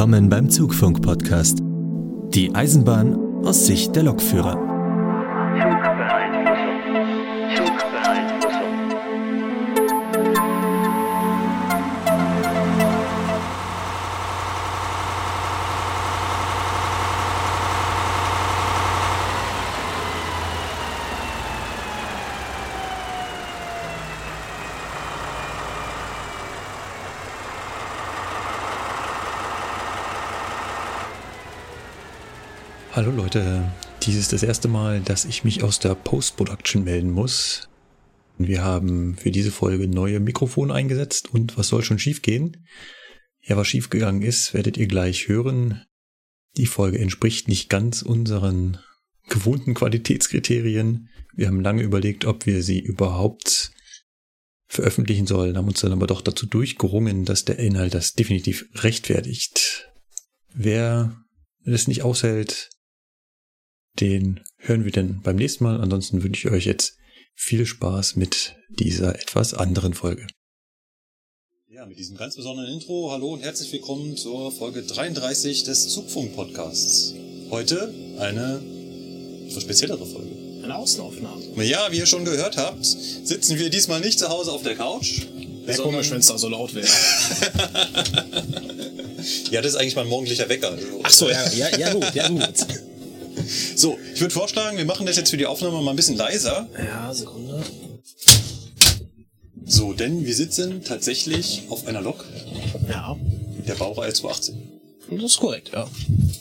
willkommen beim Zugfunk-Podcast. Die Eisenbahn aus Sicht der Lokführer. Leute, dies ist das erste Mal, dass ich mich aus der Post-Production melden muss. Wir haben für diese Folge neue Mikrofone eingesetzt und was soll schon schiefgehen? Ja, was schiefgegangen ist, werdet ihr gleich hören. Die Folge entspricht nicht ganz unseren gewohnten Qualitätskriterien. Wir haben lange überlegt, ob wir sie überhaupt veröffentlichen sollen, haben uns dann aber doch dazu durchgerungen, dass der Inhalt das definitiv rechtfertigt. Wer es nicht aushält, den hören wir dann beim nächsten Mal. Ansonsten wünsche ich euch jetzt viel Spaß mit dieser etwas anderen Folge. Ja, mit diesem ganz besonderen Intro. Hallo und herzlich willkommen zur Folge 33 des Zugfunk-Podcasts. Heute eine etwas speziellere Folge. Eine Außenaufnahme. Ja, wie ihr schon gehört habt, sitzen wir diesmal nicht zu Hause auf der Couch. Wäre komisch, wenn es da so laut wäre. Ja, das ist eigentlich mein morgendlicher Wecker. Ach so, ja, ja, ja gut, ja gut. So, ich würde vorschlagen, wir machen das jetzt für die Aufnahme mal ein bisschen leiser. Ja, Sekunde. So, denn wir sitzen tatsächlich auf einer Lok Ja, der Baureihe 218. das ist korrekt, ja.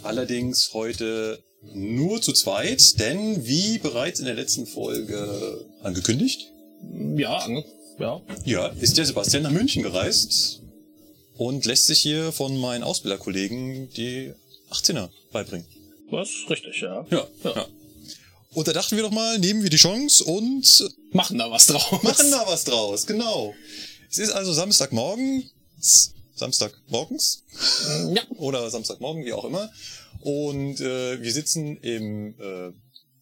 Allerdings heute nur zu zweit, denn wie bereits in der letzten Folge angekündigt, Ja, ange ja. ja, ist der Sebastian nach München gereist und lässt sich hier von meinen Ausbilderkollegen die 18er beibringen. Ist richtig, ja. Ja, Ja. ja. Und da dachten wir doch mal, nehmen wir die Chance und Machen da was draus. machen da was draus, genau. Es ist also Samstagmorgen, Samstagmorgens Ja. oder Samstagmorgen, wie auch immer. Und äh, wir sitzen im äh,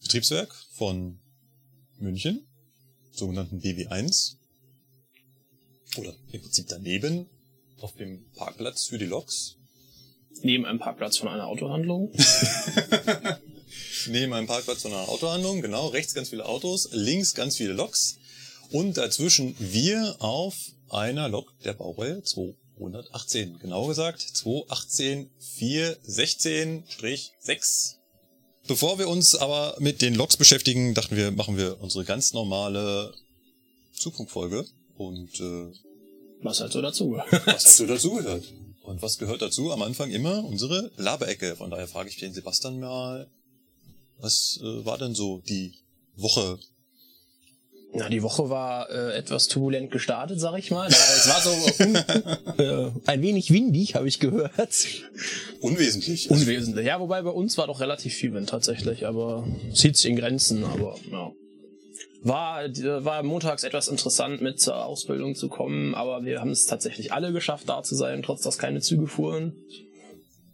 Betriebswerk von München, sogenannten BW1. Oder im Prinzip daneben, auf dem Parkplatz für die Loks. Neben einem Parkplatz von einer Autohandlung. Neben einem Parkplatz von einer Autohandlung, genau, rechts ganz viele Autos, links ganz viele Loks und dazwischen wir auf einer Lok der Baureihe 218. Genau gesagt 218 416-6. Bevor wir uns aber mit den Loks beschäftigen, dachten wir, machen wir unsere ganz normale Zugfunkfolge und äh, Was halt so dazugehört. was hast du dazugehört? Und was gehört dazu? Am Anfang immer unsere Laberecke. Von daher frage ich den Sebastian mal, was äh, war denn so die Woche? Na, die Woche war äh, etwas turbulent gestartet, sag ich mal. Es war so äh, ein wenig windig, habe ich gehört. Unwesentlich. Unwesentlich. Ja, wobei bei uns war doch relativ viel Wind tatsächlich, aber es hielt sich in Grenzen, aber ja. War, äh, war montags etwas interessant mit zur Ausbildung zu kommen, aber wir haben es tatsächlich alle geschafft, da zu sein, trotz dass keine Züge fuhren.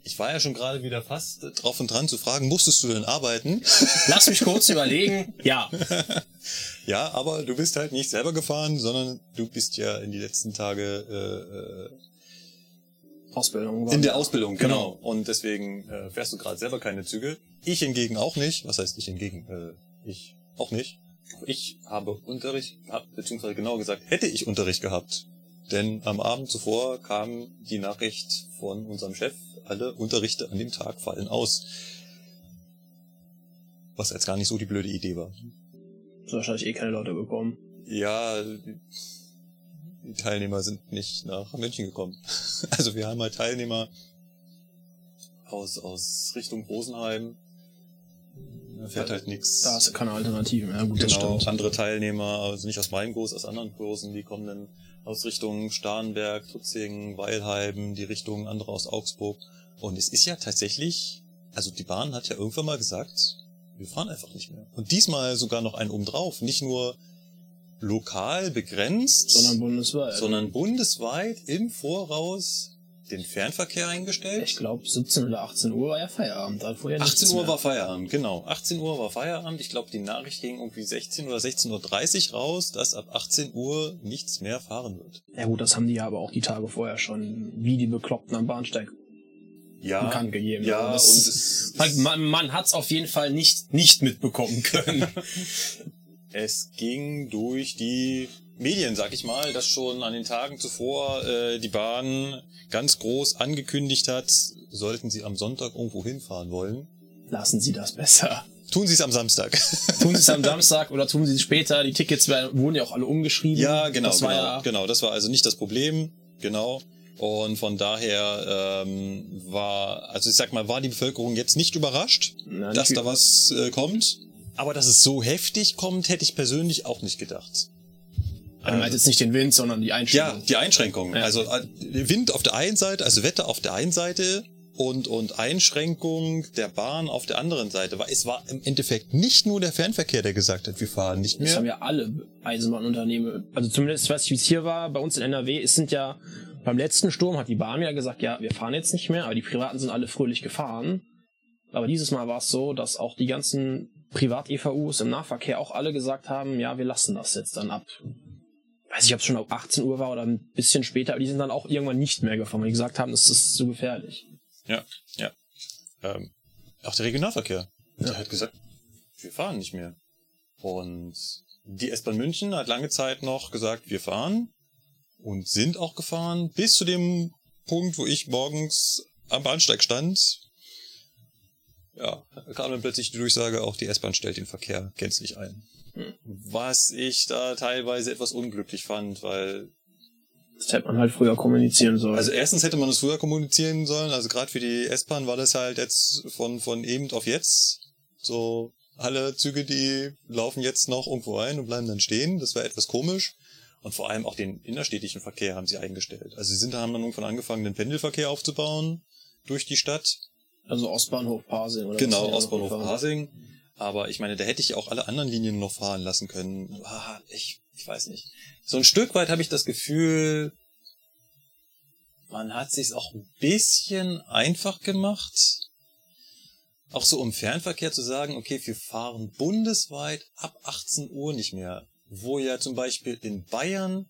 Ich war ja schon gerade wieder fast drauf und dran zu fragen, musstest du denn arbeiten? Lass mich kurz überlegen. Ja, ja, aber du bist halt nicht selber gefahren, sondern du bist ja in die letzten Tage Ausbildung. äh, war- in der Ausbildung, genau. Genau. Und deswegen äh, fährst du gerade selber keine Züge. Ich hingegen auch nicht. Was heißt ich hingegen? Äh, ich auch nicht. Ich habe Unterricht beziehungsweise genauer gesagt, hätte ich Unterricht gehabt. Denn am Abend zuvor kam die Nachricht von unserem Chef, alle Unterrichte an dem Tag fallen aus. Was jetzt gar nicht so die blöde Idee war. Sind wahrscheinlich eh keine Leute gekommen. Ja, die die Teilnehmer sind nicht nach München gekommen. Also wir haben halt Teilnehmer aus, aus Richtung Rosenheim. Da fährt halt nix. Da hast du keine Alternativen. Ja, gut, das Genau, stimmt. andere Teilnehmer, also nicht aus meinem Kurs, aus anderen Kursen, die kommen dann aus Richtung Starnberg, Tutzingen, Weilheim, die Richtung andere aus Augsburg. Und es ist ja tatsächlich, also die Bahn hat ja irgendwann mal gesagt, wir fahren einfach nicht mehr. Und diesmal sogar noch einen obendrauf. Nicht nur lokal begrenzt, Sondern bundesweit. sondern bundesweit im Voraus den Fernverkehr eingestellt. ich glaube 17 oder 18 Uhr war ja Feierabend. Ja 18 nichts Uhr mehr. war Feierabend, genau. 18 Uhr war Feierabend. Ich glaube, die Nachricht ging irgendwie 16 oder 16.30 Uhr raus, dass ab 18 Uhr nichts mehr fahren wird. Ja gut, das haben die ja aber auch die Tage vorher schon, wie die Bekloppten am Bahnsteig Ja, bekannt gegeben. ja, Also und das, es, halt, man, man hat es auf jeden Fall nicht, nicht mitbekommen können. es ging durch die Medien, sag ich mal, dass schon an den Tagen zuvor äh, die Bahn ganz groß angekündigt hat, sollten sie am Sonntag irgendwo hinfahren wollen. Lassen Sie das besser. Tun sie es am Samstag. Tun Sie es am Samstag oder tun Sie es später. Die Tickets wurden ja auch alle umgeschrieben. Ja, genau, Das war genau, ja, genau. Das war also nicht das Problem, genau. Und von daher ähm, war, also ich sag mal, war die Bevölkerung jetzt nicht überrascht, Na, dass da was äh, kommt. Aber dass es so heftig kommt, hätte ich persönlich auch nicht gedacht. Man meint jetzt nicht den Wind, sondern die Ja, Einstellung. die Einschränkungen. Ja. Also äh, Wind auf der einen Seite, also Wetter auf der einen Seite und, und Einschränkung der Bahn auf der anderen Seite. Weil Es war im Endeffekt nicht nur der Fernverkehr, der gesagt hat, wir fahren nicht Das mehr. haben ja alle Eisenbahnunternehmen. Also zumindest, was ich wie es hier war, bei uns in NRW, es sind ja beim letzten Sturm hat die Bahn ja gesagt, ja, wir fahren jetzt nicht mehr, aber die Privaten sind alle fröhlich gefahren. Aber dieses Mal war es so, dass auch die ganzen Privat-EVUs im Nahverkehr auch alle gesagt haben, ja, wir lassen das jetzt dann ab. Weiß ich, ob es schon ab 18 Uhr war oder ein bisschen später, aber die sind dann auch irgendwann nicht mehr gefahren, weil die gesagt haben, das ist zu gefährlich. Ja, ja. Ähm, auch der Regionalverkehr. Ja. Der hat gesagt, wir fahren nicht mehr. Und die S-Bahn München hat lange Zeit noch gesagt, wir fahren und sind auch gefahren, bis zu dem Punkt, wo ich morgens am Bahnsteig stand. Ja, kam dann plötzlich die Durchsage, auch die S-Bahn stellt den Verkehr gänzlich ein. Was ich da teilweise etwas unglücklich fand, weil Das hätte man halt früher kommunizieren sollen. also erstens hätte man es früher kommunizieren sollen. Also gerade für die S-Bahn war das halt jetzt von, von eben auf jetzt. So alle Züge, die laufen jetzt noch irgendwo ein und bleiben dann stehen. Das war etwas komisch. Und vor allem auch den innerstädtischen Verkehr haben sie eingestellt. Also sie sind, haben dann irgendwann angefangen, den Pendelverkehr aufzubauen durch die Stadt. also Ostbahnhof Pasing oder Genau, Ostbahnhof Pasing. Aber ich meine, da hätte ich auch alle anderen Linien noch fahren lassen können. Ah, ich, ich weiß nicht. So ein Stück weit habe ich das Gefühl, man hat sich's auch ein bisschen einfach gemacht. Auch so um Fernverkehr zu sagen, okay, wir fahren bundesweit ab 18 Uhr nicht mehr. Wo ja zum Beispiel in Bayern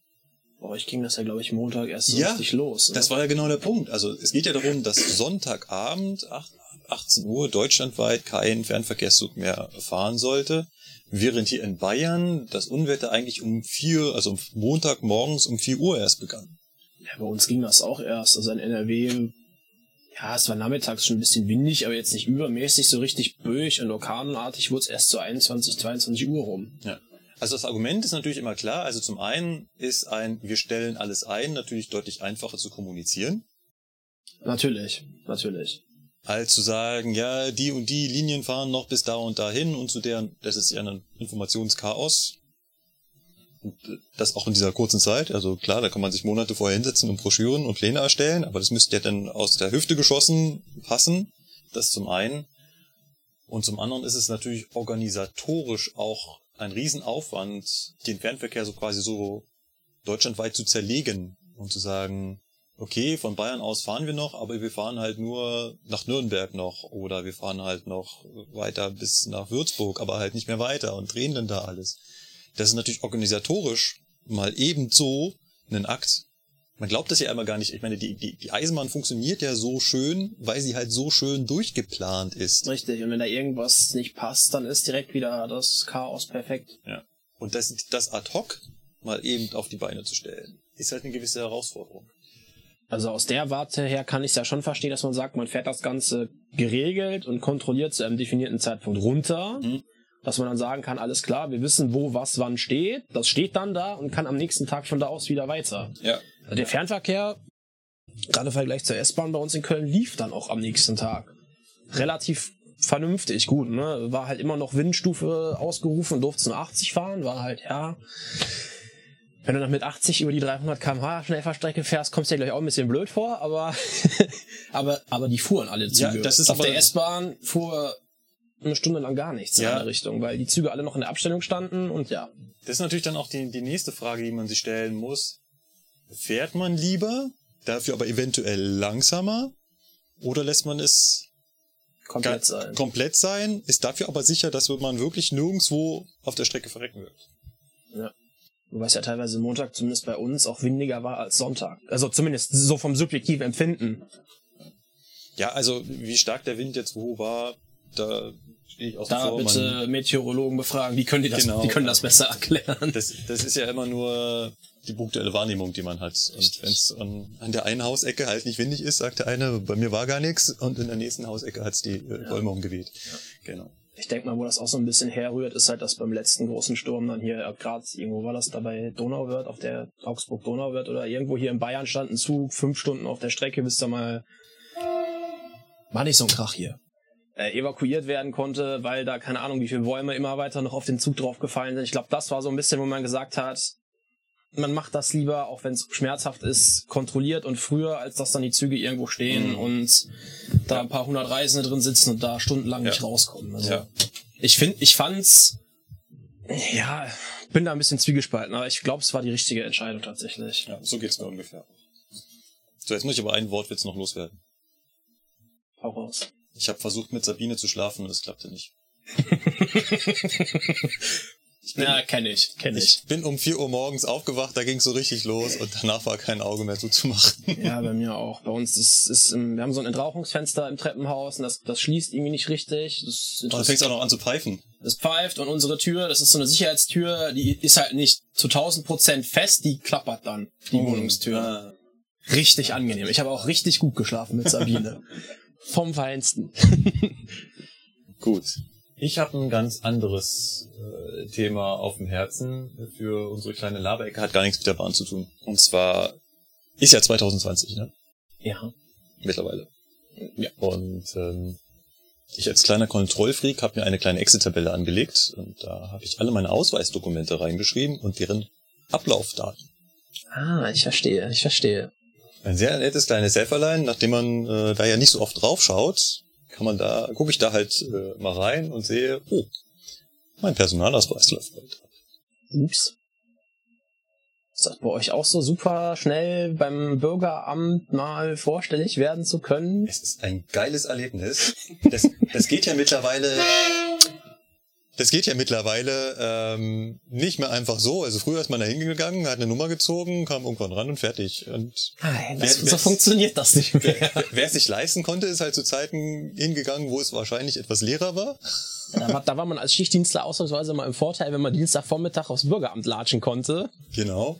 Bei euch ging das ja, glaube ich, Montag erst so Ja, richtig los. Ne? Das war ja genau der Punkt. Also es geht ja darum, dass Sonntagabend, acht- 18 Uhr, deutschlandweit kein Fernverkehrszug mehr fahren sollte. Während hier in Bayern das Unwetter eigentlich um vier, also Montagmorgens um vier Uhr erst begann. ja, bei uns ging das auch erst. Also in NRW, ja, es war nachmittags schon ein bisschen windig, aber jetzt nicht übermäßig so richtig böig und orkanartig wurde es erst so 21, 22 Uhr rum. Ja. Also das Argument ist natürlich immer klar. Also zum einen ist ein, wir stellen alles ein, natürlich deutlich einfacher zu kommunizieren. Natürlich, natürlich. Als zu sagen, ja, die und die Linien fahren noch bis da und dahin und zu deren, das ist ja ein Informationschaos. Und äh, das auch in dieser kurzen Zeit. Also klar, da kann man sich Monate vorher hinsetzen und Broschüren und Pläne erstellen, aber das müsste ja dann aus der Hüfte geschossen passen. Das zum einen. Und zum anderen ist es natürlich organisatorisch auch ein Riesenaufwand, den Fernverkehr so quasi so deutschlandweit zu zerlegen und zu sagen, okay, von Bayern aus fahren wir noch, aber wir fahren halt nur nach Nürnberg noch oder wir fahren halt noch weiter bis nach Würzburg, aber halt nicht mehr weiter und drehen dann da alles. Das ist natürlich organisatorisch mal ebenso ein Akt. Man glaubt das ja immer gar nicht. Ich meine, die, die, die Eisenbahn funktioniert ja so schön, weil sie halt so schön durchgeplant ist. Richtig. Und wenn da irgendwas nicht passt, dann ist direkt wieder das Chaos perfekt. Ja. Und das, das ad hoc mal eben auf die Beine zu stellen, ist halt eine gewisse Herausforderung. Also aus der Warte her kann ich es ja schon verstehen, dass man sagt, man fährt das Ganze geregelt und kontrolliert zu einem definierten Zeitpunkt runter. Mhm. Dass man dann sagen kann, alles klar, wir wissen, wo was wann steht. Das steht dann da und kann am nächsten Tag von da aus wieder weiter. Ja. Also der Fernverkehr, gerade im Vergleich zur S-Bahn bei uns in Köln, lief dann auch am nächsten Tag. Relativ vernünftig, gut, ne? War halt immer noch Windstufe ausgerufen, durfte nur 80 fahren, war halt, ja. Wenn du dann mit 80 über die 300 km/h Schnellfahrstrecke fährst, kommst du dir gleich auch ein bisschen blöd vor, aber, aber, aber die fuhren alle Züge. Ja, das ist Auf der S-Bahn fuhr eine Stunde lang gar nichts Ja. in eine Richtung, weil die Züge alle noch in der Abstellung standen und ja. Das ist natürlich dann auch die, die nächste Frage, die man sich stellen muss. Fährt man lieber, dafür aber eventuell langsamer? Oder lässt man es Komplett sein. komplett sein, ist dafür aber sicher, dass man wirklich nirgendwo auf der Strecke verrecken wird? Wobei es ja teilweise Montag zumindest bei uns auch windiger war als Sonntag. Also zumindest so vom subjektiven Empfinden. Ja, also wie stark der Wind jetzt wo war, da stehe ich außen Da vor. bitte Man, Meteorologen befragen, die können, die das, Genau. die können das besser erklären. das, das ist ja immer nur die punktuelle Wahrnehmung, die man hat. Und wenn es an, an der einen Hausecke halt nicht windig ist, sagt der eine, bei mir war gar nichts, und in der nächsten Hausecke hat's die äh, Bäume umgeweht. Genau. Ich denke mal, wo das auch so ein bisschen herrührt, ist halt, dass beim letzten großen Sturm dann hier ab Graz, irgendwo war das da bei Donauwörth, auf der Augsburg-Donauwörth oder irgendwo hier in Bayern stand ein Zug, fünf Stunden auf der Strecke, bis da mal, war nicht so ein Krach hier, äh, evakuiert werden konnte, weil da keine Ahnung, wie viele Bäume immer weiter noch auf den Zug draufgefallen sind. Ich glaube, das war so ein bisschen, wo man gesagt hat, man macht das lieber, auch wenn es schmerzhaft ist, kontrolliert und früher, als dass dann die Züge irgendwo stehen Mhm. und da ein paar hundert Reisende drin sitzen und da stundenlang Ja. nicht rauskommen. Also, Ja. ich finde, ich fand's, ja, bin da ein bisschen zwiegespalten, aber ich glaube, es war die richtige Entscheidung tatsächlich. Ja, so geht's mir ungefähr. So, jetzt muss ich aber einen Wortwitz noch loswerden. Hau raus. Ich habe versucht, mit Sabine zu schlafen und es klappte nicht. Ich bin, Ja, kenne ich, kenne ich. ich bin um 4 Uhr morgens aufgewacht, da ging's so richtig los und danach war kein Auge mehr zuzumachen. Ja, bei mir auch. Bei uns ist, ist im, wir haben so ein Entrauchungsfenster im Treppenhaus und das, das schließt irgendwie nicht richtig. Das, Und dann fängt's auch noch an zu pfeifen. das pfeift und unsere Tür, das ist so eine Sicherheitstür, die ist halt nicht zu 1000 Prozent fest, die klappert dann, die Wohnungstür. Ah. Richtig angenehm. Ich habe auch richtig gut geschlafen mit Sabine. Vom Feinsten. Gut. Ich habe ein ganz anderes äh, Thema auf dem Herzen für unsere kleine Laberecke. Hat gar nichts mit der Bahn zu tun. Und zwar ist ja 2020, ne? Ja. Mittlerweile. Ja. Und ähm, ich als kleiner Kontrollfreak habe mir eine kleine Excel-Tabelle angelegt und da habe ich alle meine Ausweisdokumente reingeschrieben und deren Ablaufdaten. Ah, ich verstehe, ich verstehe. Ein sehr nettes kleines Helferlein, nachdem man äh, da ja nicht so oft drauf schaut, kann man da, gucke ich da halt äh, mal rein und sehe, oh, mein Personalausweis läuft bald. Ups. Ist das bei euch auch so super schnell beim Bürgeramt mal vorstellig werden zu können? Es ist ein geiles Erlebnis. Das, das geht ja mittlerweile. Das geht ja mittlerweile ähm, nicht mehr einfach so. Also früher ist man da hingegangen, hat eine Nummer gezogen, kam irgendwann ran und fertig. Und Nein, Wer- so funktioniert das nicht mehr. wer, wer es sich leisten konnte, ist halt zu Zeiten hingegangen, wo es wahrscheinlich etwas leerer war. Da war, da war man als Schichtdienstler ausnahmsweise mal im Vorteil, wenn man Dienstagvormittag aufs Bürgeramt latschen konnte. Genau.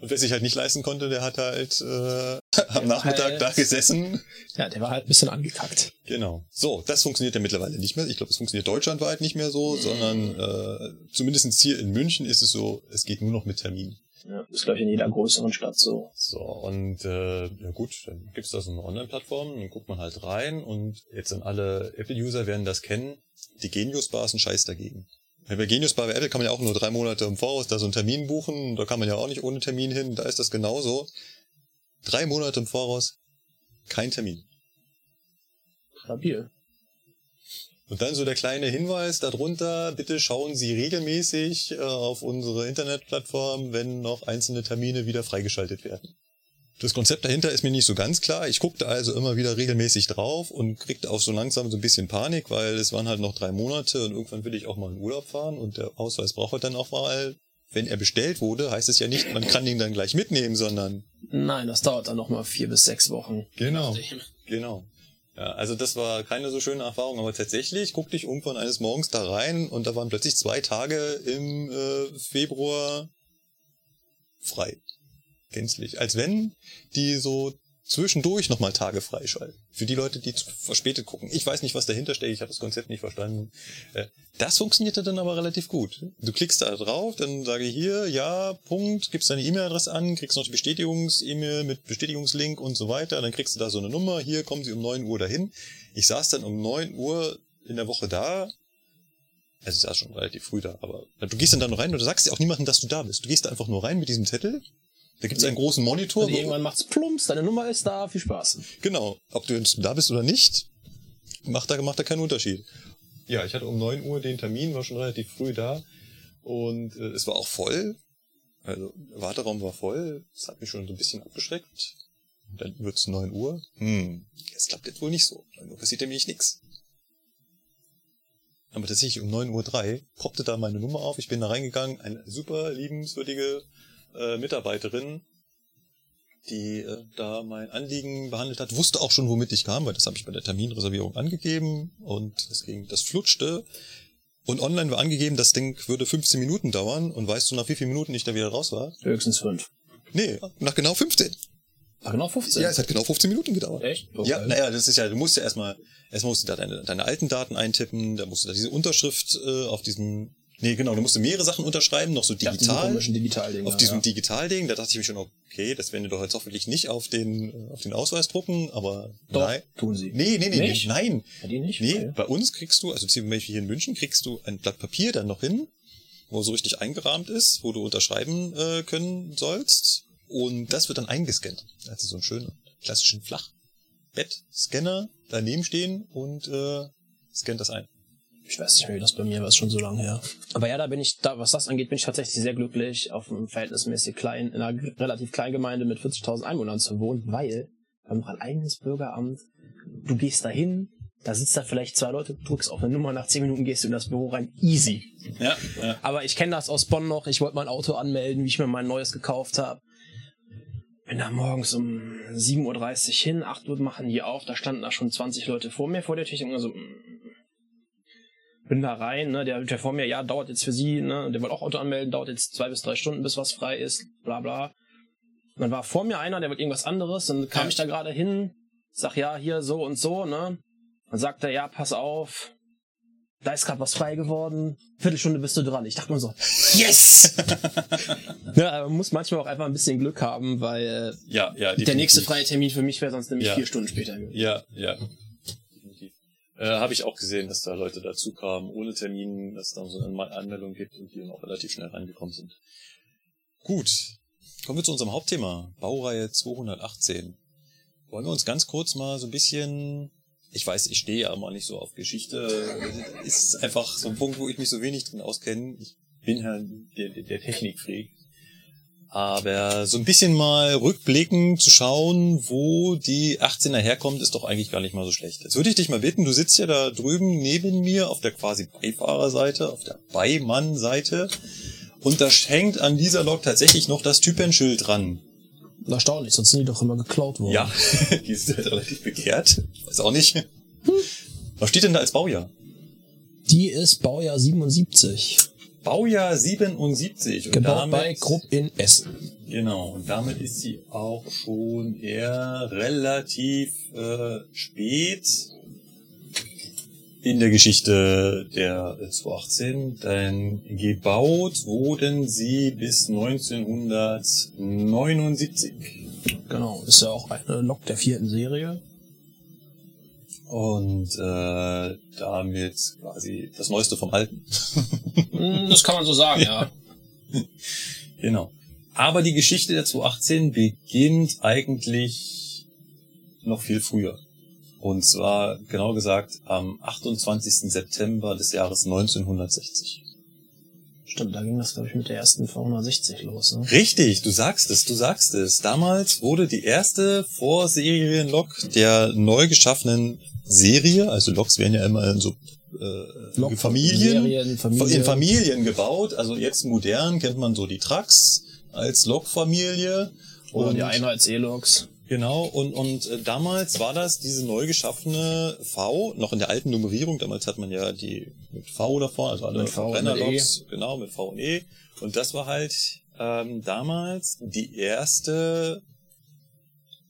Und wer sich halt nicht leisten konnte, der hat halt äh, am Nachmittag halt- da gesessen. Ja, der war halt ein bisschen angekackt. Genau. So, das funktioniert ja mittlerweile nicht mehr. Ich glaube, es funktioniert deutschlandweit nicht mehr so, sondern äh, zumindest hier in München ist es so, es geht nur noch mit Termin. Ja, ist, glaube ich, in jeder größeren Stadt so. So, und äh, ja gut, dann gibt's da so eine Online-Plattform, dann guckt man halt rein und jetzt sind alle Apple-User werden das kennen. Die Genius Bar ist ein Scheiß dagegen. Bei Genius Bar bei Apple kann man ja auch nur drei Monate im Voraus da so einen Termin buchen, da kann man ja auch nicht ohne Termin hin, da ist das genauso. Drei Monate im Voraus, kein Termin. Stabil. Und dann so der kleine Hinweis darunter, bitte schauen Sie regelmäßig äh, auf unsere Internetplattform, wenn noch einzelne Termine wieder freigeschaltet werden. Das Konzept dahinter ist mir nicht so ganz klar. Ich guckte also immer wieder regelmäßig drauf und kriegte auch so langsam so ein bisschen Panik, weil es waren halt noch drei Monate und irgendwann will ich auch mal in Urlaub fahren und der Ausweis braucht halt dann auch mal, wenn er bestellt wurde, heißt es ja nicht, man kann ihn dann gleich mitnehmen, sondern Nein, das dauert dann nochmal vier bis sechs Wochen. Genau. Genau. Ja, also das war keine so schöne Erfahrung, aber tatsächlich guckte ich irgendwann eines Morgens da rein und da waren plötzlich zwei Tage im äh, Februar frei. Gänzlich. Als wenn die so zwischendurch nochmal Tage freischalten. Für die Leute, die verspätet gucken. Ich weiß nicht, was dahinter steckt, ich habe das Konzept nicht verstanden. Äh, Das funktionierte dann aber relativ gut. Du klickst da drauf, dann sage ich hier, ja, Punkt, gibst deine E-Mail-Adresse an, kriegst noch die Bestätigungs-E-Mail mit Bestätigungslink und so weiter, dann kriegst du da so eine Nummer, hier kommen sie um 9 Uhr dahin. Ich saß dann um 9 Uhr in der Woche da, also ich saß schon relativ früh da, aber du gehst dann da nur rein und du sagst ja auch niemandem, dass du da bist. Du gehst da einfach nur rein mit diesem Zettel, da gibt's einen großen Monitor. Und irgendwann macht's plumps, deine Nummer ist da, viel Spaß. Genau. Ob du jetzt da bist oder nicht, macht da, macht da keinen Unterschied. Ja, ich hatte um 9 Uhr den Termin, war schon relativ früh da. Und äh, es war auch voll. Also der Warteraum war voll. Das hat mich schon so ein bisschen abgeschreckt. Und dann wird's 9 Uhr. Hm, das klappt jetzt wohl nicht so. 9 Uhr passiert nämlich nichts. Aber tatsächlich um 9.03 Uhr poppte da meine Nummer auf. Ich bin da reingegangen. Eine super liebenswürdige äh, Mitarbeiterin, die äh, da mein Anliegen behandelt hat, wusste auch schon, womit ich kam, weil das habe ich bei der Terminreservierung angegeben und es ging, das flutschte. Und online war angegeben, das Ding würde 15 Minuten dauern. Und weißt du, nach wie vielen Minuten ich da wieder raus war? Höchstens fünf. Nee, nach genau 15. Ach, genau 15? Ja, es hat genau 15 Minuten gedauert. Echt? Okay. Ja, naja, das ist ja, du musst ja erstmal, erstmal musst du da deine, deine alten Daten eintippen, da musst du da diese Unterschrift äh, auf diesem, nee, genau, du musst mehrere Sachen unterschreiben, noch so digital. Ja, Digitalding, auf diesem ja. Digitalding, da dachte ich mir schon, okay, das werden die doch jetzt hoffentlich nicht auf den, auf den Ausweis drucken, aber doch, nein. tun sie. Nee, nee, nee, nicht? nee nein. Ja, die nicht? Nee, Okay. bei uns kriegst du, also zum Beispiel hier in München, kriegst du ein Blatt Papier dann noch hin, wo so richtig eingerahmt ist, wo du unterschreiben äh, können sollst. Und das wird dann eingescannt. Also so einen schönen klassischen Flachbettscanner daneben stehen und äh, scannt das ein. Ich weiß nicht mehr, wie das bei mir war, ist schon so lange her. Aber ja, da bin ich, da, was das angeht, bin ich tatsächlich sehr glücklich, auf einem verhältnismäßig kleinen, in einer relativ kleinen Gemeinde mit 40.000 Einwohnern zu wohnen, weil wir haben noch ein eigenes Bürgeramt. Du gehst dahin, da sitzt da vielleicht zwei Leute, drückst auf eine Nummer, nach zehn Minuten gehst du in das Büro rein. Easy. Ja, ja. Aber ich kenne das aus Bonn noch. Ich wollte mein Auto anmelden, wie ich mir mein neues gekauft habe. Bin da morgens um 7.30 Uhr hin, 8 Uhr machen die auf, da standen da schon 20 Leute vor mir vor der Tür. Mir so, mm. Bin da rein, ne, der, der vor mir, ja, dauert jetzt für sie, ne, der wollte auch Auto anmelden, dauert jetzt zwei bis drei Stunden, bis was frei ist, bla bla. Dann war vor mir einer, der wollte irgendwas anderes, dann kam Ja. ich da gerade hin, sag ja, hier so und so, ne. Dann sagt er, ja, pass auf, da ist gerade was frei geworden, Viertelstunde bist du dran. Ich dachte mir so, yes! ja, man muss manchmal auch einfach ein bisschen Glück haben, weil Ja, ja. der nächste freie Termin für mich wäre sonst nämlich Ja. vier Stunden später gewesen. Ja, ja. Äh, Habe ich auch gesehen, dass da Leute dazu kamen, ohne Termin, dass da so eine Anme- Anmeldung gibt und die dann auch relativ schnell reingekommen sind. Gut. Kommen wir zu unserem Hauptthema. Baureihe 218. Wollen wir uns ganz kurz mal so ein bisschen, ich weiß, ich stehe ja immer nicht so auf Geschichte, ist einfach so ein Punkt, wo ich mich so wenig drin auskenne. Ich bin ja der, der, der Technikfreak. Aber so ein bisschen mal rückblicken zu schauen, wo die 18er herkommt, ist doch eigentlich gar nicht mal so schlecht. Jetzt würde ich dich mal bitten, du sitzt ja da drüben neben mir auf der quasi Beifahrerseite, auf der Beimannseite. Und da hängt an dieser Lok tatsächlich noch das Typenschild dran. Erstaunlich, sonst sind die doch immer geklaut worden. Ja, die ist halt relativ begehrt. Weiß auch nicht. Was steht denn da als Baujahr? Die ist Baujahr 77. Baujahr 77. Und Gebaut bei Krupp in Essen. Genau, und damit ist sie auch schon eher relativ äh, spät in der Geschichte der 218, denn gebaut wurden sie bis 1979. Genau, ist ja auch eine Lok der vierten Serie. Und äh, damit quasi das Neueste vom Alten. Hm, Das kann man so sagen, ja. Genau. Aber die Geschichte der 218 beginnt eigentlich noch viel früher. Und zwar, genau gesagt, am 28. September des Jahres 1960. Stimmt, da ging das, glaube ich, mit der ersten V160 los. Ne? Richtig, du sagst es, du sagst es. Damals wurde die erste Vorserienlok der neu geschaffenen Serie, also Loks werden ja immer in so äh, Lok- Familien, Serien, Familien. in Familien gebaut. Also jetzt modern kennt man so die Trucks als Lokfamilie. Oder Und- die Einheits E-Loks. Genau, und, und äh, damals war das diese neu geschaffene V, noch in der alten Nummerierung, damals hat man ja die mit V davor, also alle Verbrennerloks, genau, mit V und E. Und das war halt ähm, damals die erste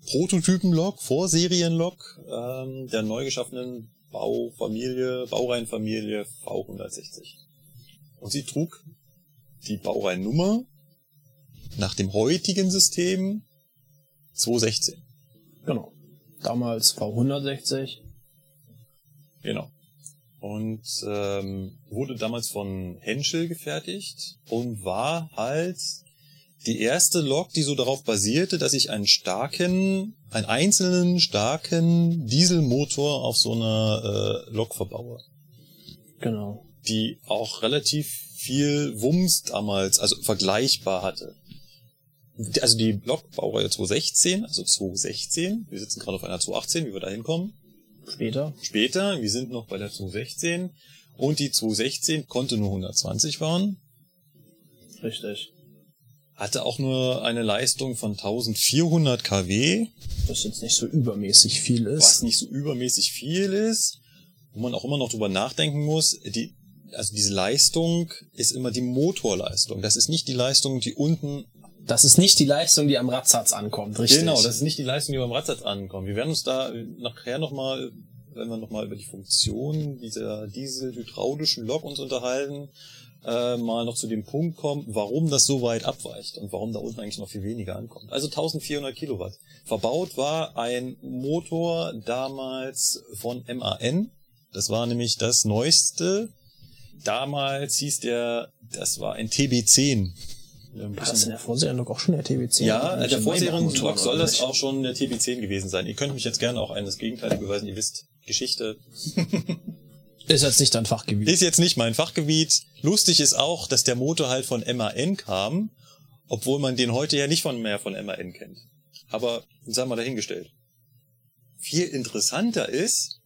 Prototypenlok, Vorserienlok ähm, der neu geschaffenen Baufamilie, Baureihenfamilie V160. Und sie trug die Baureinnummer nach dem heutigen System 216. Genau. Damals V160. Genau. Und ähm, wurde damals von Henschel gefertigt und war halt die erste Lok, die so darauf basierte, dass ich einen starken, einen einzelnen starken Dieselmotor auf so einer äh, Lok verbaue. Genau. die auch relativ viel Wumms damals, also vergleichbar hatte. Also die Blockbaureihe 216, also 216, wir sitzen gerade auf einer 218, wie wir da hinkommen. Später. Später, wir sind noch bei der 216 und die 216 konnte nur 120 fahren, Richtig. Hatte auch nur eine Leistung von 1400 kW, Was jetzt nicht so übermäßig viel ist. was nicht so übermäßig viel ist, wo man auch immer noch drüber nachdenken muss, die, also diese Leistung ist immer die Motorleistung. Das ist nicht die Leistung, die unten, Das ist nicht die Leistung, die am Radsatz ankommt, richtig? genau, das ist nicht die Leistung, die beim Radsatz ankommt. Wir werden uns da nachher nochmal, wenn wir nochmal über die Funktion dieser dieselhydraulischen Lok uns unterhalten, äh, mal noch zu dem Punkt kommen, warum das so weit abweicht und warum da unten eigentlich noch viel weniger ankommt. Also 1400 Kilowatt. Verbaut war ein Motor damals von MAN. Das war nämlich das neueste. Damals hieß der, das war ein TB10. Ein War das in der Vorserie auch schon der TB10? ja, Nicht der Maybach-Motor, soll das auch schon der TB10 gewesen sein. Ihr könnt mich jetzt gerne auch eines Gegenteils beweisen. Ihr wisst, Geschichte Ist jetzt nicht dein Fachgebiet. ist jetzt nicht mein Fachgebiet. Lustig ist auch, dass der Motor halt von MAN kam, obwohl man den heute ja nicht von mehr von MAN kennt. Aber sagen wir dahingestellt. Viel interessanter ist,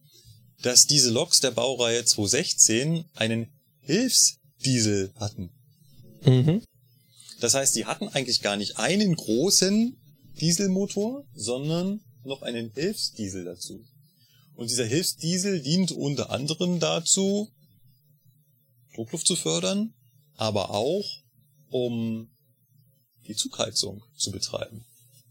dass diese Loks der Baureihe 216 einen Hilfsdiesel hatten. Mhm. Das heißt, die hatten eigentlich gar nicht einen großen Dieselmotor, sondern noch einen Hilfsdiesel dazu. Und dieser Hilfsdiesel dient unter anderem dazu, Druckluft zu fördern, aber auch um die Zugheizung zu betreiben,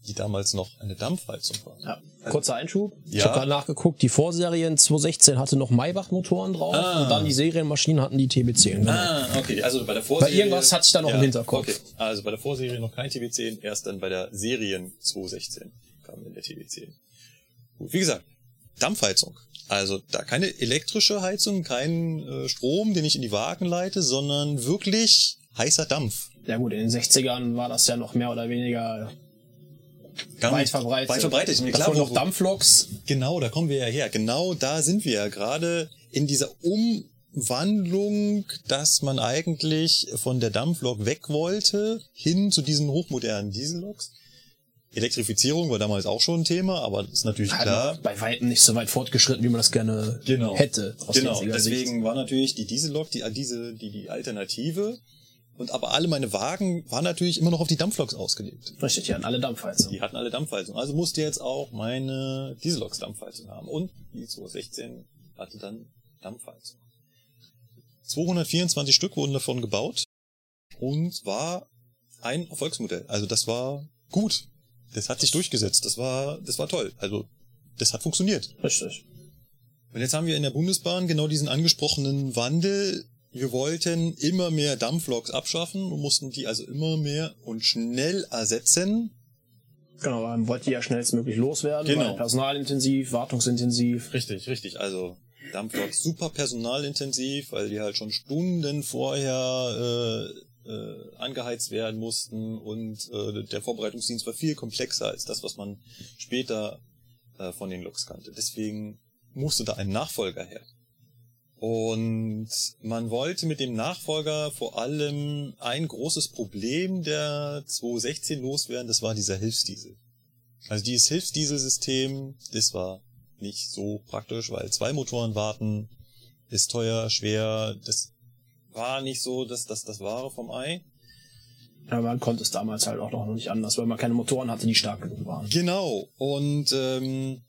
die damals noch eine Dampfheizung war. Ja. Kurzer Einschub. Ich Ja. habe gerade nachgeguckt, die Vorserien 216 hatte noch Maybach-Motoren drauf Ah. und dann die Serienmaschinen hatten die TB10. Genau. Ah, okay. Also bei der Vorserie. Bei irgendwas hatte ich da noch im Hinterkopf. Okay. Also bei der Vorserie noch kein TB10, erst dann bei der Serien 216 kam dann der TB10. Gut, wie gesagt, Dampfheizung. Also da keine elektrische Heizung, kein äh, Strom, den ich in die Wagen leite, sondern wirklich heißer Dampf. Ja gut, in den 60ern war das ja noch mehr oder weniger Ganz weit verbreitet. Weit verbreitet. Mir klar, noch Dampfloks. Genau, da kommen wir ja her. Genau da sind wir ja gerade in dieser Umwandlung, dass man eigentlich von der Dampflok weg wollte, hin zu diesen hochmodernen Dieselloks. Elektrifizierung war damals auch schon ein Thema, aber ist natürlich Halt klar. bei weitem nicht so weit fortgeschritten, wie man das gerne Genau. hätte. Genau, deswegen war natürlich die Diesellok die, diese, die, die Alternative. Und aber alle meine Wagen waren natürlich immer noch auf die Dampfloks ausgelegt. Sicht. Richtig, die hatten alle Dampfheizung. Die hatten alle Dampfheizung. Also musste jetzt auch meine Dieselloks Dampfheizung haben. Und die 216 hatte dann Dampfheizung. 224 Stück wurden davon gebaut und war ein Erfolgsmodell. Also das war gut. Das hat sich durchgesetzt. Das war, das war toll. Also das hat funktioniert. Richtig. Und jetzt haben wir in der Bundesbahn genau diesen angesprochenen Wandel. Wir wollten immer mehr Dampfloks abschaffen und mussten die also immer mehr und schnell ersetzen. Genau, man wollte die ja schnellstmöglich loswerden. Genau. Personalintensiv, wartungsintensiv. Richtig, richtig. Also Dampfloks super personalintensiv, weil die halt schon Stunden vorher äh, äh, angeheizt werden mussten und äh, der Vorbereitungsdienst war viel komplexer als das, was man später äh, von den Loks kannte. Deswegen musste da ein Nachfolger her. Und man wollte mit dem Nachfolger vor allem ein großes Problem der 216 loswerden, das war dieser Hilfsdiesel. Also dieses Hilfsdieselsystem, das war nicht so praktisch, weil zwei Motoren warten ist teuer, schwer, das war nicht so das, das, das Wahre vom Ei. Aber man konnte es damals halt auch noch nicht anders, weil man keine Motoren hatte, die stark genug waren. Genau. Und ähm,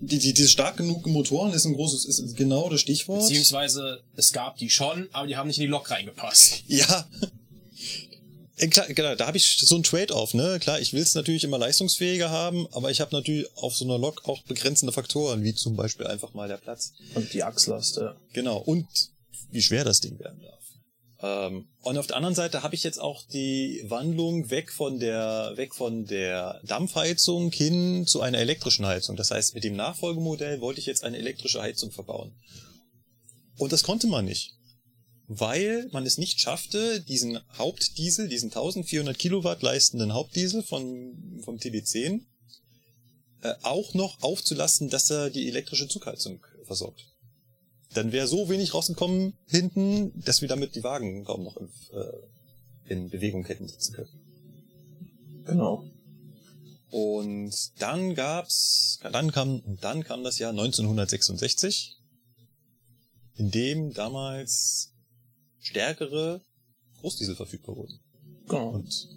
die, die, diese stark genug Motoren ist ein großes, ist genau das Stichwort. Beziehungsweise es gab die schon, aber die haben nicht in die Lok reingepasst. Ja. Äh, Klar, klar, da habe ich so ein Trade-off, ne? Klar, ich will es natürlich immer leistungsfähiger haben, aber ich habe natürlich auf so einer Lok auch begrenzende Faktoren, wie zum Beispiel einfach mal der Platz. Und die Achslast, ja. Genau. Und wie schwer das Ding werden darf. Ähm, und auf der anderen Seite habe ich jetzt auch die Wandlung weg von der weg von der Dampfheizung hin zu einer elektrischen Heizung. Das heißt, mit dem Nachfolgemodell wollte ich jetzt eine elektrische Heizung verbauen. Und das konnte man nicht, weil man es nicht schaffte, diesen Hauptdiesel, diesen 1400 Kilowatt leistenden Hauptdiesel von vom TB10 äh, auch noch aufzulasten, dass er die elektrische Zugheizung versorgt. Dann wäre so wenig rausgekommen hinten, dass wir damit die Wagen kaum noch in, äh, in Bewegung hätten setzen können. Genau. Und dann gab's, dann kam, dann kam das Jahr 1966, in dem damals stärkere Großdiesel verfügbar wurden Genau. und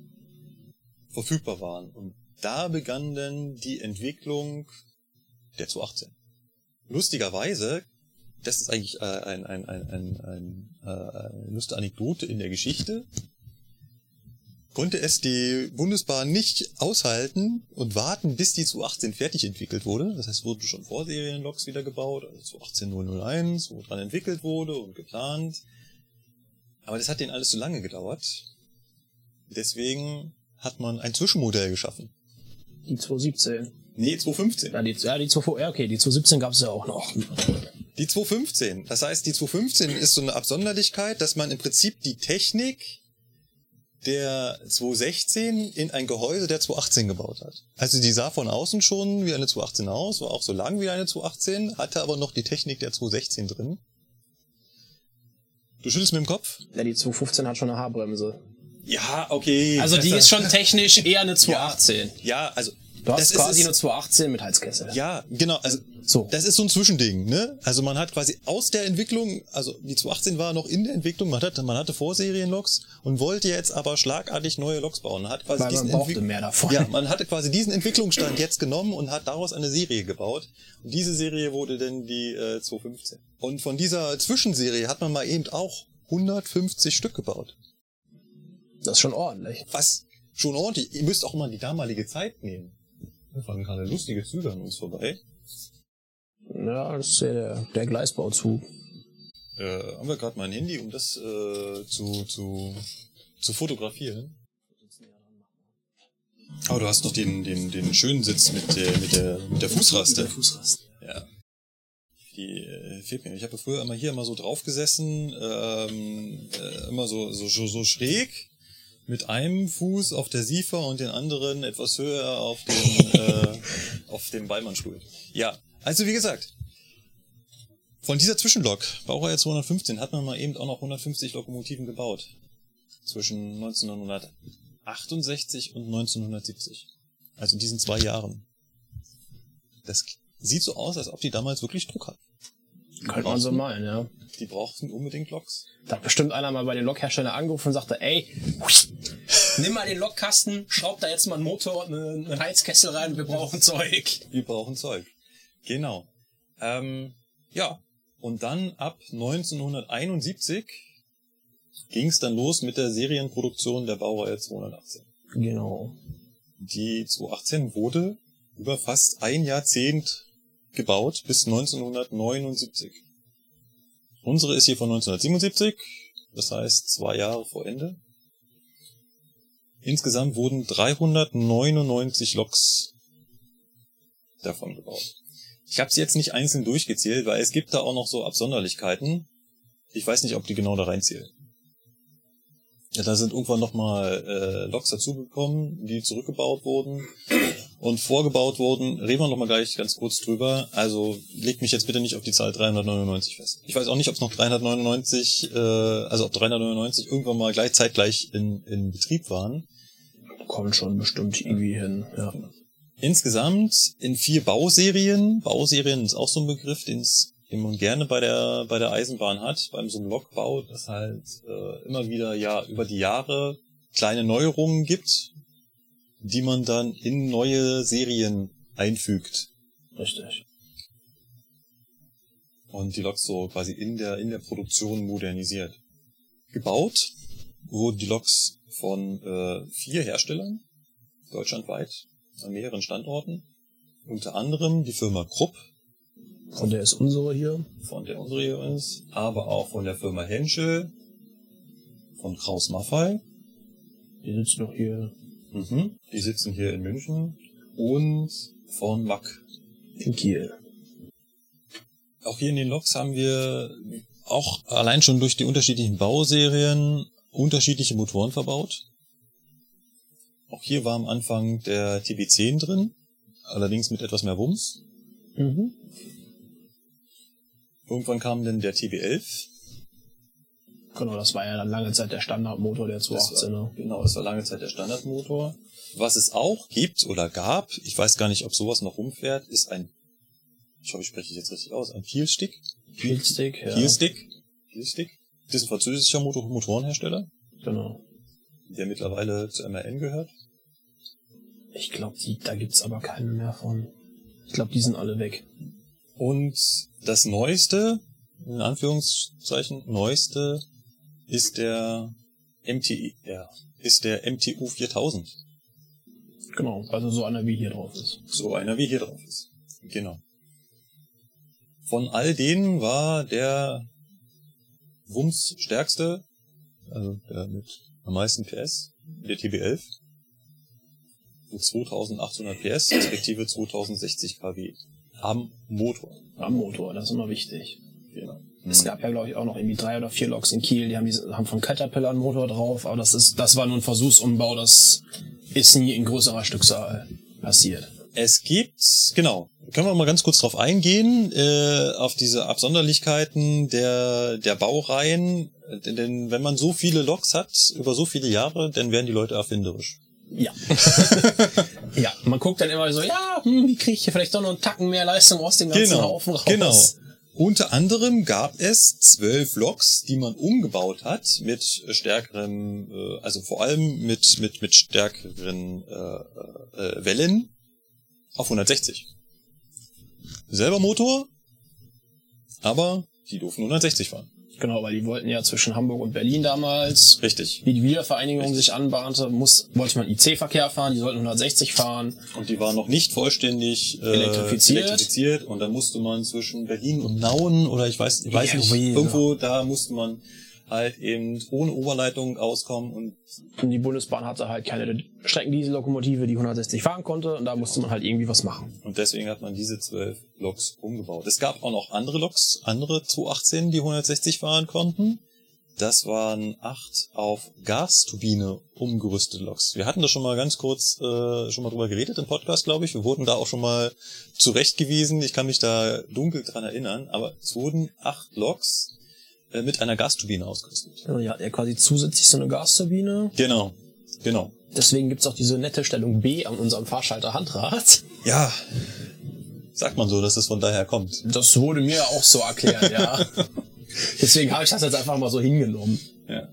verfügbar waren. Und da begann dann die Entwicklung der 218. Lustigerweise, das ist eigentlich äh, ein, ein, ein, ein, ein, äh, eine lustige Anekdote in der Geschichte, konnte es die Bundesbahn nicht aushalten und warten, bis die 218 fertig entwickelt wurde. Das heißt, wurden schon Vorserienloks wieder gebaut, also 218.001, wo dran entwickelt wurde und geplant. Aber das hat denen alles zu lange gedauert. Deswegen hat man ein Zwischenmodell geschaffen. Die 217. Nee, 215. Ja, die, ja, die 2, ja, okay, die 217 gab es ja auch noch. Die 215. Das heißt, die 215 ist so eine Absonderlichkeit, dass man im Prinzip die Technik der 216 in ein Gehäuse der 218 gebaut hat. Also die sah von außen schon wie eine 218 aus, war auch so lang wie eine 218, hatte aber noch die Technik der 216 drin. Du schüttelst mit dem Kopf? Ja, die 215 hat schon eine Haarbremse. Ja, okay. Also die ist schon technisch eher eine 218. Ja, also Du hast das quasi ist, eine 218 mit Heizkessel. Ja, genau. Also So. das ist so ein Zwischending, ne? Also man hat quasi aus der Entwicklung, also die 218 war noch in der Entwicklung, man hatte, man hatte Vorserienloks und wollte jetzt aber schlagartig neue Loks bauen. Man hat quasi Weil man diesen brauchte Entwick- mehr davon. Ja, man hatte quasi diesen Entwicklungsstand jetzt genommen und hat daraus eine Serie gebaut. Und diese Serie wurde dann die äh, 215. Und von dieser Zwischenserie hat man mal eben auch 150 Stück gebaut. Das ist schon ordentlich. Was schon ordentlich. Ihr müsst auch mal die damalige Zeit nehmen. Da fahren gerade lustige Züge an uns vorbei. Ja, das ist ja der, der Gleisbauzug. Äh, haben wir gerade mein Handy, um das äh, zu, zu, zu fotografieren. Aber du hast noch den, den, den schönen Sitz mit der, mit der, mit der Fußraste. Fußraste. Ja. Die äh, fehlt mir. Ich habe früher immer hier immer so drauf gesessen, ähm, äh, immer so, so, so, so schräg, mit einem Fuß auf der Siefer und den anderen etwas höher auf dem, äh, auf dem Beimannstuhl. Ja, also wie gesagt, von dieser Zwischenlok, Baureihe 215, hat man mal eben auch noch 150 Lokomotiven gebaut. Zwischen 1968 und 1970. Also in diesen zwei Jahren. Das sieht so aus, als ob die damals wirklich Druck hatten. Könnte man so meinen, ja. Die brauchten unbedingt Loks. Da hat bestimmt einer mal bei den Lokherstellern angerufen und sagte, ey, nimm mal den Lokkasten, schraub da jetzt mal einen Motor und einen Heizkessel rein, wir brauchen Zeug. Wir brauchen Zeug. Genau. Ähm, ja. Und dann ab 1971 ging es dann los mit der Serienproduktion der Baureihe 218. Genau. Die 218 wurde über fast ein Jahrzehnt gebaut bis 1979. Unsere ist hier von 1977, das heißt zwei Jahre vor Ende. Insgesamt wurden 399 Loks davon gebaut. Ich habe sie jetzt nicht einzeln durchgezählt, weil es gibt da auch noch so Absonderlichkeiten. Ich weiß nicht, ob die genau da reinzählen. Ja, da sind irgendwann nochmal äh, Loks dazugekommen, die zurückgebaut wurden und vorgebaut wurden. Reden wir nochmal gleich ganz kurz drüber. Also legt mich jetzt bitte nicht auf die Zahl 399 fest. Ich weiß auch nicht, ob es noch 399, äh, also ob 399 irgendwann mal gleich zeitgleich in, in Betrieb waren. Kommt schon bestimmt irgendwie hin, ja. Insgesamt in vier Bauserien. Bauserien ist auch so ein Begriff, den's, den man gerne bei der bei der Eisenbahn hat, beim so einem Lokbau, dass halt äh, immer wieder ja über die Jahre kleine Neuerungen gibt, die man dann in neue Serien einfügt Richtig. und die Loks so quasi in der in der Produktion modernisiert. Gebaut wurden die Loks von äh, vier Herstellern deutschlandweit an mehreren Standorten. Unter anderem die Firma Krupp, Von der ist unsere hier. von der unsere hier ist, aber auch von der Firma Henschel, von Kraus Maffei, Die sitzt noch hier mhm. die sitzen hier in München, und von Mack. in Kiel. Auch hier in den Loks haben wir auch allein schon durch die unterschiedlichen Bauserien unterschiedliche Motoren verbaut. Auch hier war am Anfang der TB10 drin, allerdings mit etwas mehr Wumms. Mhm. Irgendwann kam dann der TB11. Genau, das war ja dann lange Zeit der Standardmotor der Das 218er. war, genau, das war lange Zeit der Standardmotor. Was es auch gibt oder gab, ich weiß gar nicht, ob sowas noch rumfährt, ist ein, ich hoffe, ich spreche es jetzt richtig aus, ein Peelstick. Peelstick, ja. Peelstick. Peelstick. Das ist ein französischer Motor Motorenhersteller, Genau. der mittlerweile zu MRN gehört. Ich glaube, da gibt's aber keinen mehr von. Ich glaube, die sind alle weg. Und das neueste, in Anführungszeichen, neueste ist der MTI, ja, ist der MTU 4000. Genau, also so einer wie hier drauf ist. So einer wie hier drauf ist. Genau. Von all denen war der Wumms stärkste, also der mit am meisten PS, der TB11. Mit 2800 PS, respektive 2060 kW. Am Motor. Am Motor, das ist immer wichtig. Genau. Es gab ja, glaube ich, auch noch irgendwie drei oder vier Loks in Kiel, die haben, diese, haben von Caterpillar einen Motor drauf, aber das ist, das war nur ein Versuchsumbau, das ist nie in größerer Stückzahl passiert. Es gibt, genau, können wir mal ganz kurz drauf eingehen, äh, auf diese Absonderlichkeiten der, der Baureihen. Denn, denn wenn man so viele Loks hat, über so viele Jahre, dann werden die Leute erfinderisch. Ja. ja, man guckt dann immer so, ja, hm, wie kriege ich hier vielleicht doch noch einen Tacken mehr Leistung aus dem ganzen Haufen raus? genau. Unter anderem gab es zwölf Loks, die man umgebaut hat mit stärkerem, äh, also vor allem mit mit mit stärkeren äh, äh, Wellen auf 160. Selber Motor, aber die durften 160 fahren. Genau, weil die wollten ja zwischen Hamburg und Berlin damals, Richtig. wie die Wiedervereinigung sich anbahnte, muss, wollte man IC-Verkehr fahren, die sollten 160 fahren. Und die waren noch nicht vollständig äh, Elektrifiziert. elektrifiziert. Und da musste man zwischen Berlin und Nauen oder ich weiß, ich weiß Ja, nicht, wie, irgendwo da musste man halt eben ohne Oberleitung auskommen und die Bundesbahn hatte halt keine Streckendiesellokomotive, die 160 fahren konnte, und da musste man halt irgendwie was machen. Und deswegen hat man diese zwölf Loks umgebaut. Es gab auch noch andere Loks, andere 218, die 160 fahren konnten. Das waren acht auf Gasturbine umgerüstete Loks. Wir hatten da schon mal ganz kurz äh, schon mal drüber geredet im Podcast, glaube ich. Wir wurden da auch schon mal zurechtgewiesen. Ich kann mich da dunkel dran erinnern. Aber es wurden acht Loks äh, mit einer Gasturbine ausgerüstet. Also die hat ja quasi zusätzlich so eine Gasturbine. Genau, genau. Deswegen gibt's auch diese nette Stellung B an unserem Fahrschalter Handrad. Ja, sagt man so, dass es von daher kommt. Das wurde mir auch so erklärt, ja. Deswegen habe ich das jetzt einfach mal so hingenommen. Ja.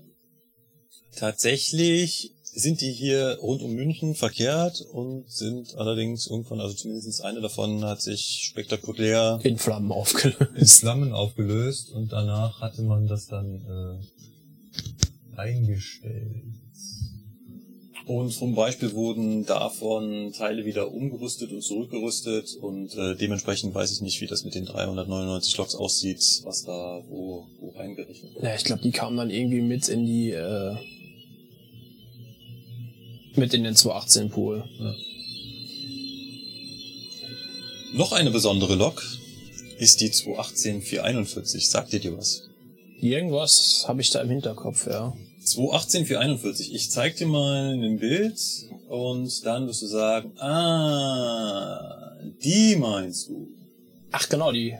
Tatsächlich sind die hier rund um München verkehrt und sind allerdings irgendwann, also zumindest eine davon hat sich spektakulär In Flammen in aufgelöst. Flammen aufgelöst und danach hatte man das dann äh, eingestellt. und zum Beispiel wurden davon Teile wieder umgerüstet und zurückgerüstet und äh, dementsprechend weiß ich nicht, wie das mit den 399 Loks aussieht, was da wo, wo reingerechnet wird. Ja, ich glaube, die kamen dann irgendwie mit in die, äh, mit in den 218 Pool. Noch eine besondere Lok ist die 218 441. Sagt ihr dir was? Irgendwas habe ich da im Hinterkopf, ja. 218 441. Ich zeig dir mal ein Bild und dann wirst du sagen, ah, die meinst du. Ach genau, die,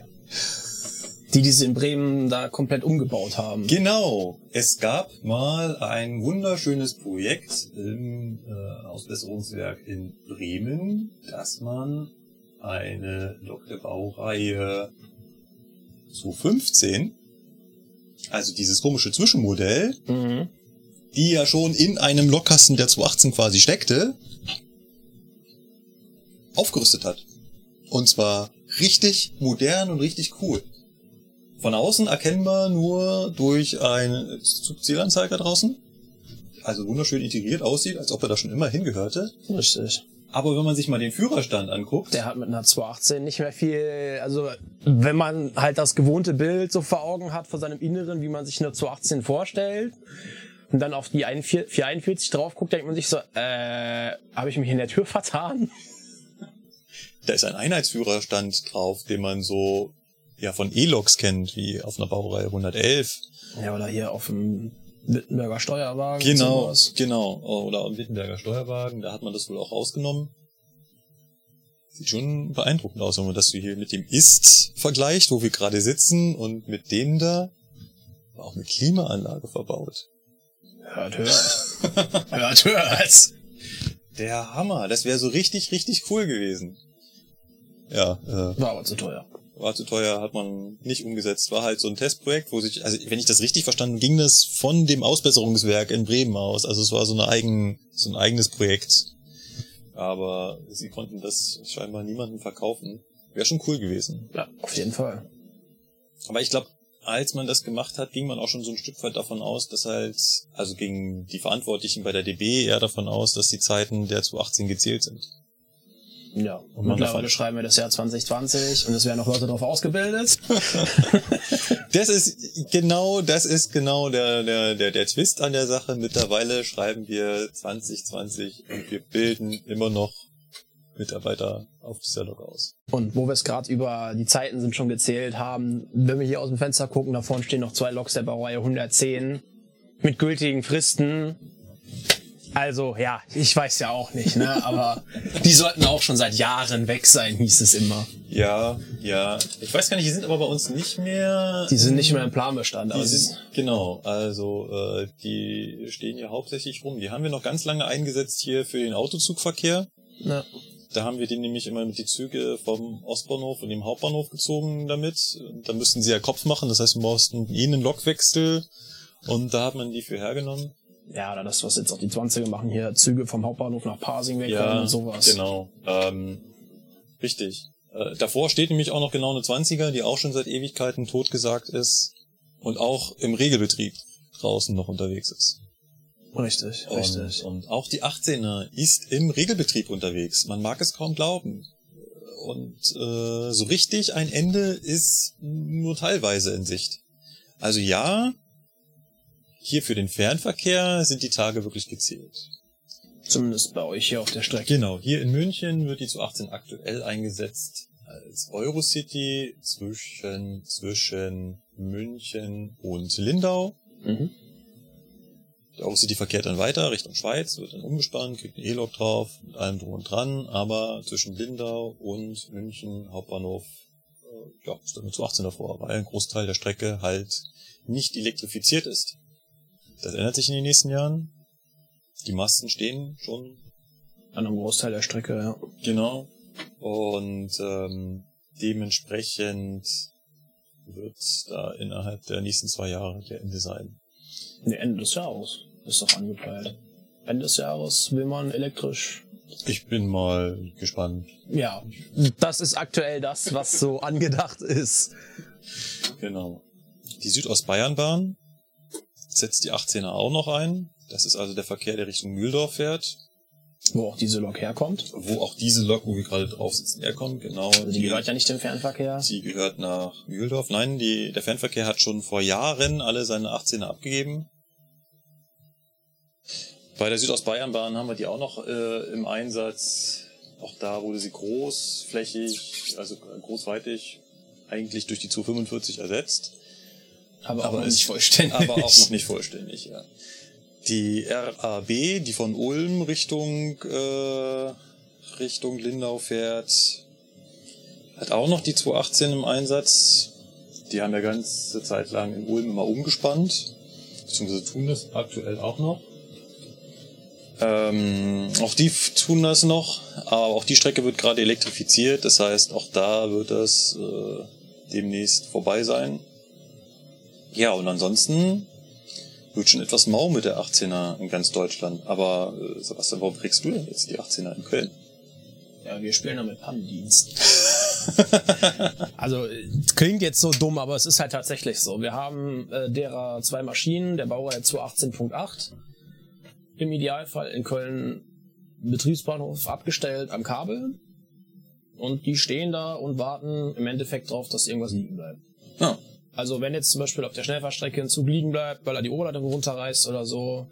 die diese in Bremen da komplett umgebaut haben. Genau. Es gab mal ein wunderschönes Projekt im äh, Ausbesserungswerk in Bremen, dass man eine Lok der Baureihe 215, also dieses komische Zwischenmodell, Mhm. die ja schon in einem Lokkasten der 218 quasi steckte, aufgerüstet hat. Und zwar richtig modern und richtig cool. Von außen erkennbar nur durch einen Zugzielanzeiger draußen. Also wunderschön integriert aussieht, als ob er da schon immer hingehörte. Richtig. Aber wenn man sich mal den Führerstand anguckt, Der hat mit einer 218 nicht mehr viel, also wenn man halt das gewohnte Bild so vor Augen hat von seinem Inneren, wie man sich eine 218 vorstellt und dann auf die 441 drauf guckt, denkt man sich so, äh, habe ich mich in der Tür vertan? da ist ein Einheitsführerstand drauf, den man so ja von E-Loks kennt, wie auf einer Baureihe 111. Ja, oder hier auf dem Wittenberger Steuerwagen. Genau, genau. Oder am Wittenberger Steuerwagen, da hat man das wohl auch rausgenommen. Sieht schon beeindruckend aus, wenn man das hier mit dem Ist vergleicht, wo wir gerade sitzen und mit dem da war auch eine Klimaanlage verbaut. Hört, hört. hört, hört. Der Hammer, das wäre so richtig, richtig cool gewesen. Ja, äh, War aber zu teuer. War zu teuer, hat man nicht umgesetzt. War halt so ein Testprojekt, wo sich, also wenn ich das richtig verstanden, ging das von dem Ausbesserungswerk in Bremen aus. Also es war so eine eigen, so ein eigenes Projekt. Aber sie konnten das scheinbar niemandem verkaufen. Wäre schon cool gewesen. Ja, auf jeden Fall. Aber ich glaube, als man das gemacht hat, ging man auch schon so ein Stück weit davon aus, dass halt, also gingen die Verantwortlichen bei der DB eher davon aus, dass die Zeiten der 2018 gezählt sind. Ja, Und mittlerweile schreiben wir das Jahr 2020 und es werden noch Leute darauf ausgebildet. Das ist genau, das ist genau der, der, der, der Twist an der Sache. Mittlerweile schreiben wir 2020 und wir bilden immer noch Mitarbeiter auf dieser Lok aus. Und wo wir es gerade über die Zeiten sind schon gezählt haben, wenn wir hier aus dem Fenster gucken, da vorne stehen noch zwei Loks der Baureihe 110 mit gültigen Fristen. Also ja, ich weiß ja auch nicht, ne? aber die sollten auch schon seit Jahren weg sein, hieß es immer. Ja, ja. Ich weiß gar nicht, die sind aber bei uns nicht mehr. Die sind nicht mehr im Planbestand. Die aber sind, genau, also äh, die stehen hier hauptsächlich rum. Die haben wir noch ganz lange eingesetzt hier für den Autozugverkehr. ne, Da haben wir den nämlich immer mit die Züge vom Ostbahnhof und dem Hauptbahnhof gezogen damit. Da müssten sie ja Kopf machen, das heißt, wir mussten eh einen Lokwechsel und da hat man die für hergenommen. Ja, oder das, was jetzt auch die 20er machen, hier Züge vom Hauptbahnhof nach Pasing wegkommen und sowas. genau. Ähm, richtig. Äh, davor steht nämlich auch noch genau eine 20er, die auch schon seit Ewigkeiten totgesagt ist und auch im Regelbetrieb draußen noch unterwegs ist. Richtig, Und, richtig. und auch die 18er ist im Regelbetrieb unterwegs. Man mag es kaum glauben. Und äh, so richtig ein Ende ist nur teilweise in Sicht. Also ja, hier für den Fernverkehr sind die Tage wirklich gezählt. Zumindest bei euch hier auf der Strecke. Genau, hier in München wird die zu 18 aktuell eingesetzt als Eurocity zwischen, zwischen München und Lindau. Mhm. Der Eurocity verkehrt dann weiter Richtung Schweiz, wird dann umgespannt, kriegt eine E-Lok drauf, mit allem drum und dran, aber zwischen Lindau und München Hauptbahnhof, äh, ja, ist dann zu 18 davor, weil ein Großteil der Strecke halt nicht elektrifiziert ist. Das ändert sich in den nächsten Jahren. Die Masten stehen schon An einem Großteil der Strecke, ja. Genau. Und ähm, dementsprechend wird da innerhalb der nächsten zwei Jahre der Ende sein. Nee, Ende des Jahres ist doch angepeilt. Ende des Jahres will man elektrisch. Ich bin mal gespannt. Ja, das ist aktuell das, was so angedacht ist. Genau. Die Südostbayernbahn setzt die 18er auch noch ein. Das ist also der Verkehr, der Richtung Mühldorf fährt. Wo auch diese Lok herkommt. Wo auch diese Lok, wo wir gerade drauf sitzen, herkommt. Genau. Also die gehört ja nicht dem Fernverkehr. Sie gehört nach Mühldorf. Nein, die, der Fernverkehr hat schon vor Jahren alle seine 18er abgegeben. Bei der Südostbayernbahn haben wir die auch noch äh, im Einsatz. Auch da wurde sie großflächig, also großweitig, eigentlich durch die 245 ersetzt. Aber, Aber auch noch ist- nicht vollständig. Aber auch noch nicht vollständig, ja. Die RAB, die von Ulm Richtung, äh, Richtung Lindau fährt, hat auch noch die 218 im Einsatz. Die haben ja ganze Zeit lang in Ulm immer umgespannt. Beziehungsweise tun das aktuell auch noch. Ähm, auch die tun das noch, aber auch die Strecke wird gerade elektrifiziert. Das heißt, auch da wird das äh, demnächst vorbei sein. Ja, und ansonsten wird schon etwas mau mit der 18er in ganz Deutschland. Aber äh, Sebastian, warum kriegst du denn jetzt die 18er in Köln? Ja, wir spielen damit Pannendienst. also, klingt jetzt so dumm, aber es ist halt tatsächlich so. Wir haben äh, derer zwei Maschinen, der Baureihe 218.8. Im Idealfall in Köln Betriebsbahnhof abgestellt am Kabel. Und die stehen da und warten im Endeffekt drauf, dass irgendwas liegen bleibt. Ja. Also wenn jetzt zum Beispiel auf der Schnellfahrstrecke ein Zug liegen bleibt, weil er die Oberleitung runterreißt oder so,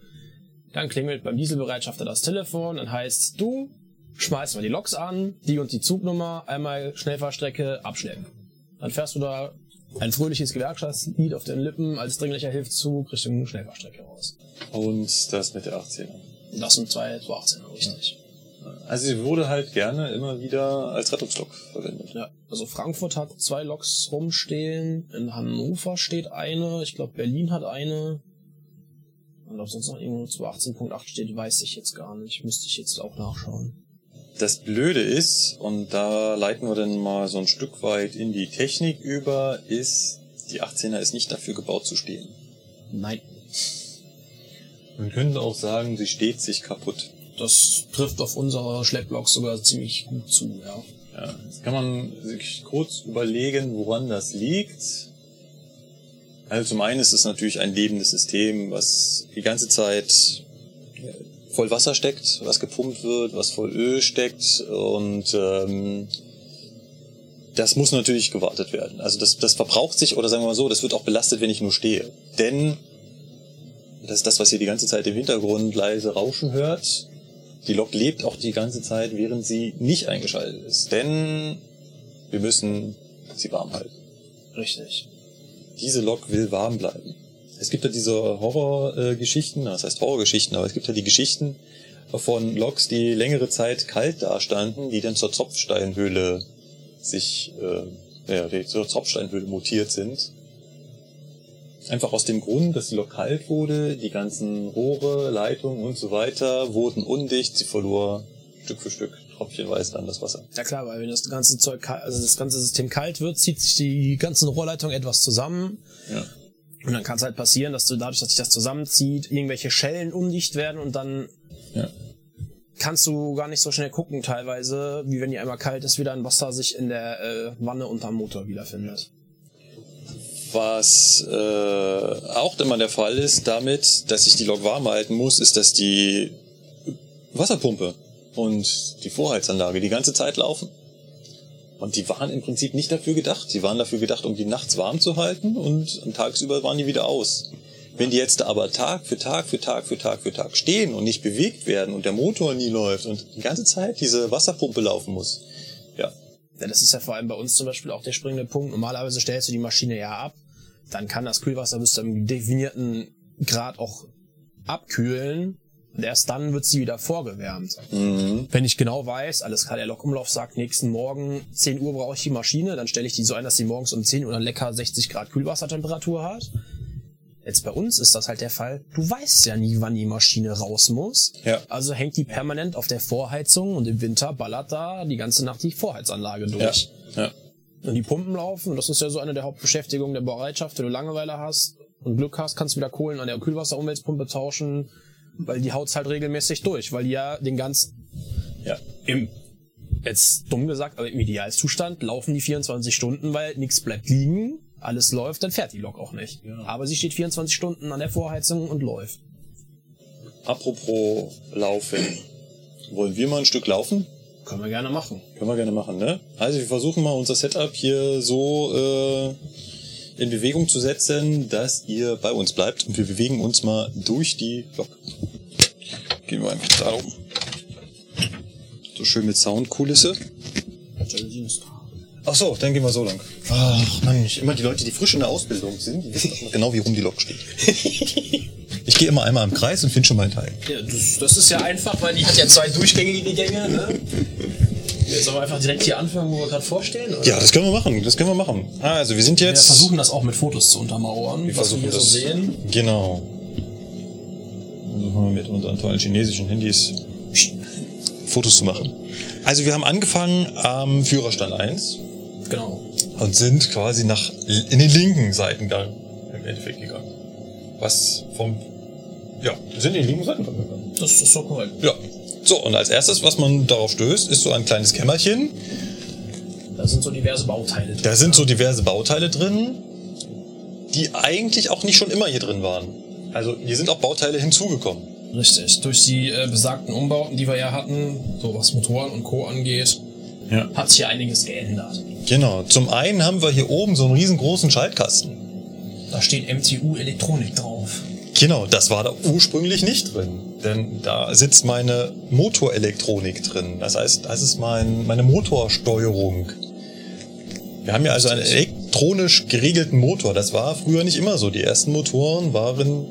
dann klingelt beim Dieselbereitschafter das Telefon, dann heißt du, schmeißt mal die Loks an, die und die Zugnummer, einmal Schnellfahrstrecke abschleppen. Dann fährst du da ein fröhliches Gewerkschaftslied auf den Lippen als dringlicher Hilfszug Richtung Schnellfahrstrecke raus. Und das mit der 18er. Das sind zwei 218 richtig. Also sie wurde halt gerne immer wieder als Rettungslok verwendet. Ja, also Frankfurt hat zwei Loks rumstehen, in Hannover steht eine, ich glaube Berlin hat eine. Und ob sonst noch irgendwo zu 18.8 steht, weiß ich jetzt gar nicht. Müsste ich jetzt auch nachschauen. Das Blöde ist, und da leiten wir dann mal so ein Stück weit in die Technik über, ist, die 18er ist nicht dafür gebaut zu stehen. Nein. Man könnte auch sagen, sie steht sich kaputt. Das trifft auf unsere Schlepploks sogar ziemlich gut zu, ja. Ja, jetzt kann man sich kurz überlegen, woran das liegt. Also zum einen ist es natürlich ein lebendes System, was die ganze Zeit voll Wasser steckt, was gepumpt wird, was voll Öl steckt und ähm, das muss natürlich gewartet werden. Also das, das verbraucht sich oder sagen wir mal so, das wird auch belastet, wenn ich nur stehe. Denn das ist das, was ihr die ganze Zeit im Hintergrund leise rauschen hört. Die Lok lebt auch die ganze Zeit, während sie nicht eingeschaltet ist. Denn wir müssen sie warm halten. Richtig. Diese Lok will warm bleiben. Es gibt ja diese Horrorgeschichten, das heißt Horrorgeschichten, aber es gibt ja die Geschichten von Loks, die längere Zeit kalt dastanden, die dann zur Tropfsteinhöhle sich, äh, ja, zur Tropfsteinhöhle mutiert sind. Einfach aus dem Grund, dass die Lok kalt wurde, die ganzen Rohre, Leitungen und so weiter wurden undicht, sie verlor Stück für Stück tröpfchenweise dann das Wasser. Ja klar, weil wenn das ganze Zeug, also das ganze System kalt wird, zieht sich die ganzen Rohrleitungen etwas zusammen. Ja. Und dann kann es halt passieren, dass du dadurch, dass sich das zusammenzieht, irgendwelche Schellen undicht werden und dann Ja. kannst du gar nicht so schnell gucken teilweise, wie wenn die einmal kalt ist, wieder ein Wasser sich in der äh, Wanne unterm Motor wiederfindet. Was äh, auch immer der Fall ist damit, dass ich die Lok warm halten muss, ist, dass die Wasserpumpe und die Vorheizanlage die ganze Zeit laufen. Und die waren im Prinzip nicht dafür gedacht. Die waren dafür gedacht, um die nachts warm zu halten und tagsüber waren die wieder aus. Wenn die jetzt aber Tag für Tag für Tag für Tag für Tag stehen und nicht bewegt werden und der Motor nie läuft und die ganze Zeit diese Wasserpumpe laufen muss, ja, Ja, das ist ja vor allem bei uns zum Beispiel auch der springende Punkt. Normalerweise stellst du die Maschine ja ab, dann kann das Kühlwasser bis zu einem definierten Grad auch abkühlen und erst dann wird sie wieder vorgewärmt. mhm. Wenn ich genau weiß, alles klar, der Lokumlauf sagt, nächsten Morgen 10 Uhr brauche ich die Maschine, dann stelle ich die so ein, dass sie morgens um 10 Uhr dann lecker 60 Grad Kühlwassertemperatur hat. Jetzt bei uns ist das halt der Fall. Du weißt ja nie, wann die Maschine raus muss. Ja. Also hängt die permanent auf der Vorheizung und im Winter ballert da die ganze Nacht die Vorheizanlage ja, durch. ja. Und die Pumpen laufen und das ist ja so eine der Hauptbeschäftigungen der Bereitschaft. Wenn du Langeweile hast und Glück hast, kannst du wieder Kohlen an der Kühlwasserumweltpumpe tauschen, weil die haut's halt regelmäßig durch, weil die ja den ganzen ja. im jetzt dumm gesagt, aber im Idealzustand laufen die 24 Stunden, weil nichts bleibt liegen, alles läuft, dann fährt die Lok auch nicht. Aber sie steht 24 Stunden an der Vorheizung und läuft. Apropos Laufen. Wollen wir mal ein Stück laufen? Können wir gerne machen. Können wir gerne machen, ne? Also wir versuchen mal unser Setup hier so äh, in Bewegung zu setzen, dass ihr bei uns bleibt. Und wir bewegen uns mal durch die Lok. Gehen wir einfach da rum. So schön mit Soundkulisse. Ach so, dann gehen wir so lang. Ach Mann, ich, immer die Leute, die frisch in der Ausbildung sind, die wissen genau, wie rum die Lok steht. Ich gehe immer einmal im Kreis und finde schon meinen Teil. Ja, das, das ist ja einfach, weil die hat ja zwei durchgängige Gänge, ne? Jetzt aber einfach direkt hier anfangen, wo wir gerade vorstellen. Oder? Ja, das können wir machen. Das können wir machen. Also wir sind Wir jetzt. versuchen das auch mit Fotos zu untermauern, Wir was versuchen wir hier das. so sehen. Genau. Versuchen wir mit unseren tollen chinesischen Handys Fotos zu machen. Also wir haben angefangen am Führerstand 1 Genau. und sind quasi nach in den linken Seitengang im Endeffekt gegangen. Was vom ja, sind in den linken Seitengang gegangen. Das ist so korrekt. Ja. So, und als erstes, was man darauf stößt, ist so ein kleines Kämmerchen. Da sind so diverse Bauteile drin. Da sind so diverse Bauteile drin, die eigentlich auch nicht schon immer hier drin waren. Also hier sind auch Bauteile hinzugekommen. Richtig. Durch die äh, besagten Umbauten, die wir ja hatten, so was Motoren und Co. angeht, Ja. hat sich ja einiges geändert. Genau. Zum einen haben wir hier oben so einen riesengroßen Schaltkasten. Da steht MTU Elektronik drauf. Genau, das war da ursprünglich nicht drin. Denn da sitzt meine Motorelektronik drin. Das heißt, das ist mein, meine Motorsteuerung. Wir haben ja also einen elektronisch geregelten Motor. Das war früher nicht immer so. Die ersten Motoren waren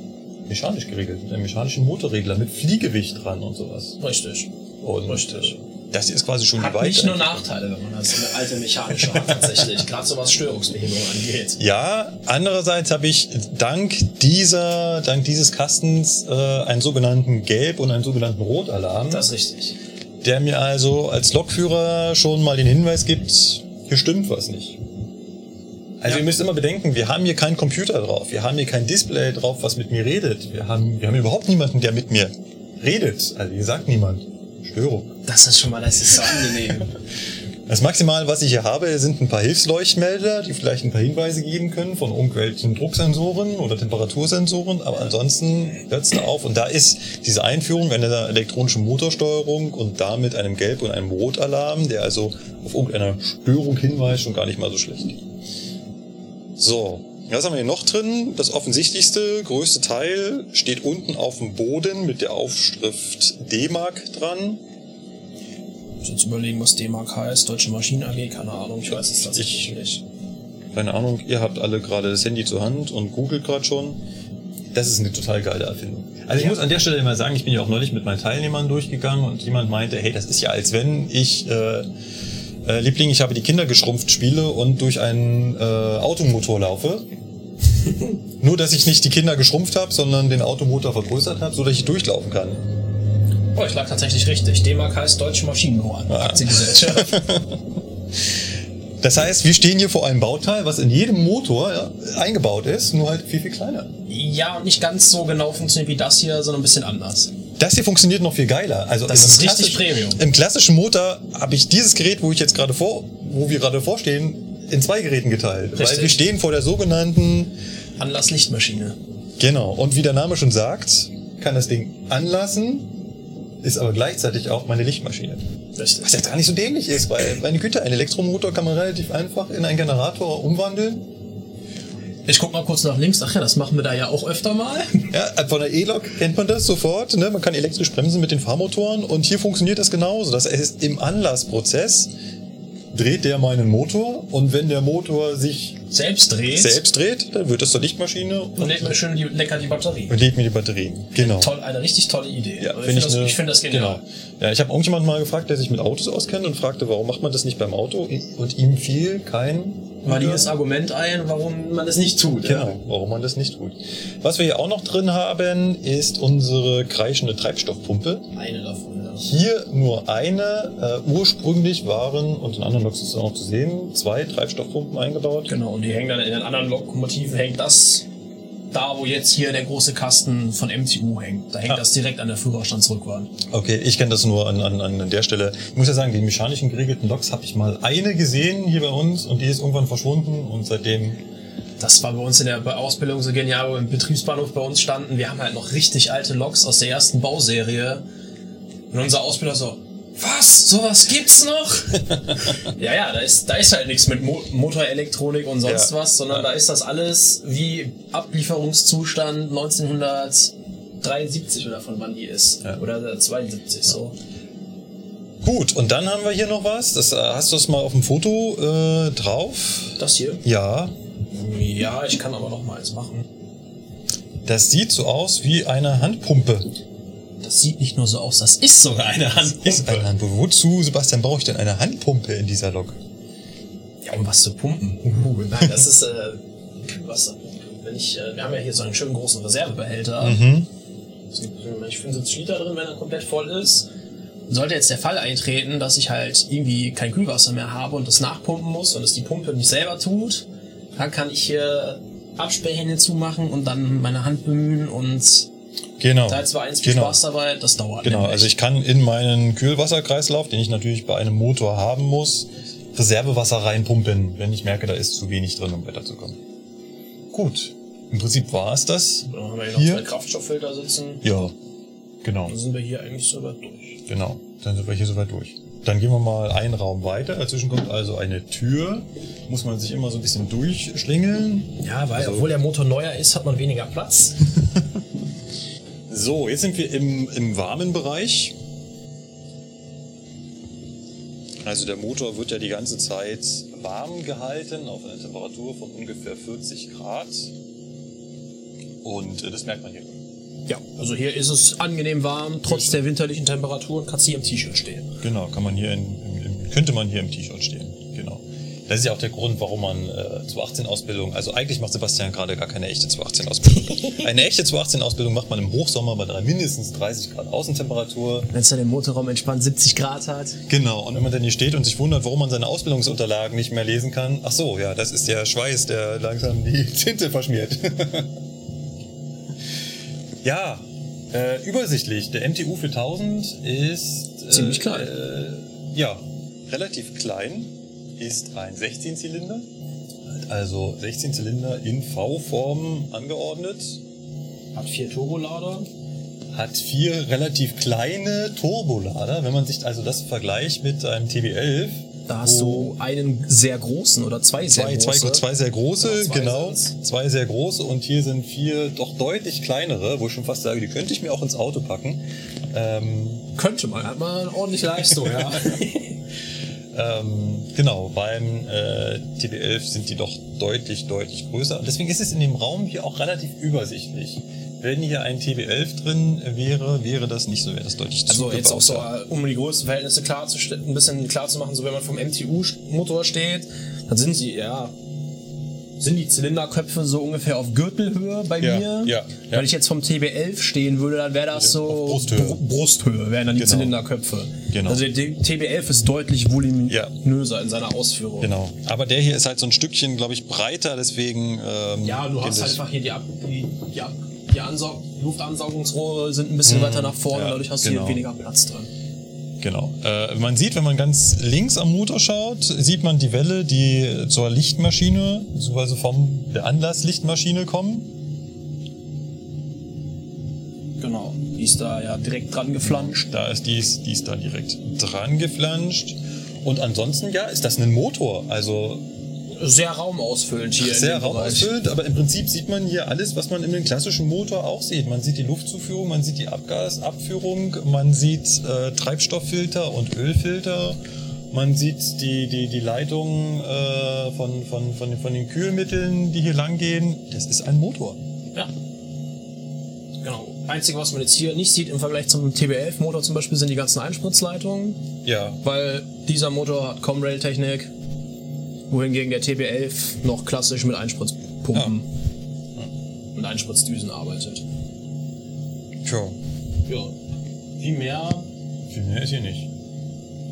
mechanisch geregelt. Mit einem mechanischen Motorregler mit Fliegewicht dran und sowas. Richtig. Und Richtig. Das ist quasi schon Hat die nicht nur. Nachteile, wenn man das eine alte mechanische hat, tatsächlich. Gerade so was Störungsbehebung angeht. Ja, andererseits habe ich dank dieser, dank dieses Kastens äh, einen sogenannten Gelb- und einen sogenannten Rotalarm, Das ist richtig. der mir also als Lokführer schon mal den Hinweis gibt, hier stimmt was nicht. Also Ja. ihr müsst immer bedenken, wir haben hier keinen Computer drauf, wir haben hier kein Display drauf, was mit mir redet. Wir haben, wir haben überhaupt niemanden, der mit mir redet. Also wie gesagt, niemand. Störung. Das ist schon mal, das ist so angenehm. Das Maximal, was ich hier habe, sind ein paar Hilfsleuchtmelder, die vielleicht ein paar Hinweise geben können von irgendwelchen Drucksensoren oder Temperatursensoren, aber ansonsten hört's da auf. Und da ist diese Einführung einer elektronischen Motorsteuerung und damit einem Gelb- und einem Rotalarm, der also auf irgendeine Störung hinweist, schon gar nicht mal so schlecht. So, was haben wir hier noch drin? Das offensichtlichste, größte Teil steht unten auf dem Boden mit der Aufschrift D-Mark dran. Ich muss jetzt überlegen, was D-Mark heißt. Deutsche Maschinen AG, keine Ahnung. Ich weiß es tatsächlich nicht. Keine Ahnung, ihr habt alle gerade das Handy zur Hand und googelt gerade schon. Das ist eine total geile Erfindung. Also ich Ja. muss an der Stelle mal sagen, ich bin ja auch neulich mit meinen Teilnehmern durchgegangen und jemand meinte, hey, das ist ja als wenn ich äh, äh, Liebling, ich habe die Kinder geschrumpft spiele und durch einen äh, Automotor laufe. Nur, dass ich nicht die Kinder geschrumpft habe, sondern den Automotor vergrößert habe, so dass ich durchlaufen kann. Oh, ich lag tatsächlich richtig. D-Mark heißt Deutsche Maschinenbauer. Ah. Aktiengesellschaft. Das heißt, wir stehen hier vor einem Bauteil, was in jedem Motor ja, eingebaut ist, nur halt viel, viel kleiner. ja, und nicht ganz so genau funktioniert wie das hier, sondern ein bisschen anders. Das hier funktioniert noch viel geiler. Also Das ist richtig Premium. Im klassischen Motor habe ich dieses Gerät, wo ich jetzt gerade vor, wo wir gerade vorstehen, in zwei Geräten geteilt. Richtig. Weil wir stehen vor der sogenannten, Anlass-Lichtmaschine. genau, und wie der Name schon sagt, kann das Ding anlassen, ist aber gleichzeitig auch meine Lichtmaschine. Richtig. Was jetzt gar nicht so dämlich ist, weil meine Güte, ein Elektromotor kann man relativ einfach in einen Generator umwandeln. Ich guck mal kurz nach links. Ach ja, das machen wir da ja auch öfter mal. Ja, von der E-Lok kennt man das sofort. Ne? Man kann elektrisch bremsen mit den Fahrmotoren und hier funktioniert das genauso. Das heißt, im Anlassprozess dreht der meinen Motor und wenn der Motor sich Selbst dreht. selbst dreht, dann wird das zur Lichtmaschine Und lädt mir schön die, lecker die Batterie. und lädt mir die Batterie. Genau. Toll, eine richtig tolle Idee. Ja, Also ich finde das, ich find das genial. Genau. Ja, ich habe irgendjemand mal gefragt, der sich mit Autos auskennt und fragte, warum macht man das nicht beim Auto? Und ihm fiel kein Valides Argument ein, warum man das nicht tut. Genau, warum man das nicht tut. Was wir hier auch noch drin haben, ist unsere kreischende Treibstoffpumpe. Ja. Eine davon, ja. Hier nur eine. Äh, ursprünglich waren, und in anderen Loks ist es auch noch zu sehen, zwei Treibstoffpumpen eingebaut. Genau, und die hängen dann in den anderen Lokomotiven, hängt das da, wo jetzt hier der große Kasten von MTU hängt. Da hängt Ah. das direkt an der Führerstandsrückwand. Okay, ich kenne das nur an, an, an der Stelle. Ich muss ja sagen, die mechanischen geregelten Loks habe ich mal eine gesehen hier bei uns und die ist irgendwann verschwunden und seitdem Das war bei uns in der Ausbildung so genial, wo wir im Betriebsbahnhof bei uns standen. Wir haben halt noch richtig alte Loks aus der ersten Bauserie. Und unser Ausbilder so, was? Sowas gibt's noch? ja, ja, da ist, da ist halt nichts mit Mo Motorelektronik und sonst Ja. was, sondern da ist das alles wie Ablieferungszustand 1973 oder von wann die ist. Ja. Oder 72 so. Gut, und dann haben wir hier noch was. Das äh, hast du es mal auf dem Foto äh, drauf. Das hier? Ja, Ja, ich kann aber noch mal eins machen. das sieht so aus wie eine Handpumpe. Das sieht nicht nur so aus, das ist sogar eine Handpumpe. Ist eine Handpumpe. Wozu, Sebastian, brauche ich denn eine Handpumpe in dieser Lok? Ja, um was zu pumpen. Uh, nein, das ist äh, Wasser. Wenn ich, äh, wir haben ja hier so einen schönen großen Reservebehälter. Mhm. Es gibt ich 75 Liter drin, wenn er komplett voll ist. Sollte jetzt der Fall eintreten, dass ich halt irgendwie kein Kühlwasser mehr habe und das nachpumpen muss und es die Pumpe nicht selber tut, dann kann ich hier Absperrhähne zumachen und dann meine Hand bemühen und Genau. war eins viel Genau. Spaß dabei, das dauert. Genau, nämlich. also ich kann in meinen Kühlwasserkreislauf, den ich natürlich bei einem Motor haben muss, Reservewasser reinpumpen, wenn ich merke, da ist zu wenig drin, um weiterzukommen. Gut, im Prinzip war es das. Dann haben wir hier noch Hier? zwei Kraftstofffilter sitzen. Ja, genau, Dann sind wir hier eigentlich sogar durch. genau. Dann sind wir hier soweit durch. Dann gehen wir mal einen Raum weiter. Dazwischen kommt also eine Tür. Muss man sich immer so ein bisschen durchschlingeln. Ja, weil Also- obwohl der Motor neuer ist, hat man weniger Platz. So, jetzt sind wir im, im warmen Bereich. Also der Motor wird ja die ganze Zeit warm gehalten auf einer Temperatur von ungefähr 40 Grad. Und äh, das merkt man hier. Ja, also hier ist es angenehm warm, trotz der winterlichen Temperaturen kannst du hier im T-Shirt stehen. Genau, kann man hier in, im, könnte man hier im T-Shirt stehen. Das ist ja auch der Grund, warum man äh, 218 Ausbildung, also eigentlich macht Sebastian gerade gar keine echte 218 Ausbildung. Eine echte 218 Ausbildung macht man im Hochsommer bei drei, mindestens 30 Grad Außentemperatur. Wenn es dann im Motorraum entspannt 70 Grad hat. Genau, und wenn man dann hier steht und sich wundert, warum man seine Ausbildungsunterlagen nicht mehr lesen kann, ach so, ja, das ist der Schweiß, der langsam die Tinte verschmiert. ja, äh, übersichtlich. Der MTU 4000 ist... Äh, Ziemlich klein. Äh, ja, relativ klein. Ist ein 16-Zylinder. Also 16 Zylinder in V-Form angeordnet. Hat vier Turbolader. Hat vier relativ kleine Turbolader. Wenn man sich also das vergleicht mit einem TB11, Da hast du einen sehr großen oder zwei sehr Zwei, zwei, große. zwei sehr große, zwei genau. sind's. Zwei sehr große und hier sind vier doch deutlich kleinere, wo ich schon fast sage, die könnte ich mir auch ins Auto packen. Ähm, Könnte man, hat man eine ordentliche Leistung, ja. ähm, genau, beim äh, TB11 sind die doch deutlich, deutlich größer. Und deswegen ist es in dem Raum hier auch relativ übersichtlich. Wenn hier ein TB11 drin wäre, wäre das nicht so, wäre das deutlich Also jetzt auch so, um die Größenverhältnisse klar zu ein bisschen klar zu machen, so wenn man vom MTU-Motor steht, dann sind die, ja, sind die Zylinderköpfe so ungefähr auf Gürtelhöhe bei Ja, mir. ja, ja. Wenn ich jetzt vom TB11 stehen würde, dann wäre das so Brusthöhe. Br Brusthöhe, wären dann die Genau. Zylinderköpfe. Genau. Also der TB11 ist deutlich voluminöser in seiner Ausführung. Genau. Aber der hier ist halt so ein Stückchen, glaube ich, breiter, deswegen. Ähm, Ja, du hast halt einfach hier die, Ab die, die, Ab die Ansaug Luftansaugungsrohre sind ein bisschen weiter nach vorne, Mhm. dadurch hast du genau. hier weniger Platz drin. Genau. Äh, man sieht, wenn man ganz links am Motor schaut, sieht man die Welle, die zur Lichtmaschine, beziehungsweise vom der Anlasslichtmaschine kommen. Genau. Die ist da ja direkt dran geflanscht. Da ist dies, die ist da direkt dran geflanscht. Und ansonsten, ja, ist das ein Motor. Also Sehr raumausfüllend hier. sehr dem raumausfüllend, aber im Prinzip sieht man hier alles, was man in einem klassischen Motor auch sieht. Man sieht die Luftzuführung, man sieht die Abgasabführung, man sieht äh, Treibstofffilter und Ölfilter, man sieht die, die, die Leitungen äh, von, von, von, von den Kühlmitteln, die hier lang gehen. Das ist ein Motor. Ja. Genau. Einzige, was man jetzt hier nicht sieht im Vergleich zum TB11-Motor zum Beispiel, sind die ganzen Einspritzleitungen, Ja, weil dieser Motor hat Comrail-Technik, wohingegen der TB11 noch klassisch mit Einspritzpumpen und Einspritzdüsen arbeitet. tja, Ja. Viel mehr viel mehr ist hier nicht.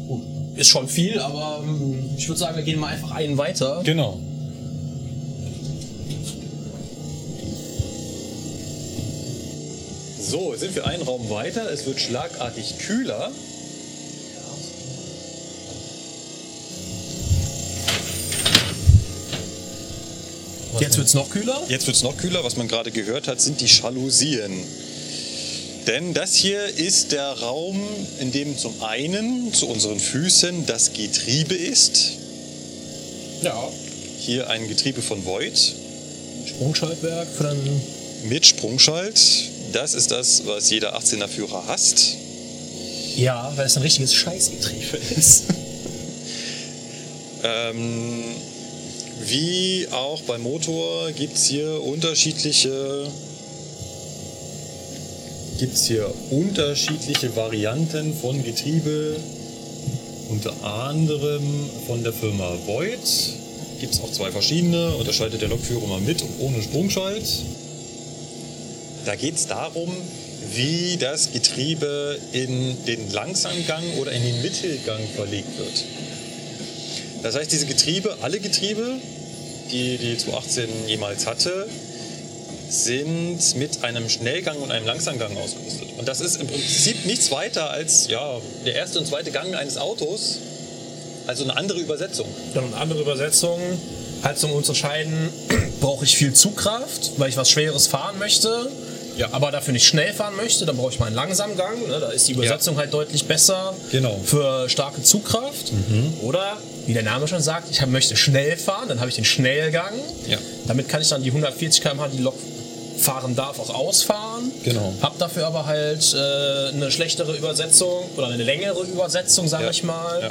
gut, ist schon viel, aber ähm, ich würde sagen, wir gehen mal einfach einen weiter. Genau. So, sind wir einen Raum weiter. Es wird schlagartig kühler. Jetzt wird's noch kühler. Jetzt wird es noch kühler. Was man gerade gehört hat, sind die Jalousien. Denn das hier ist der Raum, in dem zum einen zu unseren Füßen das Getriebe ist. Ja. Hier ein Getriebe von Voigt Sprungschaltwerk für mit Sprungschalt. Das ist das, was jeder 18er Führer hasst. Ja, weil es ein richtiges Scheißgetriebe ist. Ähm, wie auch beim Motor gibt es hier unterschiedliche gibt's hier unterschiedliche Varianten von Getriebe, unter anderem von der Firma Voigt. Gibt es auch zwei verschiedene, unterscheidet der Lokführer mal mit und ohne Sprungschalt. Da geht es darum, wie das Getriebe in den Langsamgang oder in den Mittelgang verlegt wird. Das heißt, diese Getriebe, alle Getriebe, die die 218 jemals hatte, sind mit einem Schnellgang und einem Langsamgang ausgerüstet. Und das ist im Prinzip nichts weiter als ja, der erste und zweite Gang eines Autos. Also eine andere Übersetzung. Dann eine andere Übersetzung. Halt zum Unterscheiden, brauche ich viel Zugkraft, weil ich was Schweres fahren möchte, Ja. aber dafür nicht schnell fahren möchte, dann brauche ich mal einen Langsamgang. Ne? Da ist die Übersetzung halt deutlich besser Genau. Mhm. für starke Zugkraft. Oder, wie der Name schon sagt, ich möchte schnell fahren, dann habe ich den Schnellgang. Ja. Damit kann ich dann die 140 km/h, die die Lok fahren darf, auch ausfahren. Genau. Hab dafür aber halt äh, eine schlechtere Übersetzung oder eine längere Übersetzung, sage Ja. ich mal Ja.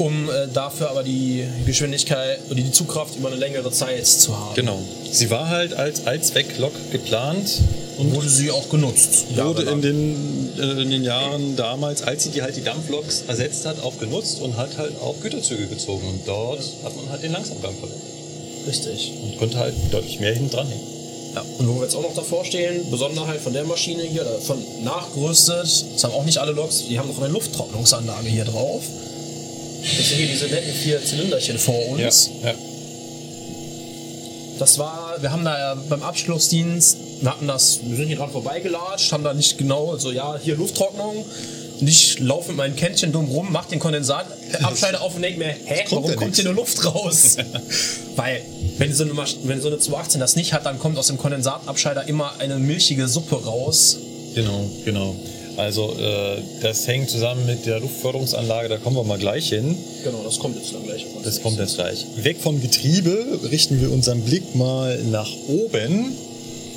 Um äh, dafür aber die Geschwindigkeit oder die Zugkraft über eine längere Zeit zu haben. Genau. Sie war halt als Allzwecklok geplant und Wurde sie auch genutzt. wurde in den, äh, in den Jahren damals, als sie die halt die Dampfloks ersetzt hat, auch genutzt und hat halt auch Güterzüge gezogen. Und dort hat man halt den Langsamgang verwendet. Richtig. Und konnte halt deutlich mehr hinten dranhängen. Ja, und wo wir jetzt auch noch davor stehen, Besonderheit von der Maschine hier, davon nachgerüstet, das haben auch nicht alle Loks, die haben noch eine Lufttrocknungsanlage hier drauf. Das sind hier diese netten vier Zylinderchen vor uns. ja. Das war, wir haben da ja beim Abschlussdienst, wir hatten das, wir sind hier dran vorbeigelatscht, haben da nicht genau, so ja, hier Lufttrocknung. Und ich laufe mit meinem Kännchen dumm rum, mach den Kondensatabscheider auf und denke mir, hä, kommt warum ja kommt hier nur Luft raus? Weil, wenn so, eine, wenn so eine 218 das nicht hat, dann kommt aus dem Kondensatabscheider immer eine milchige Suppe raus. Genau, genau. Also äh, das hängt zusammen mit der Luftförderungsanlage, da kommen wir mal gleich hin. Genau, das kommt jetzt dann gleich. Das kommt jetzt gleich. Weg vom Getriebe richten wir unseren Blick mal nach oben.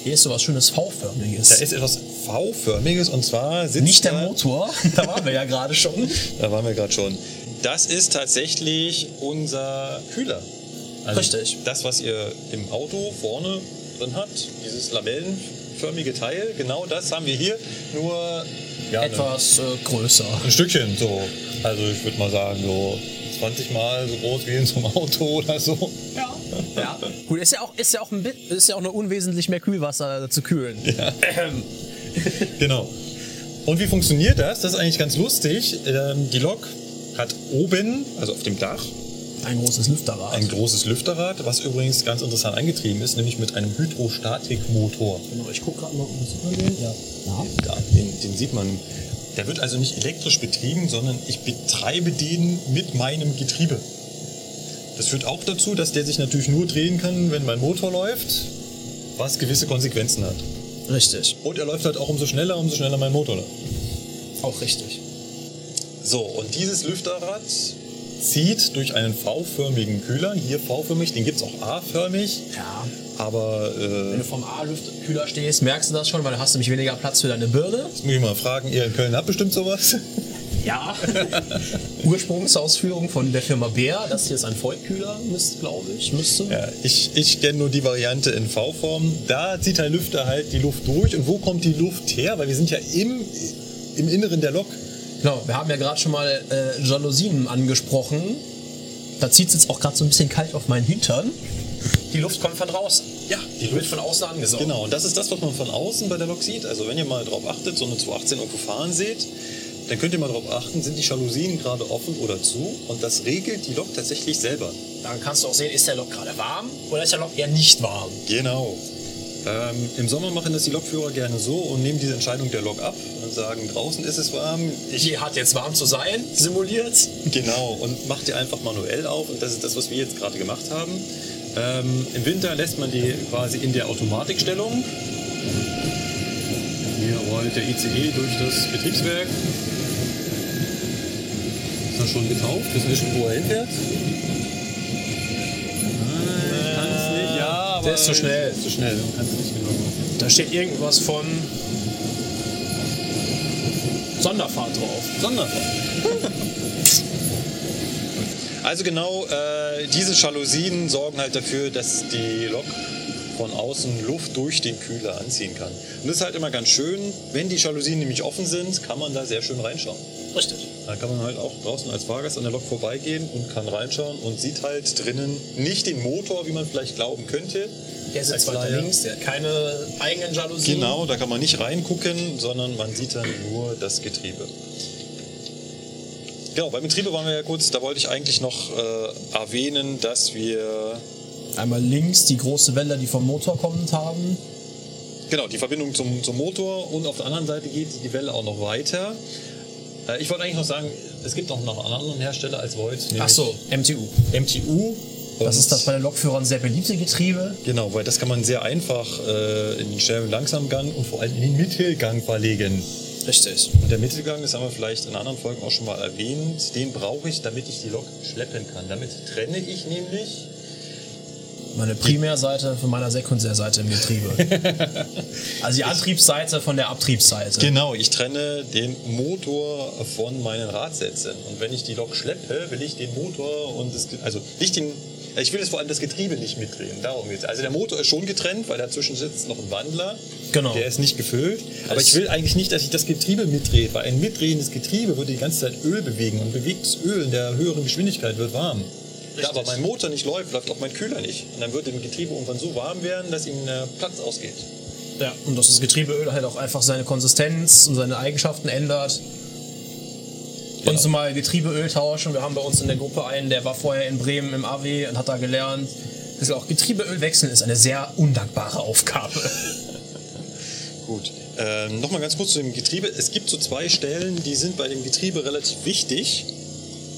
Hier ist so was schönes V-förmiges. Da ist etwas V-förmiges und zwar sitzt nicht der Motor, da waren wir ja gerade schon. Da waren wir gerade schon. Das ist tatsächlich unser Kühler. Also Richtig. Das, was ihr im Auto vorne drin habt, dieses labellenförmige Teil, genau das haben wir hier. Nur ja, Etwas äh, größer. ein Stückchen so. Also ich würde mal sagen, so 20 Mal so groß wie in so einem Auto oder so. Ja. ja. Gut, ist ja auch, ist ja auch ein bit, ist ja auch nur unwesentlich mehr Kühlwasser zu kühlen. Genau. Und wie funktioniert das? Das ist eigentlich ganz lustig. Ähm, die Lok hat oben, also auf dem Dach, Ein großes Lüfterrad. ein großes Lüfterrad, was übrigens ganz interessant angetrieben ist, nämlich mit einem Hydrostatikmotor. genau, ich gucke gerade mal, sieht man den? Ja. ja. Ja, den, den sieht man. Der wird also nicht elektrisch betrieben, sondern ich betreibe den mit meinem Getriebe. Das führt auch dazu, dass der sich natürlich nur drehen kann, wenn mein Motor läuft, was gewisse Konsequenzen hat. Richtig. Und er läuft halt auch umso schneller, umso schneller mein Motor läuft. Auch richtig. So, und dieses Lüfterrad zieht durch einen V-förmigen Kühler, hier V-förmig, den gibt es auch A-förmig, Ja. aber Wenn äh, du vom A-Lüftkühler stehst, merkst du das schon, weil du hast nämlich weniger Platz für deine Birne. jetzt muss ich mal fragen, ihr in Köln habt bestimmt sowas? Ja. Ursprungsausführung von der Firma Bär. Das hier ist ein Vollkühler, müsste, glaube ich. Müsste. Ja, ich, ich kenne nur die Variante in V-Form. Da zieht der Lüfter halt die Luft durch. Und wo kommt die Luft her? Weil wir sind ja im, im Inneren der Lok. Genau, wir haben ja gerade schon mal äh, Jalousien angesprochen. Da zieht es jetzt auch gerade so ein bisschen kalt auf meinen Hintern. Die Luft kommt von draußen. Ja, Die wird von außen angesaugt. Genau, und das ist das, was man von außen bei der Lok sieht. Also wenn ihr mal drauf achtet, so eine 218 irgendwo fahren seht, dann könnt ihr mal drauf achten, sind die Jalousien gerade offen oder zu. Und das regelt die Lok tatsächlich selber. Dann kannst du auch sehen, ist der Lok gerade warm oder ist der Lok eher nicht warm. Genau. Ähm, Im Sommer machen das die Lokführer gerne so und nehmen diese Entscheidung der Lok ab und sagen, draußen ist es warm, ich Die hat jetzt warm zu sein, simuliert. Genau, und macht die einfach manuell auf und das ist das, was wir jetzt gerade gemacht haben. Ähm, Im Winter lässt man die quasi in der Automatikstellung. Hier rollt der ICE durch das Betriebswerk. Ist er schon getauft? Wissen wir schon, wo er hinfährt? Nein, kann's nicht. Ja, aber Der ist zu schnell. Ist zu schnell, man kann es nicht genau. Da steht irgendwas von Sonderfahrt drauf. Sonderfahrt. Also genau, äh, diese Jalousien sorgen halt dafür, dass die Lok von außen Luft durch den Kühler anziehen kann. Und das ist halt immer ganz schön, wenn die Jalousien nämlich offen sind, kann man da sehr schön reinschauen. Richtig. Da kann man halt auch draußen als Fahrgast an der Lok vorbeigehen und kann reinschauen und sieht halt drinnen nicht den Motor, wie man vielleicht glauben könnte. Der sitzt Laie. links, der hat keine eigenen Jalousien. Genau, da kann man nicht reingucken, sondern man sieht dann nur das Getriebe. Genau, beim Getriebe waren wir ja kurz, da wollte ich eigentlich noch äh, erwähnen, dass wir Einmal links die große Welle, die vom Motor kommend haben. genau die Verbindung zum, zum Motor und auf der anderen Seite geht die Welle auch noch weiter. Äh, ich wollte eigentlich noch sagen, es gibt auch noch einen anderen Hersteller als nämlich Ach so, MTU. MTU. Das ist das bei den Lokführern sehr beliebte Getriebe. Genau, weil das kann man sehr einfach äh, in den Schnell- und Langsamgang und vor allem in den Mittelgang verlegen. Richtig. Und der Mittelgang, das haben wir vielleicht in anderen Folgen auch schon mal erwähnt, den brauche ich, damit ich die Lok schleppen kann. Damit trenne ich nämlich, Meine Primärseite von meiner Sekundärseite im Getriebe. also die Antriebsseite von der Abtriebsseite. genau, ich trenne den Motor von meinen Radsätzen. Und wenn ich die Lok schleppe, will ich den Motor und das, also nicht den, Ich will jetzt vor allem das Getriebe nicht mitdrehen. Darum geht's. Also der Motor ist schon getrennt, weil dazwischen sitzt noch ein Wandler. Genau. Der ist nicht gefüllt. Aber Das- ich will eigentlich nicht, dass ich das Getriebe mitdrehe, weil ein mitdrehendes Getriebe würde die ganze Zeit Öl bewegen und bewegtes Öl in der höheren Geschwindigkeit wird warm. Da aber mein Motor nicht läuft, läuft auch mein Kühler nicht. Und dann wird dem Getriebe irgendwann so warm werden, dass ihm der Platz ausgeht. Ja, und dass das Getriebeöl halt auch einfach seine Konsistenz und seine Eigenschaften ändert. Genau. Uns mal Getriebeöl tauschen. Wir haben bei uns in der Gruppe einen, der war vorher in Bremen im AW und hat da gelernt. dass auch Getriebeöl wechseln ist eine sehr undankbare Aufgabe. Gut. Ähm, Nochmal ganz kurz zu dem Getriebe. Es gibt so zwei Stellen, die sind bei dem Getriebe relativ wichtig,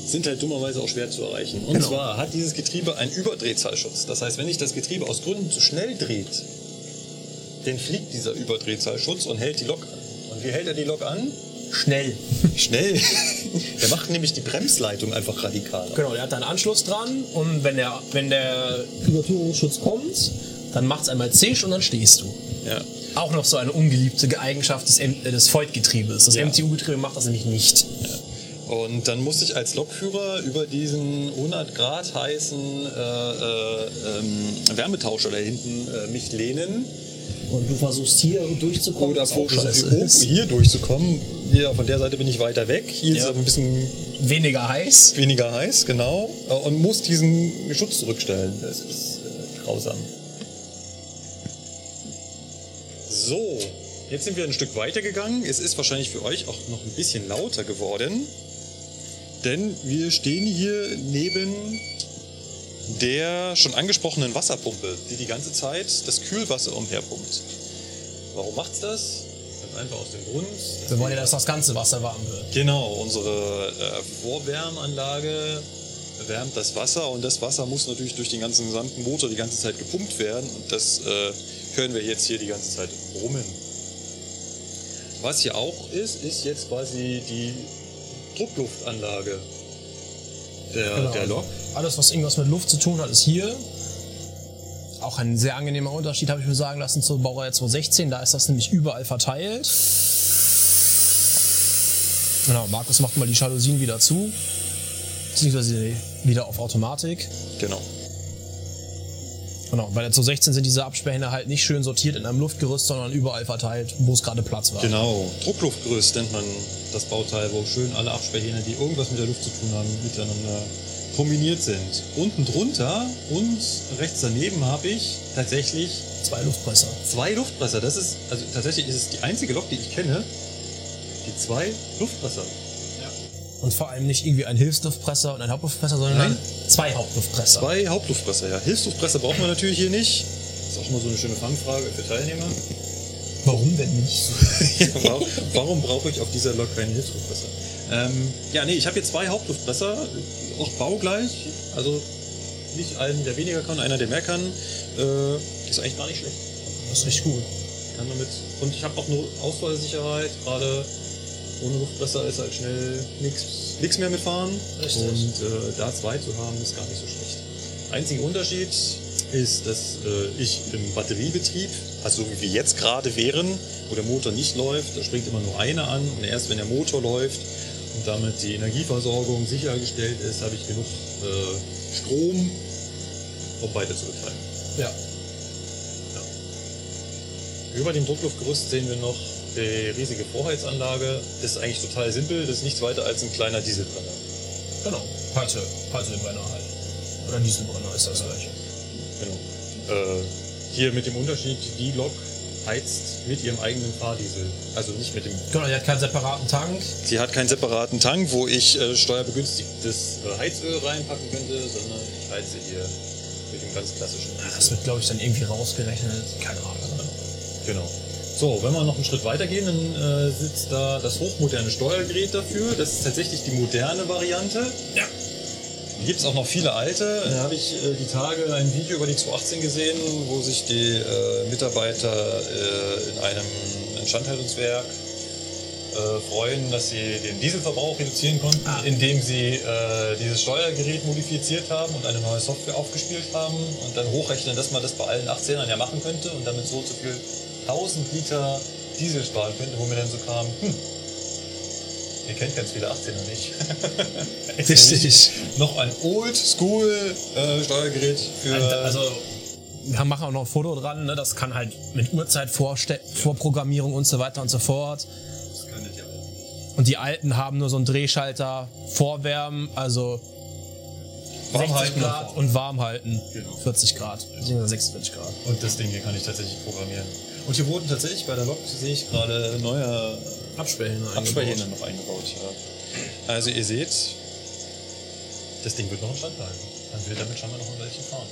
sind halt dummerweise auch schwer zu erreichen. Und Genau. zwar hat dieses Getriebe einen Überdrehzahlschutz. Das heißt, wenn sich das Getriebe aus Gründen zu schnell dreht, dann fliegt dieser Überdrehzahlschutz und hält die Lok an. Und wie hält er die Lok an? Schnell. Schnell. Der macht nämlich die Bremsleitung einfach radikal. Genau, der hat da einen Anschluss dran und wenn der, wenn der Übertürungsschutz kommt, dann macht's einmal zisch und dann stehst du. Ja. Auch noch so eine ungeliebte Eigenschaft des, M- äh, des Voigt-Getriebes. Das Ja. MTU-Getriebe macht das nämlich nicht. Und dann musste ich als Lokführer über diesen 100 Grad heißen äh, äh, ähm, Wärmetauscher da hinten äh, mich lehnen. Und du versuchst hier durchzukommen, Oder ist. hier durchzukommen. Hier von der Seite bin ich weiter weg. Hier ist Ja. es aber ein bisschen Weniger heiß. weniger heiß, genau. Äh, Und muss diesen Schutz zurückstellen. Das ist äh, grausam. So, jetzt sind wir ein Stück weiter gegangen. Es ist wahrscheinlich für euch auch noch ein bisschen lauter geworden. Denn wir stehen hier neben der schon angesprochenen Wasserpumpe, die die ganze Zeit das Kühlwasser umherpumpt. Warum macht's das? Ganz einfach aus dem Grund. Wir wollen ja, dass das ganze Wasser warm wird. Genau, unsere äh, Vorwärmanlage wärmt das Wasser und das Wasser muss natürlich durch den ganzen gesamten Motor die ganze Zeit gepumpt werden und das äh, hören wir jetzt hier die ganze Zeit brummen. Was hier auch ist, ist jetzt quasi die Druckluftanlage der, Genau. der Lok. Alles, was irgendwas mit Luft zu tun hat, ist hier. Auch ein sehr angenehmer Unterschied, habe ich mir sagen lassen, zur Baureihe 216. Da ist das nämlich überall verteilt. Genau, Markus macht mal die Jalousien wieder zu. Beziehungsweise wieder auf Automatik. Genau. Genau, bei der 216 sind diese Absperrhähne halt nicht schön sortiert in einem Luftgerüst, sondern überall verteilt, wo es gerade Platz war. Genau, Druckluftgerüst nennt man das Bauteil, wo schön alle Absperrhähne, die irgendwas mit der Luft zu tun haben, miteinander kombiniert sind. Unten drunter und rechts daneben habe ich tatsächlich Zwei Luftpresser. zwei Luftpresser. Das ist, also tatsächlich ist es die einzige Lok, die ich kenne, die zwei Luftpresser. Und vor allem nicht irgendwie ein Hilfsluftpresser und ein Hauptluftpresser, sondern Nein. zwei Hauptluftpresser. Zwei Hauptluftpresser, ja. Hilfsluftpresser braucht man natürlich hier nicht. Das ist auch mal so eine schöne Fangfrage für Teilnehmer. Warum denn nicht? Ja, warum, warum brauche ich auf dieser Lok keinen Hilfsluftpresser? Ähm, ja, nee, ich habe hier zwei Hauptluftpresser, auch baugleich. Also nicht einen, der weniger kann, einer, der mehr kann. Äh, ist eigentlich gar nicht schlecht. Das ist richtig gut. Kann damit. Und ich habe auch eine Ausfallsicherheit. Gerade ohne Luftpresser ist halt schnell nichts mehr mitfahren. Richtig. Und äh, da zwei zu haben, ist gar nicht so schlecht. Einziger Unterschied ist, dass äh, ich im Batteriebetrieb, also so wie wir jetzt gerade wären, wo der Motor nicht läuft, da springt immer nur einer an und erst wenn der Motor läuft damit die Energieversorgung sichergestellt ist, habe ich genug äh, Strom, um weiter zu betreiben. Ja. Über dem Druckluftgerüst sehen wir noch die riesige Vorheizanlage. Das ist eigentlich total simpel, das ist nichts weiter als ein kleiner Dieselbrenner. Genau. Peitsche, Peitschebrenner halt. Oder Dieselbrenner ist das gleiche. Genau. Äh, hier mit dem Unterschied, die Lok heizt mit ihrem eigenen Fahrdiesel. Also nicht mit dem. Genau, die hat keinen separaten Tank. Sie hat keinen separaten Tank, wo ich äh, steuerbegünstigtes äh, Heizöl reinpacken könnte, sondern ich heize hier mit dem ganz klassischen Das Diesel. wird, glaube ich, dann irgendwie rausgerechnet. Keine Ahnung. Genau. So, wenn wir noch einen Schritt weiter gehen, dann äh, sitzt da das hochmoderne Steuergerät dafür. Das ist tatsächlich die moderne Variante. Ja. Gibt es auch noch viele alte. Da habe ich äh, die Tage ein Video über die 218 gesehen, wo sich die äh, Mitarbeiter äh, in einem Instandhaltungswerk äh, freuen, dass sie den Dieselverbrauch reduzieren konnten, Ah. indem sie äh, dieses Steuergerät modifiziert haben und eine neue Software aufgespielt haben und dann hochrechnen, dass man das bei allen 18ern ja machen könnte und damit so so viel 1000 Liter Diesel sparen könnte, wo mir dann so kam, hm, Ihr kennt ganz viele 18er nicht. Richtig. Noch ein Old-School äh, für. Also, wir machen auch noch ein Foto dran, ne? das kann halt mit Uhrzeit vorste Vorprogrammierung und so weiter und so fort. das kann ich ja auch. Und die alten haben nur so einen Drehschalter, Vorwärmen, also Warm 60 halten Grad und- warm halten, Genau. 40 Grad, beziehungsweise 46 Grad. Und das Ding hier kann ich tatsächlich programmieren. Und hier wurden tatsächlich bei der Lok, sehe ich gerade, neue Absperrhähne Absperrhähne noch eingebaut. Ja. Also ihr seht, Das Ding wird noch im Stand bleiben. Dann will damit schon mal noch ein Weilchen fahren.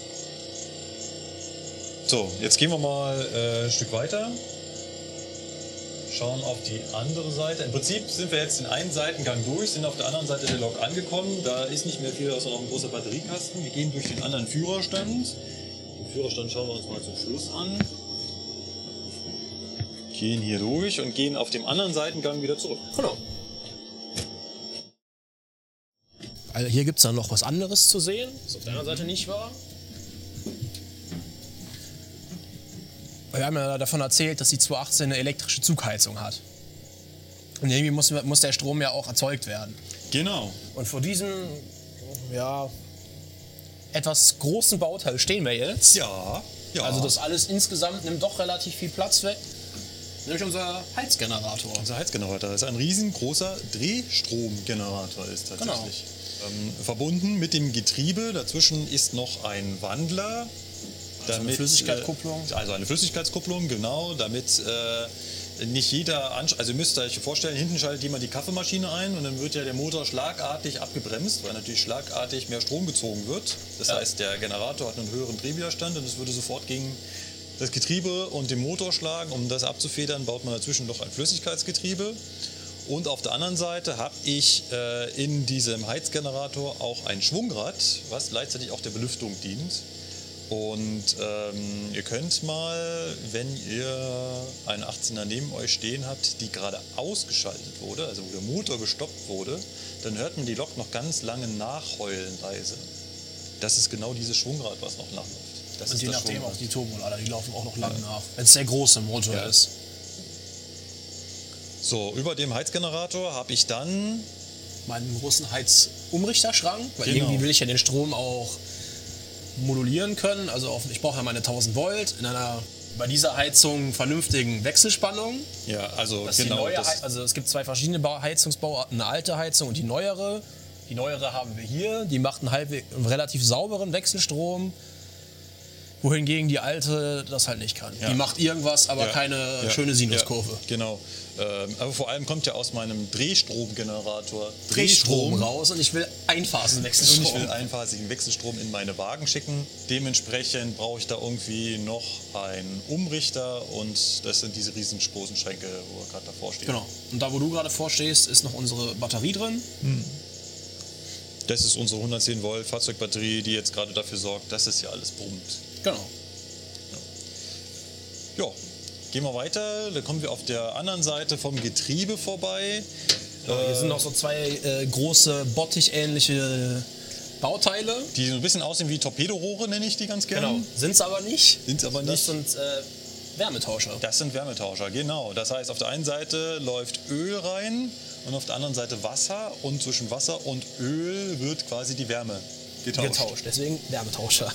so, jetzt gehen wir mal äh, ein Stück weiter. Schauen auf die andere Seite. Im Prinzip sind wir jetzt den einen Seitengang durch, sind auf der anderen Seite der Lok angekommen. Da ist nicht mehr viel, außer noch ein großer Batteriekasten. Wir gehen durch den anderen Führerstand. Den Führerstand schauen wir uns mal zum Schluss an. Gehen hier durch und gehen auf dem anderen Seitengang wieder zurück. Genau. Also hier gibt es dann noch was anderes zu sehen, was auf der anderen Seite nicht war. Wir haben ja davon erzählt, dass die 218 eine elektrische Zugheizung hat. Und irgendwie muss, muss der Strom ja auch erzeugt werden. Genau. Und vor diesem, ja, etwas großen Bauteil stehen wir jetzt. Ja. ja. Also das alles insgesamt nimmt doch relativ viel Platz weg. Nämlich unser Heizgenerator. Unser Heizgenerator ist ein riesengroßer Drehstromgenerator ist tatsächlich. Ähm, verbunden mit dem Getriebe. Dazwischen ist noch ein Wandler. eine Flüssigkeitskupplung. Äh, also eine Flüssigkeitskupplung, genau, damit äh, nicht jeder, Ansch also ihr müsst euch vorstellen, hinten schaltet jemand die Kaffeemaschine ein und dann wird ja der Motor schlagartig abgebremst, weil natürlich schlagartig mehr Strom gezogen wird. Das Ja. heißt, der Generator hat einen höheren Drehwiderstand und es würde sofort gegen das Getriebe und den Motor schlagen. Um das abzufedern, baut man dazwischen noch ein Flüssigkeitsgetriebe. Und auf der anderen Seite habe ich äh, in diesem Heizgenerator auch ein Schwungrad, was gleichzeitig auch der Belüftung dient. Und ähm, ihr könnt mal, wenn ihr eine 18er neben euch stehen habt, die gerade ausgeschaltet wurde, also wo der Motor gestoppt wurde, dann hört man die Lok noch ganz lange nachheulen leise. Das ist genau dieses Schwungrad, was noch nachläuft. Das Und je nachdem auch die Turbolader, die laufen auch noch lang nach. Wenn es der große Motor Ja. ist. So, über dem Heizgenerator habe ich dann Meinen großen Heizumrichterschrank, weil Genau. irgendwie will ich ja den Strom auch modulieren können. Also auf, ich brauche ja meine 1000 Volt in einer bei dieser Heizung vernünftigen Wechselspannung. Ja, also genau. also es gibt zwei verschiedene Bau- Heizungsbauarten, eine alte Heizung und die neuere. Die neuere haben wir hier, die macht einen, halbwe- einen relativ sauberen Wechselstrom, wohingegen die alte das halt nicht kann. Ja. Die macht irgendwas, aber Ja, keine ja, schöne Sinuskurve. Genau. Ähm, aber vor allem kommt ja aus meinem Drehstromgenerator Drehstrom raus und ich will Einphasenwechselstrom. Und ich will einphasigen Wechselstrom in meine Wagen schicken. Dementsprechend brauche ich da irgendwie noch einen Umrichter und das sind diese riesengroßen Schränke, wo wir gerade davor stehen. Genau. Und da, wo du gerade vorstehst, ist noch unsere Batterie drin. Das ist unsere 110 Volt Fahrzeugbatterie, die jetzt gerade dafür sorgt, dass es hier alles brummt. Genau. Ja, gehen wir weiter. Da kommen wir auf der anderen Seite vom Getriebe vorbei. Hier sind noch so zwei äh, große Bottich-ähnliche Bauteile. Die so ein bisschen aussehen wie Torpedorohre, nenne ich die ganz gerne. Genau. Sind es aber nicht. Sind's aber Das nicht. sind äh, Wärmetauscher. Das sind Wärmetauscher, genau. Das heißt, auf der einen Seite läuft Öl rein und auf der anderen Seite Wasser und zwischen Wasser und Öl wird quasi die Wärme getauscht. Getauscht. Deswegen Wärmetauscher.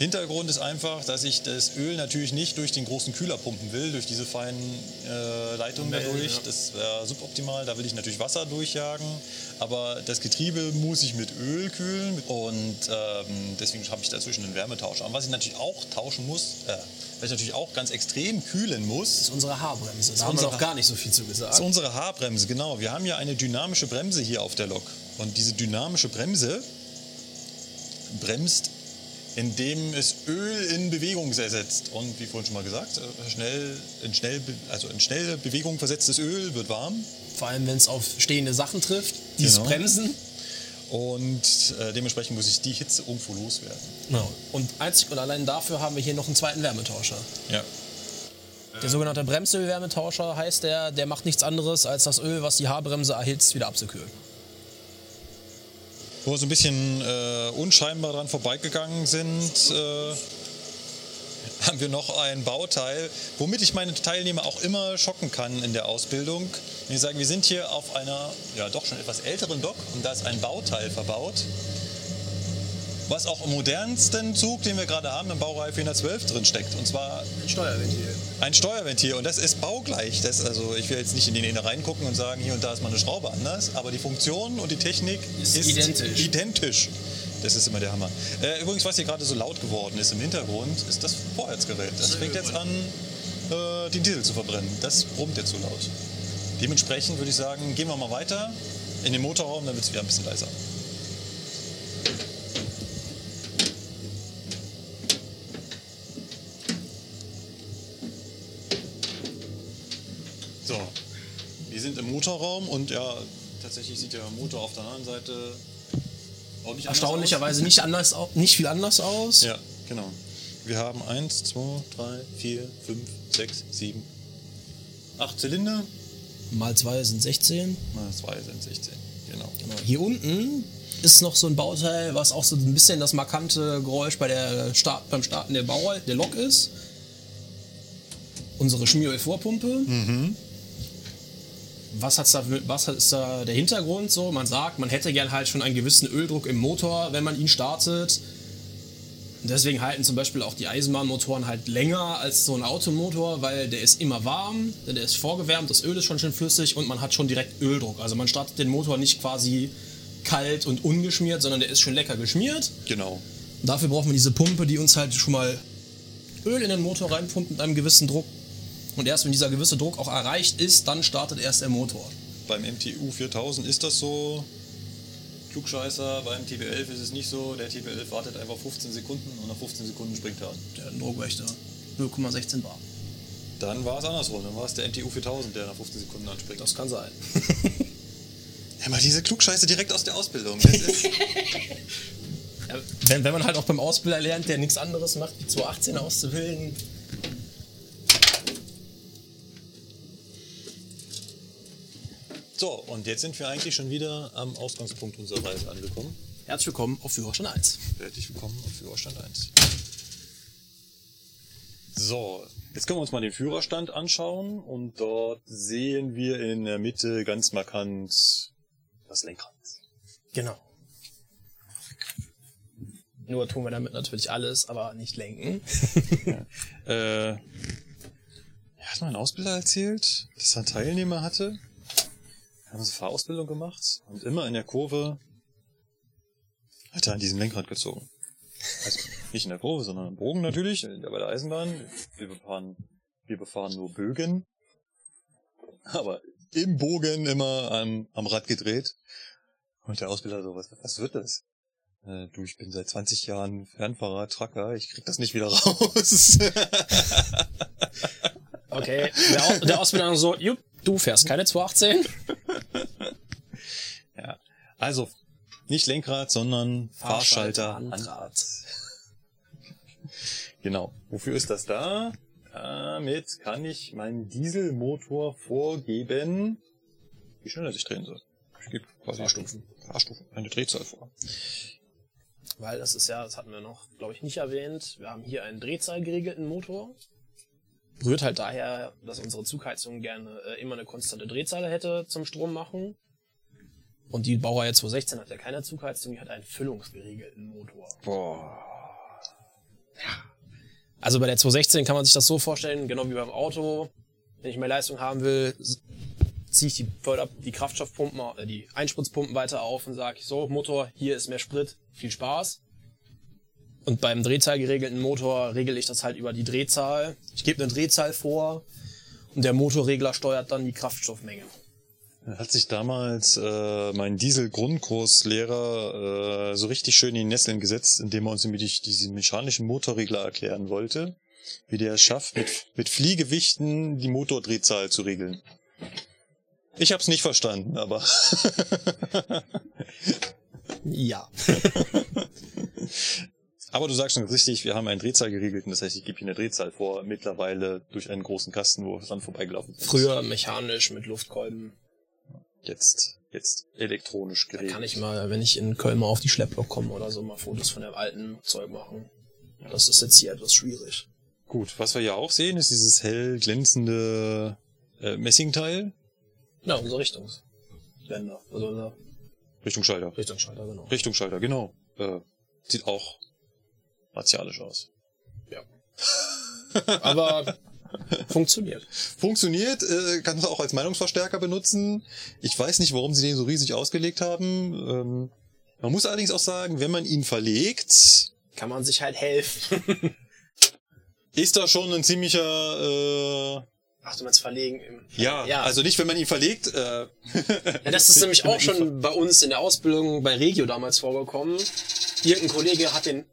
Hintergrund ist einfach, dass ich das Öl natürlich nicht durch den großen Kühler pumpen will, durch diese feinen äh, Leitungen Nee, dadurch. ja. Das wäre suboptimal. Da will ich natürlich Wasser durchjagen. Aber das Getriebe muss ich mit Öl kühlen. Und ähm, deswegen habe ich dazwischen einen Wärmetauscher. Und was ich natürlich auch tauschen muss, äh, was ich natürlich auch ganz extrem kühlen muss, Das ist unsere Haarbremse. Da haben wir noch gar nicht so viel zu das gesagt. ist unsere Haarbremse, genau. Wir haben ja eine dynamische Bremse hier auf der Lok. Und diese dynamische Bremse bremst, indem es Öl in Bewegung ersetzt. Und wie vorhin schon mal gesagt, äh, schnell, in, schnell, also in schnelle Bewegung versetztes Öl wird warm. Vor allem, wenn es auf stehende Sachen trifft, die es Genau. bremsen. Und äh, dementsprechend muss ich die Hitze irgendwo loswerden. Genau. Und einzig und allein dafür haben wir hier noch einen zweiten Wärmetauscher. Ja. Der sogenannte Bremsöl-Wärmetauscher heißt der, der macht nichts anderes, als das Öl, was die Haarbremse erhitzt, wieder abzukühlen. Wo wir so ein bisschen äh, unscheinbar dran vorbeigegangen sind, äh, haben wir noch ein Bauteil, womit ich meine Teilnehmer auch immer schocken kann in der Ausbildung. Wie gesagt, wir sind hier auf einer, ja doch schon etwas älteren Dock und da ist ein Bauteil verbaut, was auch im modernsten Zug, den wir gerade haben, im Baureihe 412 drin steckt. Und zwar Ein Steuerventil. ein Steuerventil und das ist baugleich. Das, also ich will jetzt nicht in den Innereien gucken und sagen, hier und da ist mal eine Schraube anders, aber die Funktion und die Technik Ist ist, identisch. identisch. Das ist immer der Hammer. Äh, übrigens, was hier gerade so laut geworden ist im Hintergrund, ist das Vorheizgerät. Das fängt jetzt an, äh, den Diesel zu verbrennen. Das brummt jetzt so laut. Dementsprechend würde ich sagen, gehen wir mal weiter in den Motorraum, dann wird es wieder ein bisschen leiser. Motorraum und ja, tatsächlich sieht der Motor auf der anderen Seite auch nicht Erstaunlicherweise nicht, anders, nicht viel anders aus. Ja, genau. Wir haben 1, 2, 3, 4, 5, 6, 7, 8 Zylinder. Mal zwei sind 16. Mal 2 sind 16. Genau. Genau. Hier unten ist noch so ein Bauteil, was auch so ein bisschen das markante Geräusch bei der Start, beim Starten der Bauer, der Lok ist. Unsere Schmierölvorpumpe. Was, hat's da, was ist da der Hintergrund so? Man sagt, man hätte gern halt schon einen gewissen Öldruck im Motor, wenn man ihn startet. Deswegen halten zum Beispiel auch die Eisenbahnmotoren halt länger als so ein Automotor, weil der ist immer warm, der ist vorgewärmt, das Öl ist schon schön flüssig und man hat schon direkt Öldruck. Also man startet den Motor nicht quasi kalt und ungeschmiert, sondern der ist schon lecker geschmiert. Genau. Dafür braucht man diese Pumpe, die uns halt schon mal Öl in den Motor reinpumpt mit einem gewissen Druck. Und erst wenn dieser gewisse Druck auch erreicht ist, dann startet erst der Motor. Beim MTU 4000 ist das so. Klugscheißer, beim TB11 ist es nicht so. Der TB11 wartet einfach 15 Sekunden und nach 15 Sekunden springt er an. Der hat einen Druckwächter. 0,16 bar. Dann war es andersrum. Dann war es der MTU 4000, der nach 15 Sekunden anspringt. Das kann sein. Ja, mal diese Klugscheiße direkt aus der Ausbildung. Das ist, Ja, wenn, wenn man halt auch beim Ausbilder lernt, der nichts anderes macht, wie 218 auszubilden. So, und jetzt sind wir eigentlich schon wieder am Ausgangspunkt unserer Reise angekommen. Herzlich willkommen auf Führerschein 1. Herzlich willkommen auf Führerstand 1. So, jetzt können wir uns mal den Führerstand anschauen und dort sehen wir in der Mitte ganz markant das Lenkrad. Genau. Nur tun wir damit natürlich alles, aber nicht lenken. Äh, hat mein Ausbilder erzählt, dass er einen Teilnehmer hatte. Haben so Fahrausbildung gemacht und immer in der Kurve hat er an diesem Lenkrad gezogen. Also nicht in der Kurve, sondern im Bogen natürlich, bei der Eisenbahn. Wir befahren, wir befahren nur Bögen. Aber im Bogen immer am, am Rad gedreht. Und der Ausbilder so, was, was wird das? Äh, du, ich bin seit 20 Jahren Fernfahrer, Trucker, ich krieg das nicht wieder raus. Okay, der, Au- der Ausbilder so, jupp, du fährst keine 218. Ja. Also, nicht Lenkrad, sondern Fahrschalter, Handrad. Genau. Wofür ist das da? Damit kann ich meinen Dieselmotor vorgeben, wie schnell er sich drehen soll. Ich gebe quasi Fahrstufen. Fahrstufen, eine Drehzahl vor. Weil das ist ja, das hatten wir noch, glaube ich, nicht erwähnt. Wir haben hier einen drehzahlgeregelten Motor. Rührt halt daher, dass unsere Zugheizung gerne äh, immer eine konstante Drehzahl hätte zum Strom machen. Und die Baureihe 216 hat ja keine Zugheizung, die hat einen füllungsgeregelten Motor. Boah. Also bei der 216 kann man sich das so vorstellen, genau wie beim Auto. Wenn ich mehr Leistung haben will, ziehe ich die, Förder die Kraftstoffpumpen, äh, die Einspritzpumpen weiter auf und sage, so Motor, hier ist mehr Sprit, viel Spaß. Und beim drehzahlgeregelten Motor regel ich das halt über die Drehzahl. Ich gebe eine Drehzahl vor und der Motorregler steuert dann die Kraftstoffmenge. Hat sich damals äh, mein Diesel-Grundkurslehrer äh, so richtig schön in die Nesseln gesetzt, indem er uns nämlich diesen mechanischen Motorregler erklären wollte, wie der es schafft, mit, mit Fliegewichten die Motordrehzahl zu regeln. Ich hab's nicht verstanden, aber Ja. aber du sagst schon richtig, wir haben einen Drehzahl geregelten, das heißt, ich gebe hier eine Drehzahl vor, mittlerweile durch einen großen Kasten, wo es dann vorbeigelaufen ist. Früher mechanisch mit Luftkolben. Jetzt, jetzt elektronisch Da geregelt. kann ich mal, wenn ich in Köln mal auf die Schlepplok komme oder so, mal Fotos von dem alten Zeug machen. Das ist jetzt hier etwas schwierig. Gut, was wir ja auch sehen, ist dieses hell glänzende äh, Messingteil. Ja, unser Richtungsblender. Also unser Richtungsschalter. Richtungsschalter, genau. Richtungsschalter, genau. Äh, sieht auch martialisch aus. Aber funktioniert. Funktioniert, äh, kann es auch als Meinungsverstärker benutzen. Ich weiß nicht, warum sie den so riesig ausgelegt haben. Ähm, man muss allerdings auch sagen, wenn man ihn verlegt, Kann man sich halt helfen. ist da schon ein ziemlicher, äh, Ach, du meinst verlegen im. ja, Ja. also nicht, wenn man ihn verlegt, äh, Ja, das ist nämlich auch schon bei uns in der Ausbildung bei Regio damals vorgekommen. Irgendein Kollege hat den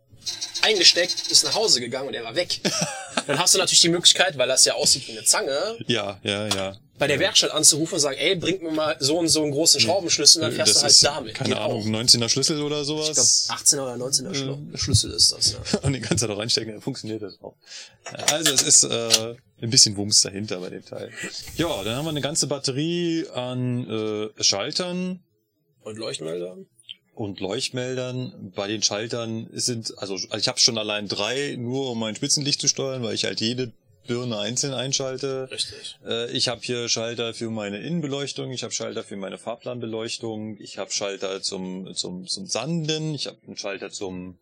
eingesteckt, ist nach Hause gegangen und er war weg. Dann hast du natürlich die Möglichkeit, weil das ja aussieht wie eine Zange, ja, ja, ja. bei der Werkstatt anzurufen und sagen, ey, bring mir mal so und so einen großen Schraubenschlüssel, dann fährst das du halt ist, damit. keine Geht Ahnung, auch. 19er Schlüssel oder Ich glaube, sowas. 18er oder 19er Schlu- Schlüssel ist das, ja. und den kannst du da reinstecken, dann funktioniert das auch. Also es ist äh, ein bisschen Wumms dahinter bei dem Teil. Ja, dann haben wir eine ganze Batterie an äh, Schaltern Und Leuchtmelder? Und Leuchtmeldern. Bei den Schaltern sind, also, also ich habe schon allein drei, nur um mein Spitzenlicht zu steuern, weil ich halt jede Birne einzeln einschalte. Richtig. Äh, ich habe hier Schalter für meine Innenbeleuchtung, ich habe Schalter für meine Fahrplanbeleuchtung, ich habe Schalter zum, zum, zum Sanden, ich habe einen Schalter zum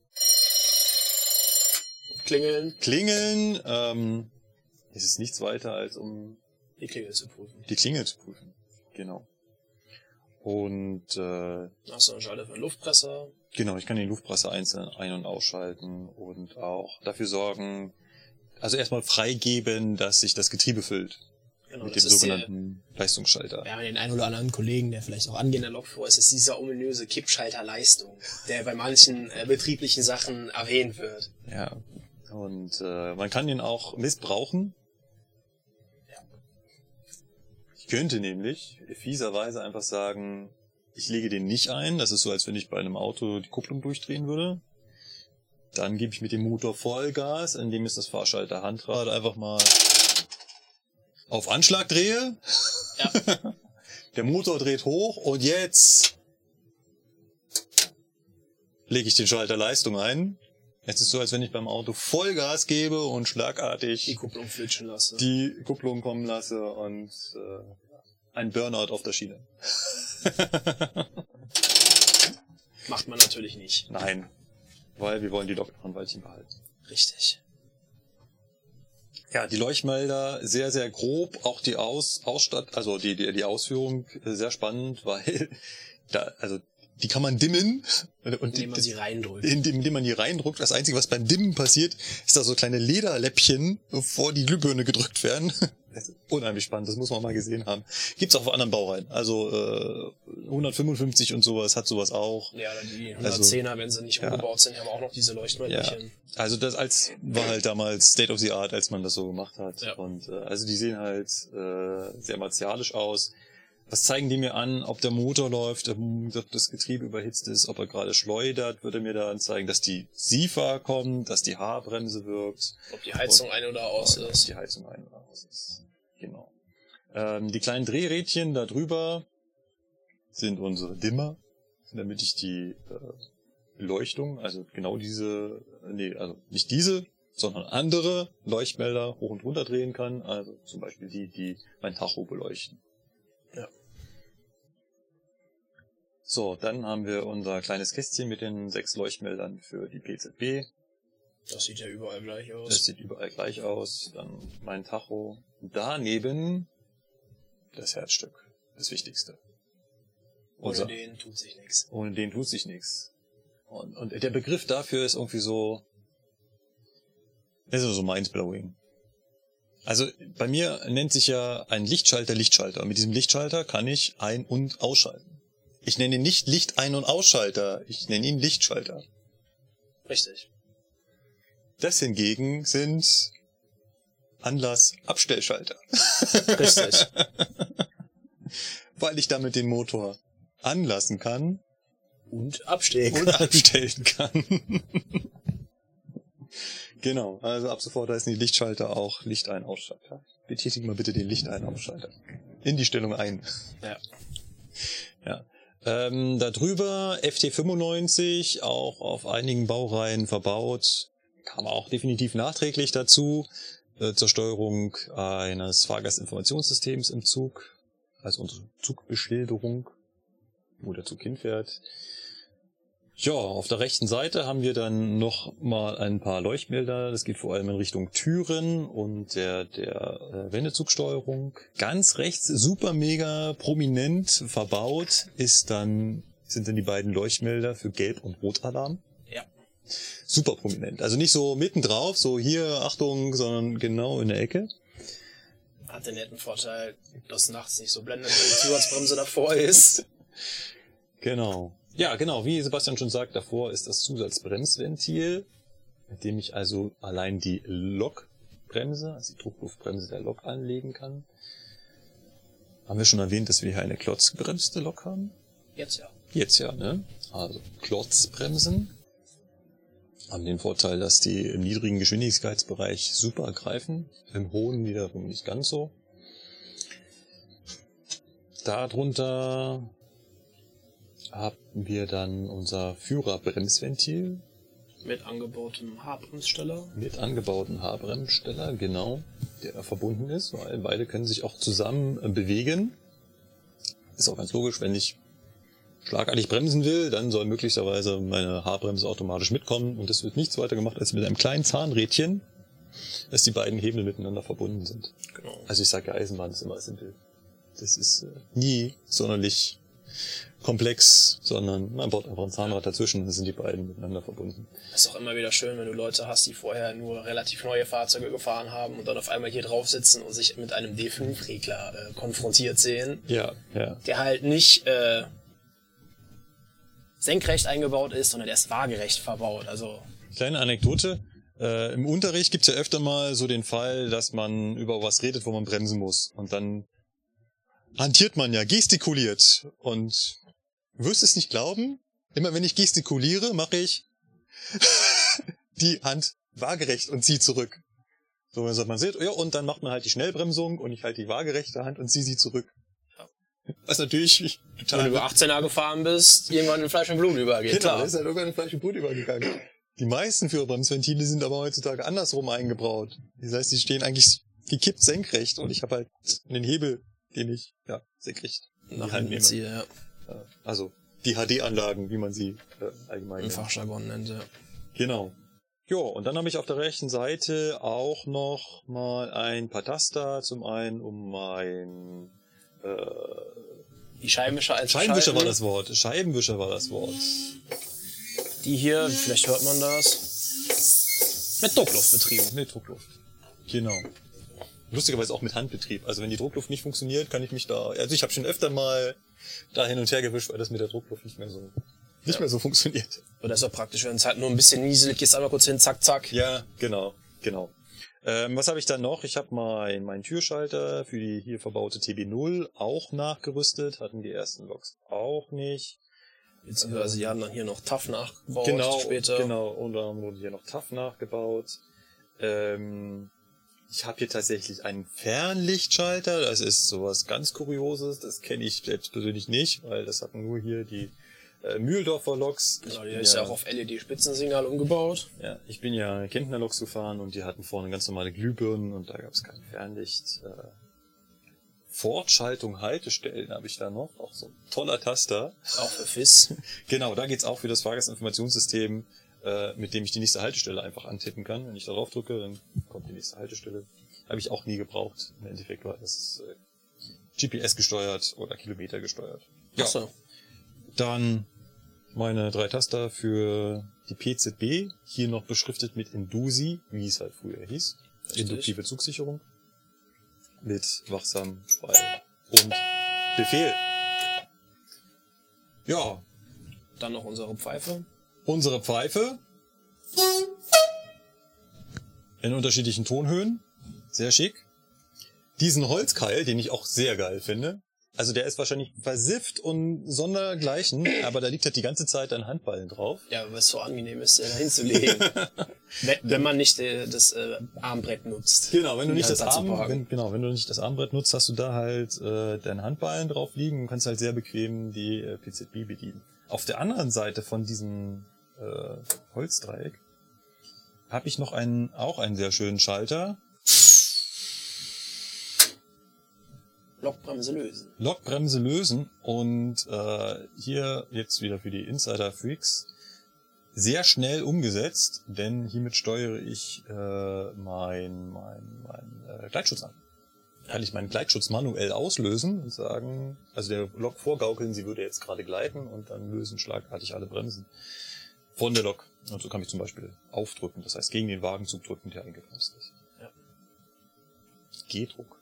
Klingeln, Klingeln. Ähm, es ist nichts weiter als um die Klingel zu prüfen. die Klingel zu prüfen. Genau. Und äh, Hast du einen Schalter für einen Luftpresser? genau, ich kann den Luftpresser einzeln ein- und ausschalten und auch dafür sorgen, also erstmal freigeben, dass sich das Getriebe füllt Genau, mit dem ist der, sogenannten Leistungsschalter. wir haben den einen oder anderen Kollegen, der vielleicht auch angehender Lokführer ist, ist dieser ominöse Kippschalter-Leistung, der bei manchen äh, betrieblichen Sachen erwähnt wird. Ja. Und äh, man kann ihn auch missbrauchen. Ich könnte nämlich fieserweise einfach sagen, ich lege den nicht ein. Das ist so, als wenn ich bei einem Auto die Kupplung durchdrehen würde. Dann gebe ich mit dem Motor Vollgas, indem ich das Fahrschalter Handrad einfach mal auf Anschlag drehe. Ja. Der Motor dreht hoch und jetzt lege ich den Schalter Leistung ein. Es ist so, als wenn ich beim Auto Vollgas gebe und schlagartig Die Kupplung flitschen lasse. die Kupplung kommen lasse und äh, ein Burnout auf der Schiene. Macht man natürlich nicht. Nein, weil wir wollen die Lok Weilchen behalten. Richtig. Ja, die Leuchtmelder sehr, sehr grob. Auch die Aus Ausstatt, also die, die, die Ausführung äh, sehr spannend, weil da, also die kann man dimmen und Indem man sie reindrückt. indem, indem man die reindrückt. Das Einzige, was beim Dimmen passiert, ist, dass so kleine Lederläppchen vor die Glühbirne gedrückt werden. Unheimlich spannend, das muss man mal gesehen haben. Gibt's auch auf anderen Baureihen. Also äh, 155 und sowas hat sowas auch. Ja, die Also, 110er, wenn sie nicht ja. umgebaut sind, haben auch noch diese Leuchtmännchen. Also das als war halt damals State of the Art, als man das so gemacht hat. Ja. Und äh, also die sehen halt äh, sehr martialisch aus. Was zeigen die mir an, ob der Motor läuft, ähm, ob das Getriebe überhitzt ist, ob er gerade schleudert, würde mir da anzeigen, dass die SIFA kommt, dass die Haarbremse wirkt. Ob die Heizung ein oder aus Oder ist. Die Heizung ein oder aus ist. Genau. Ähm, die kleinen Drehrädchen da drüber sind unsere Dimmer, damit ich die äh, Beleuchtung, also genau diese, nee, also nicht diese, sondern andere Leuchtmelder hoch und runter drehen kann. Also zum Beispiel die, die mein Tacho beleuchten. So, dann haben wir unser kleines Kästchen mit den sechs Leuchtmeldern für die PZB. Das sieht ja überall gleich aus. Das sieht überall gleich aus. Dann mein Tacho. Daneben das Herzstück. Das Wichtigste. Ohne Unser- den tut sich nichts. ohne den tut sich nichts. Und, und der Begriff dafür ist irgendwie so, das ist so mindblowing. Also bei mir nennt sich ja ein Lichtschalter Lichtschalter. Und mit diesem Lichtschalter kann ich ein- und ausschalten. Ich nenne ihn nicht Licht ein- und Ausschalter. Ich nenne ihn Lichtschalter. Richtig. Das hingegen sind Anlass-Abstellschalter. Richtig. Weil ich damit den Motor anlassen kann Und abstehen. und abstellen kann. genau, also ab sofort heißen die Lichtschalter auch Licht ein Ausschalter. Betätigen mal bitte den Licht ein Ausschalter. In die Stellung ein. Ja. Ja. Ähm, da drüber FT95, auch auf einigen Baureihen verbaut, kam auch definitiv nachträglich dazu, äh, zur Steuerung eines Fahrgastinformationssystems im Zug. also unsere Zugbeschilderung, wo der Zug hinfährt. Ja, auf der rechten Seite haben wir dann noch mal ein paar Leuchtmelder. Das geht vor allem in Richtung Türen und der, der äh, Wendezugsteuerung. Ganz rechts, super mega prominent verbaut, ist dann, sind dann die beiden Leuchtmelder für Gelb- und Rotalarm. Ja. Super prominent. Also nicht so mittendrauf, so hier, Achtung, sondern genau in der Ecke. Hat den netten Vorteil, dass nachts nicht so blendet, wenn die Zusatzbremse davor ist. Genau. Ja, genau, wie Sebastian schon sagt, davor ist das Zusatzbremsventil, mit dem ich also allein die Lokbremse, also die Druckluftbremse der Lok anlegen kann. Haben wir schon erwähnt, dass wir hier eine klotzgebremste Lok haben? Jetzt ja. Jetzt ja, ne? Also Klotzbremsen haben den Vorteil, dass die im niedrigen Geschwindigkeitsbereich super greifen, im hohen wiederum nicht ganz so. Darunter haben wir dann unser Führerbremsventil Mit angebautem Haarbremssteller. mit angebauten Haarbremssteller, genau, der da verbunden ist, weil beide können sich auch zusammen äh, bewegen. Ist auch ganz logisch, wenn ich schlagartig bremsen will, dann soll möglicherweise meine Haarbremse automatisch mitkommen und es wird nichts weiter gemacht als mit einem kleinen Zahnrädchen, dass die beiden Hebel miteinander verbunden sind. Genau. Also ich sage ja, Eisenbahn ist immer simpel. Das ist äh, nie sonderlich komplex, sondern man baut einfach ein Zahnrad dazwischen, dann sind die beiden miteinander verbunden. ist auch immer wieder schön, wenn du Leute hast, die vorher nur relativ neue Fahrzeuge gefahren haben und dann auf einmal hier drauf sitzen und sich mit einem D5-Regler äh, konfrontiert sehen, Ja, ja. der halt nicht äh, senkrecht eingebaut ist, sondern der ist waagerecht verbaut. Also Kleine Anekdote. Äh, Im Unterricht gibt's ja öfter mal so den Fall, dass man über was redet, wo man bremsen muss. Und dann hantiert man ja, gestikuliert. Und du wirst es nicht glauben, immer wenn ich gestikuliere, mache ich die Hand waagerecht und ziehe zurück. So, sagt man, seht, ja, und dann macht man halt die Schnellbremsung und ich halte die waagerechte Hand und ziehe sie zurück. Was natürlich wenn total du über 18er gefahren bist, irgendwann in Fleisch und Blut übergeht. Genau, klar. ist halt irgendwann in Fleisch und Blut übergegangen. Die meisten Führerbremsventile sind aber heutzutage andersrum eingebaut. Das heißt, die stehen eigentlich gekippt senkrecht und ich habe halt einen Hebel, den ich ja senkrecht Nach hinten ziehe, ja. Äh, Also die HD-Anlagen, wie man sie äh, allgemein Im nennt. Fachjargon nennt, ja. Genau. Jo, und dann habe ich auf der rechten Seite auch noch mal ein paar Taster. Zum einen, um mein äh, Die Scheibenwischer als Scheibenwischer war das Wort. Scheibenwischer war das Wort. Die hier, vielleicht hört man das, mit Druckluft betrieben. Mit Druckluft. Genau. Lustigerweise auch mit Handbetrieb. Also wenn die Druckluft nicht funktioniert, kann ich mich da. Also ich habe schon öfter mal da hin und her gewischt, weil das mit der Druckluft nicht mehr so nicht Ja. mehr so funktioniert. Oder ist auch praktisch, wenn es halt nur ein bisschen nieselig ist, einmal kurz hin, zack, zack. Ja, genau, genau. Ähm, was habe ich dann noch? Ich habe mein, meinen Türschalter für die hier verbaute TB0 auch nachgerüstet. Hatten die ersten Loks auch nicht. Beziehungsweise die haben dann hier noch TAF nachgebaut genau, später. genau. Und dann wurde hier noch TAF nachgebaut. Ähm, ich habe hier tatsächlich einen Fernlichtschalter. Das ist sowas ganz Kurioses. Das kenne ich selbst persönlich nicht, weil das hatten nur hier die äh, Mühldorfer Loks. Genau, die ist ja auch auf LED-Spitzensignal umgebaut. ja, ich bin ja Kentner Loks gefahren und die hatten vorne ganz normale Glühbirnen und da gab es kein Fernlicht. Äh, Fortschaltung Haltestellen habe ich da noch, auch so ein toller Taster. Auch für FIS. Genau, da geht's auch für das Fahrgastinformationssystem, äh, mit dem ich die nächste Haltestelle einfach antippen kann. Wenn ich darauf drücke, dann kommt die nächste Haltestelle. Habe ich auch nie gebraucht. Im Endeffekt war das äh, GPS gesteuert oder Kilometer gesteuert. Ja, Achso. dann meine drei Taster für die PZB, hier noch beschriftet mit Indusi, wie es halt früher hieß. Richtig. Induktive Zugsicherung. Mit wachsam, frei und Befehl. Ja, Dann noch unsere Pfeife. Unsere Pfeife. In unterschiedlichen Tonhöhen. Sehr schick. Diesen Holzkeil, den ich auch sehr geil finde. Also der ist wahrscheinlich versifft und sondergleichen, aber da liegt halt die ganze Zeit ein Handballen drauf. Ja, weil es so angenehm ist, den da hinzulegen. wenn, wenn man nicht äh, das äh, Armbrett nutzt. Genau, wenn du nicht das Arm, wenn, genau, wenn du nicht das Armbrett nutzt, hast du da halt äh, deinen Handballen drauf liegen und kannst halt sehr bequem die äh, PZB bedienen. Auf der anderen Seite von diesem äh, Holzdreieck habe ich noch einen auch einen sehr schönen Schalter. Lokbremse lösen. Lokbremse lösen und äh, hier jetzt wieder für die Insider-Freaks sehr schnell umgesetzt, denn hiermit steuere ich äh, mein, mein, mein äh, Gleitschutz an. Kann ich meinen Gleitschutz manuell auslösen und sagen, also der Lok vorgaukeln, sie würde jetzt gerade gleiten und dann lösen schlagartig alle Bremsen von der Lok. Und so kann ich zum Beispiel aufdrücken, das heißt gegen den Wagenzug drücken, der eingebremst ist. Ja. G-Druck.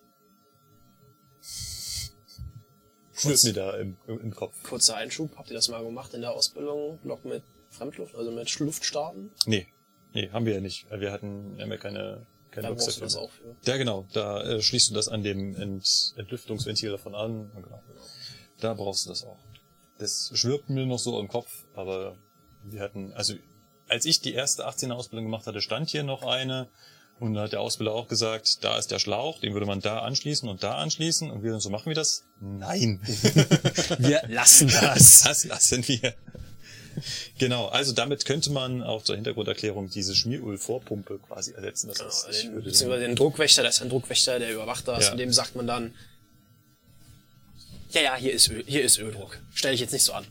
Schwirrt mir da im, im Kopf. Kurzer Einschub, habt ihr das mal gemacht in der Ausbildung? Lok mit Fremdluft, also mit Luftstarten? Nee, nee, haben wir ja nicht. Wir hatten, wir haben ja keine, keine Da brauchst du das auch für. Ja, genau. Da äh, schließt du das an dem Ent Entlüftungsventil davon an. Genau. Da brauchst du das auch. Das schwirbt mir noch so im Kopf, aber wir hatten, also als ich die erste 18er Ausbildung gemacht hatte, stand hier noch eine und da hat der Ausbilder auch gesagt, da ist der Schlauch, den würde man da anschließen und da anschließen und wir so machen wir das? Nein. Wir lassen das. Das lassen wir. Genau, also damit könnte man auch zur Hintergrunderklärung diese Schmieröl-Vorpumpe quasi ersetzen. Das heißt, ich Den, beziehungsweise den Druckwächter, das ist ein Druckwächter, der überwacht das, Ja. und dem sagt man dann, ja, ja, hier ist Öl, hier ist Öldruck. Stell dich jetzt nicht so an.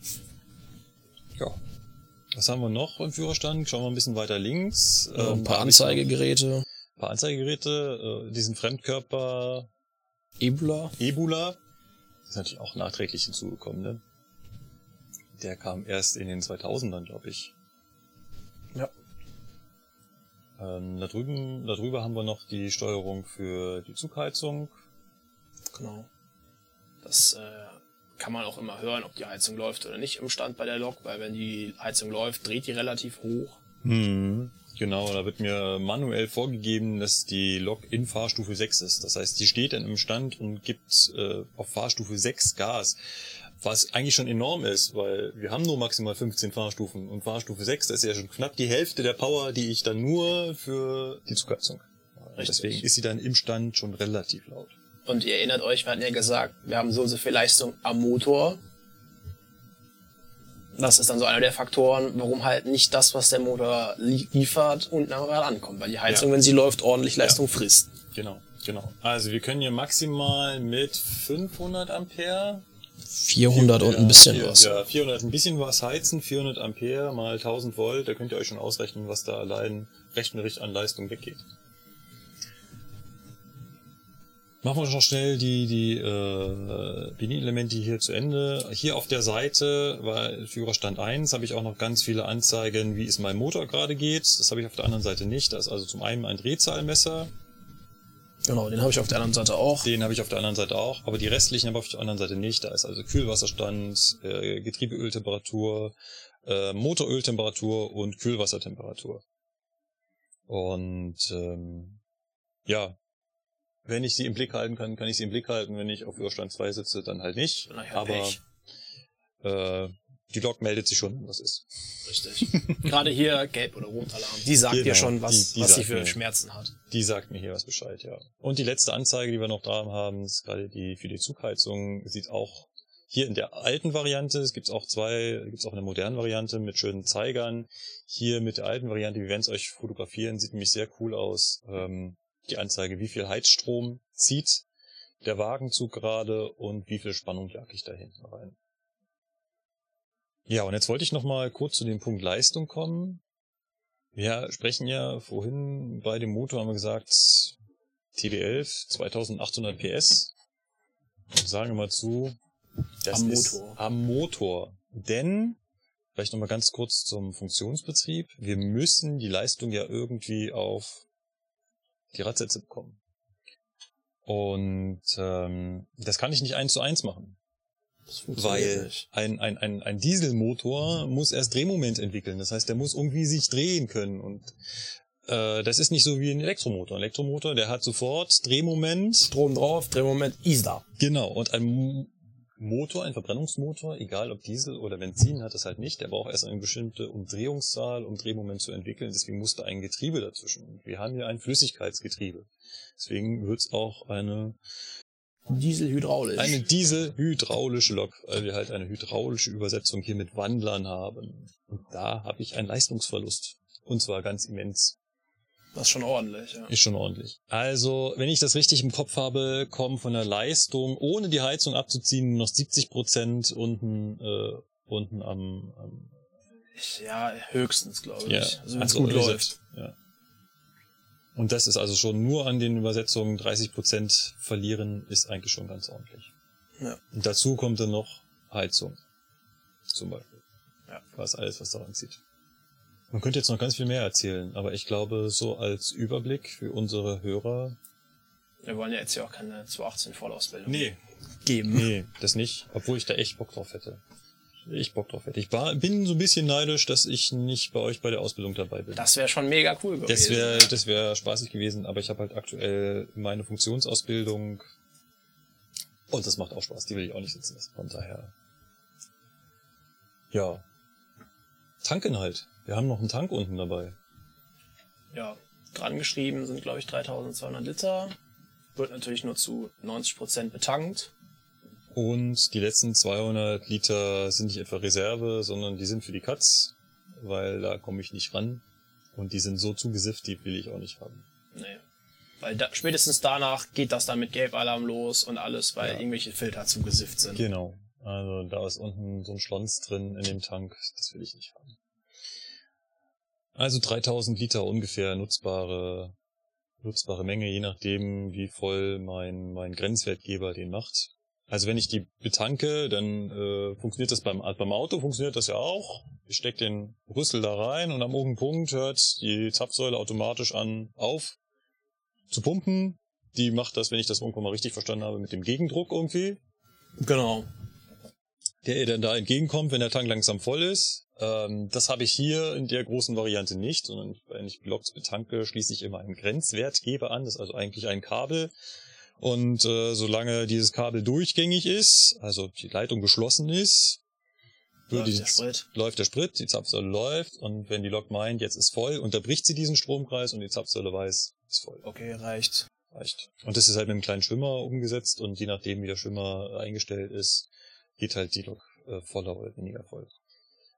Was haben wir noch im Führerstand? Schauen wir ein bisschen weiter links. ein Ähm, paar ich noch Anzeigegeräte. Ein paar Anzeigegeräte, äh, diesen Fremdkörper Ebola. Ebula. Das ist natürlich auch nachträglich hinzugekommen, ne? Der kam erst in den 2000ern, glaube ich. Ja. Ähm, da drüben, da drüber haben wir noch die Steuerung für die Zugheizung. Genau. Das äh, kann man auch immer hören, ob die Heizung läuft oder nicht im Stand bei der Lok, weil wenn die Heizung läuft, dreht die relativ hoch. Hm. Genau, da wird mir manuell vorgegeben, dass die Lok in Fahrstufe 6 ist. Das heißt, die steht dann im Stand und gibt äh, auf Fahrstufe 6 Gas. Was eigentlich schon enorm ist, weil wir haben nur maximal 15 Fahrstufen und Fahrstufe 6, das ist ja schon knapp die Hälfte der Power, die ich dann nur für die Zugheizung. Deswegen ist sie dann im Stand schon relativ laut. Und ihr erinnert euch, wir hatten ja gesagt, wir haben so und so viel Leistung am Motor. Das ist dann so einer der Faktoren, warum halt nicht das, was der Motor li liefert, unten am Rad ankommt. Weil die Heizung, Ja. wenn sie läuft, ordentlich Leistung frisst. Genau, genau. Also wir können hier maximal mit 500 Ampere 400 und ein bisschen ja, was. Ja, 400 ein bisschen was heizen, 400 Ampere mal 1000 Volt, da könnt ihr euch schon ausrechnen, was da allein rechnerisch an Leistung weggeht. Machen wir noch schnell die, die äh, Bedienelemente hier zu Ende. Hier auf der Seite, weil Führerstand 1, habe ich auch noch ganz viele Anzeigen, wie es mein Motor gerade geht. Das habe ich auf der anderen Seite nicht. Da ist also zum einen ein Drehzahlmesser, Genau, den habe ich auf der anderen Seite auch. den habe ich auf der anderen Seite auch, aber die restlichen habe ich auf der anderen Seite nicht. Da ist also Kühlwasserstand, äh, Getriebeöltemperatur, äh, Motoröltemperatur und Kühlwassertemperatur. Und ähm, ja, wenn ich sie im Blick halten kann, kann ich sie im Blick halten. Wenn ich auf Führerstand 2 sitze, dann halt nicht. Naja, aber Pech. äh, die Lok meldet sich schon, was ist. Richtig. Gerade hier Gelb- oder Rotalarm. Die sagt Genau, dir schon, was, die- die was sie für mir. Schmerzen hat. Die sagt mir hier was Bescheid, ja. Und die letzte Anzeige, die wir noch da haben, ist gerade die für die Zugheizung, sieht auch hier in der alten Variante, es gibt auch zwei, gibt es auch eine moderne Variante mit schönen Zeigern. Hier mit der alten Variante, wir werden es euch fotografieren, sieht nämlich sehr cool aus. Ähm, die Anzeige, wie viel Heizstrom zieht der Wagenzug gerade und wie viel Spannung jag ich da hinten rein. Ja, und jetzt wollte ich noch mal kurz zu dem Punkt Leistung kommen. Wir sprechen ja vorhin bei dem Motor, haben wir gesagt, TB11, 2800 PS. Und sagen wir mal zu, das Am ist Motor. am Motor. Denn, vielleicht nochmal ganz kurz zum Funktionsbetrieb, wir müssen die Leistung ja irgendwie auf die Radsätze bekommen. Und ähm, das kann ich nicht eins zu eins machen. Weil ein, ein, ein, ein Dieselmotor muss erst Drehmoment entwickeln. Das heißt, der muss irgendwie sich drehen können. Und äh, das ist nicht so wie ein Elektromotor. Ein Elektromotor, der hat sofort Drehmoment. Strom drauf, Drehmoment, ist da. Genau. Und ein Motor, ein Verbrennungsmotor, egal ob Diesel oder Benzin, hat das halt nicht. Der braucht erst eine bestimmte Umdrehungszahl, um Drehmoment zu entwickeln. Deswegen muss da ein Getriebe dazwischen. Und wir haben hier ein Flüssigkeitsgetriebe. Deswegen wird es auch eine Dieselhydraulisch. eine Diesel-hydraulische Lok, weil wir halt eine hydraulische Übersetzung hier mit Wandlern haben. Und da habe ich einen Leistungsverlust. Und zwar ganz immens. Das ist schon ordentlich, ja. Ist schon ordentlich. Also, wenn ich das richtig im Kopf habe, kommen von der Leistung, ohne die Heizung abzuziehen, noch 70 Prozent unten, äh, unten am, am Ja, höchstens, glaube ich. ja, also wenn es also gut gesagt, läuft. Ja. Und das ist also schon nur an den Übersetzungen 30 Prozent verlieren, ist eigentlich schon ganz ordentlich. Ja. Und dazu kommt dann noch Heizung. Zum Beispiel. Ja. Was alles, was daran zieht. Man könnte jetzt noch ganz viel mehr erzählen, aber ich glaube, so als Überblick für unsere Hörer. Wir wollen ja jetzt ja auch keine 218 Vollausbildung Nee, geben. nee, das nicht. Obwohl ich da echt Bock drauf hätte. Ich Bock drauf hätte. Ich war, bin so ein bisschen neidisch, dass ich nicht bei euch bei der Ausbildung dabei bin. Das wäre schon mega cool gewesen. Das wäre das wär spaßig gewesen, aber ich habe halt aktuell meine Funktionsausbildung und das macht auch Spaß, die will ich auch nicht sitzen lassen. Von daher. Ja. Tanken halt. Wir haben noch einen Tank unten dabei. ja, dran geschrieben sind, glaube ich, 3200 Liter. Wird natürlich nur zu 90 Prozent betankt. Und die letzten 200 Liter sind nicht etwa Reserve, sondern die sind für die Katz, weil da komme ich nicht ran. Und die sind so zugesifft, die will ich auch nicht haben. Nee. Weil da, spätestens danach geht das dann mit Gelbalarm los und alles, weil Ja. irgendwelche Filter zugesifft sind. Genau. Also da ist unten so ein Schlons drin in dem Tank. Das will ich nicht haben. Also 3000 Liter ungefähr nutzbare, nutzbare Menge, je nachdem, wie voll mein, mein Grenzwertgeber den macht. Also wenn ich die betanke, dann äh, funktioniert das beim, beim Auto, funktioniert das ja auch. Ich stecke den Rüssel da rein und am irgendeinen Punkt hört die Zapfsäule automatisch an auf zu pumpen. Die macht das, wenn ich das irgendwann mal richtig verstanden habe, mit dem Gegendruck irgendwie Genau. der ihr dann da entgegenkommt, wenn der Tank langsam voll ist. Ähm, das habe ich hier in der großen Variante nicht, sondern wenn ich Blocks betanke, schließe ich immer einen Grenzwertgeber an. Das ist also eigentlich ein Kabel. Und äh, solange dieses Kabel durchgängig ist, also die Leitung geschlossen ist, Läuft die- der Sprit. läuft der Sprit, die Zapfsäule läuft und wenn die Lok meint, jetzt ist voll, unterbricht sie diesen Stromkreis und die Zapfsäule weiß, ist voll. Okay, reicht. Reicht. Und das ist halt mit einem kleinen Schwimmer umgesetzt und je nachdem, wie der Schwimmer eingestellt ist, geht halt die Lok äh, voller oder weniger voll.